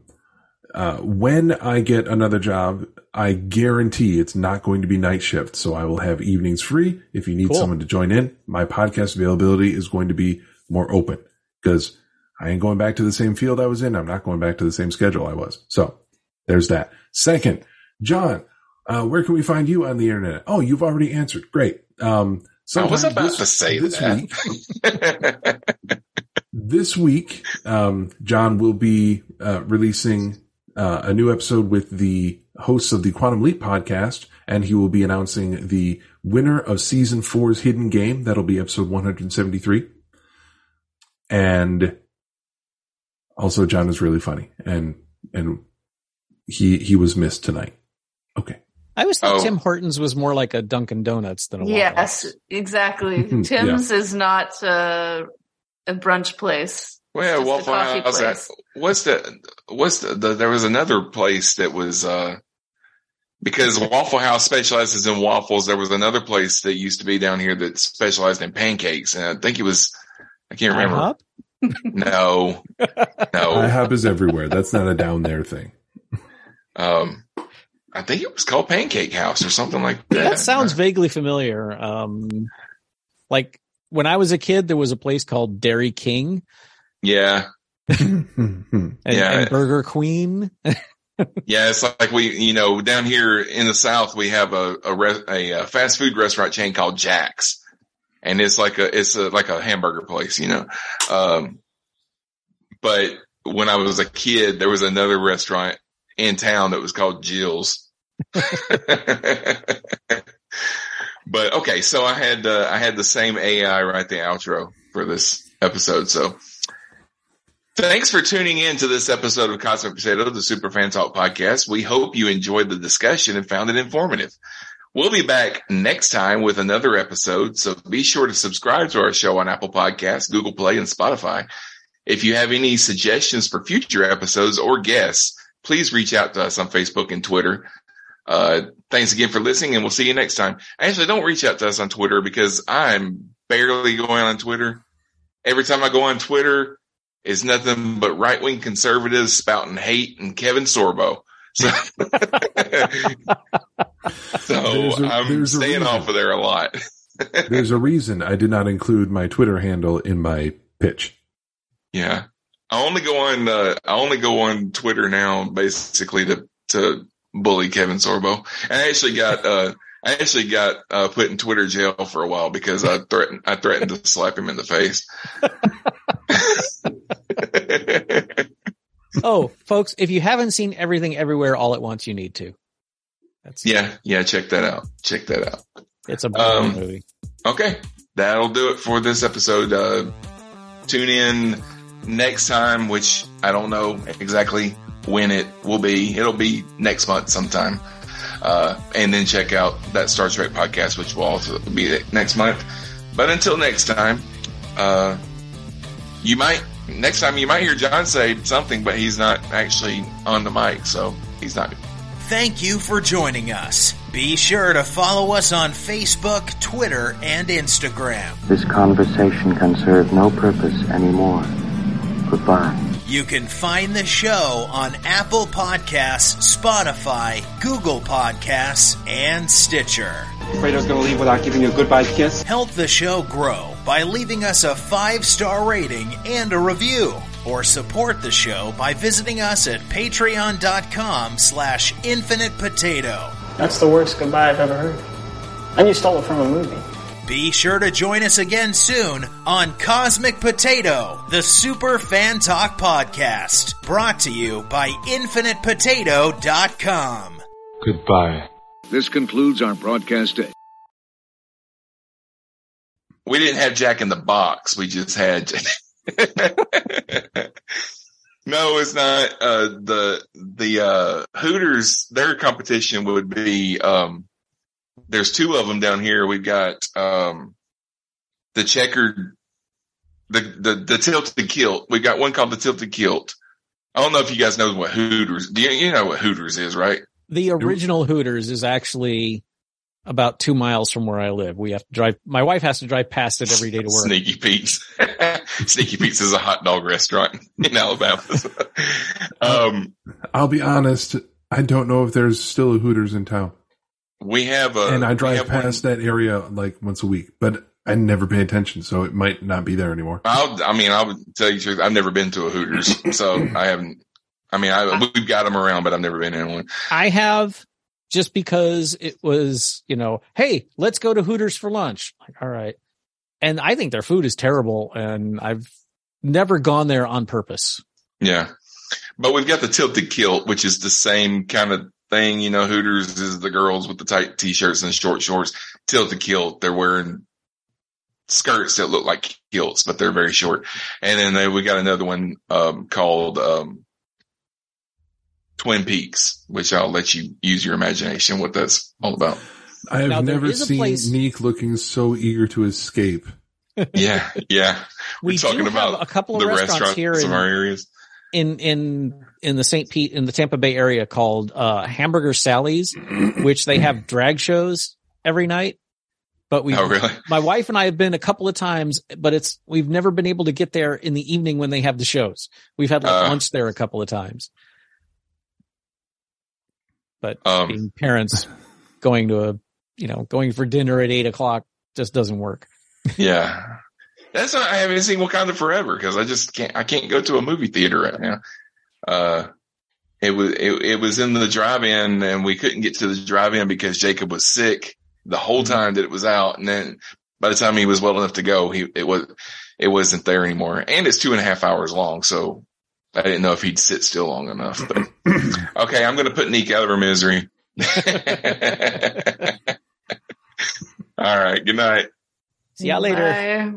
Speaker 4: uh, when I get another job, I guarantee it's not going to be night shift. So I will have evenings free. If you need
Speaker 3: Cool.
Speaker 4: someone to join in, my podcast availability is going to be more open because I ain't going back to the same field I was in. I'm not going back to the same schedule I was. So there's that. Second, John, uh, where can we find you on the internet? Oh, you've already answered. Great. Um,
Speaker 2: I was about
Speaker 4: this-
Speaker 2: to say
Speaker 4: this
Speaker 2: that.
Speaker 4: week, this week, um, John will be uh, releasing uh, a new episode with the hosts of the Quantum Leap podcast, and he will be announcing the winner of season four's hidden game. That'll be episode 173. And also, John is really funny, and and he he was missed tonight. Okay.
Speaker 3: I always thought
Speaker 2: Oh.
Speaker 3: Tim Hortons was more like a Dunkin' Donuts than a Waffle
Speaker 17: Yes,
Speaker 3: House.
Speaker 17: exactly.
Speaker 4: Mhm,
Speaker 17: Tim's is not uh, a brunch place.
Speaker 2: Well,
Speaker 17: Just a
Speaker 2: Waffle
Speaker 17: coffee
Speaker 2: House. I-
Speaker 17: place.
Speaker 2: what's the what's the, the there was another place that was uh because Waffle House specializes in waffles. There was another place that used to be down here that specialized in pancakes, and I think it was I can't remember.
Speaker 3: IHOP?
Speaker 2: No, no.
Speaker 4: IHOP is everywhere. That's not a down there thing.
Speaker 2: Um, I think it was called Pancake House or something like that.
Speaker 3: That sounds vaguely familiar. Um, like when I was a kid, there was a place called Dairy King
Speaker 2: Yeah,
Speaker 3: and,
Speaker 2: Yeah.
Speaker 3: and Burger Queen.
Speaker 2: yeah. It's like we, you know, down here in the South, we have a a, re- a, uh fast food restaurant chain called Jack's, and it's like a it's a, like a hamburger place, you know. Um, but when I was a kid, there was another restaurant in town that was called Jill's. but okay, so I had uh, I had the same AI write the outro for this episode. So thanks for tuning in to this episode of Cosmic Potato, the Super Fan Talk podcast. We hope you enjoyed the discussion and found it informative. We'll be back next time with another episode, so be sure to subscribe to our show on Apple Podcasts, Google Play, and Spotify. If you have any suggestions for future episodes or guests, please reach out to us on Facebook and Twitter. Uh, thanks again for listening, and we'll see you next time. Actually, don't reach out to us on Twitter because I'm barely going on Twitter. Every time I go on Twitter, it's nothing but right wing conservatives spouting hate and Kevin Sorbo. So, so I'm staying off of there a lot.
Speaker 4: There's a reason I did not include my Twitter handle in my pitch.
Speaker 2: Yeah. I only go on, uh, I only go on Twitter now basically to, to bully Kevin Sorbo. And I actually got, uh, I actually got, uh, put in Twitter jail for a while because I threatened, I threatened to slap him in the face.
Speaker 3: oh, folks, if you haven't seen Everything Everywhere All at Once, you need to. That's
Speaker 2: yeah. Yeah. Check that out. Check that out.
Speaker 3: it's a
Speaker 2: Um,
Speaker 3: movie.
Speaker 2: Okay. that'll do it for this episode. Uh, tune in next time, which I don't know exactly when it will be. It'll be next month sometime. Uh, and then check out that Star Trek podcast, which will also be next month. But until next time, uh, you might, next time you might hear John say something, but he's not actually on the mic, so he's not.
Speaker 10: Thank you for joining us. Be sure to follow us on Facebook, Twitter, and Instagram.
Speaker 13: This conversation can serve no purpose anymore. Goodbye.
Speaker 10: You can find the show on Apple Podcasts, Spotify, Google Podcasts, and Stitcher.
Speaker 19: Fredo's gonna leave without giving you a goodbye kiss?
Speaker 10: Help the show grow by leaving us a five star rating and a review. Or support the show by visiting us at patreon.com slash infinite potato.
Speaker 20: That's the worst goodbye I've ever heard. And you stole it from a movie.
Speaker 10: Be sure to join us again soon on Cosmic Potato, the Super Fan Talk podcast, brought to you by InfinitePotato.com.
Speaker 12: Goodbye.
Speaker 21: This concludes our broadcast day.
Speaker 2: We didn't have Jack in the Box. We just had. no, it's not. Uh, the the uh, Hooters. Their competition would be. Um, there's two of them down here. We've got um, the checkered, the, the the tilted kilt. We've got one called the tilted kilt. I don't know if you guys know what Hooters. Do you, you know what Hooters is, right?
Speaker 3: The original Hooters is actually about two miles from where I live. We have to drive. My wife has to drive past it every day to work.
Speaker 2: Sneaky Pete's. Sneaky Pete's is a hot dog restaurant in Alabama. um,
Speaker 18: I'll be honest. I don't know if there's still a Hooters in town.
Speaker 2: We have a,
Speaker 18: and I drive past
Speaker 2: one-
Speaker 18: that area like once a week, but I never pay attention, so it might not be there anymore.
Speaker 2: I'll, I mean, I'll tell you the truth. I've never been to a Hooters, so I haven't. I mean, I, we've got them around, but I've never been in one.
Speaker 3: I have just because it was, you know, hey, let's go to Hooters for lunch. Like, all right. And I think their food is terrible and I've never gone there on purpose.
Speaker 2: Yeah. But we've got the tilted kilt, which is the same kind of thing. You know, Hooters is the girls with the tight t-shirts and short shorts. Tilt the kilt, they're wearing skirts that look like kilts, but they're very short. And then they, we got another one, um, called, um, Twin Peaks, which I'll let you use your imagination what that's all about.
Speaker 18: I have
Speaker 3: Now,
Speaker 18: never seen
Speaker 3: place-
Speaker 18: Neek looking so eager to escape.
Speaker 2: Yeah. Yeah.
Speaker 3: We
Speaker 2: We're talking about
Speaker 3: a couple of
Speaker 2: the
Speaker 3: restaurants
Speaker 2: restaurants
Speaker 3: here
Speaker 2: in
Speaker 3: in-
Speaker 2: our areas.
Speaker 3: In in in the St. Pete in the Tampa Bay area called uh Hamburger Sally's, which they have drag shows every night. But we,
Speaker 2: Oh, really?
Speaker 3: my wife and I have been a couple of times, but it's we've never been able to get there in the evening when they have the shows. We've had like
Speaker 2: Uh.
Speaker 3: lunch there a couple of times, but
Speaker 2: Um,
Speaker 3: being parents going to a you know going for dinner at eight o'clock just doesn't work.
Speaker 2: Yeah. That's why I haven't seen Wakanda Forever because I just can't, I can't go to a movie theater right now. Uh, it was, it, it was in the drive-in and we couldn't get to the drive-in because Jacob was sick the whole time that it was out. And then by the time he was well enough to go, he, it was, it wasn't there anymore. And it's two and a half hours long. So I didn't know if he'd sit still long enough, but okay. I'm going to put Neek out of her misery. All right. Good night.
Speaker 3: See y'all later.
Speaker 17: Bye.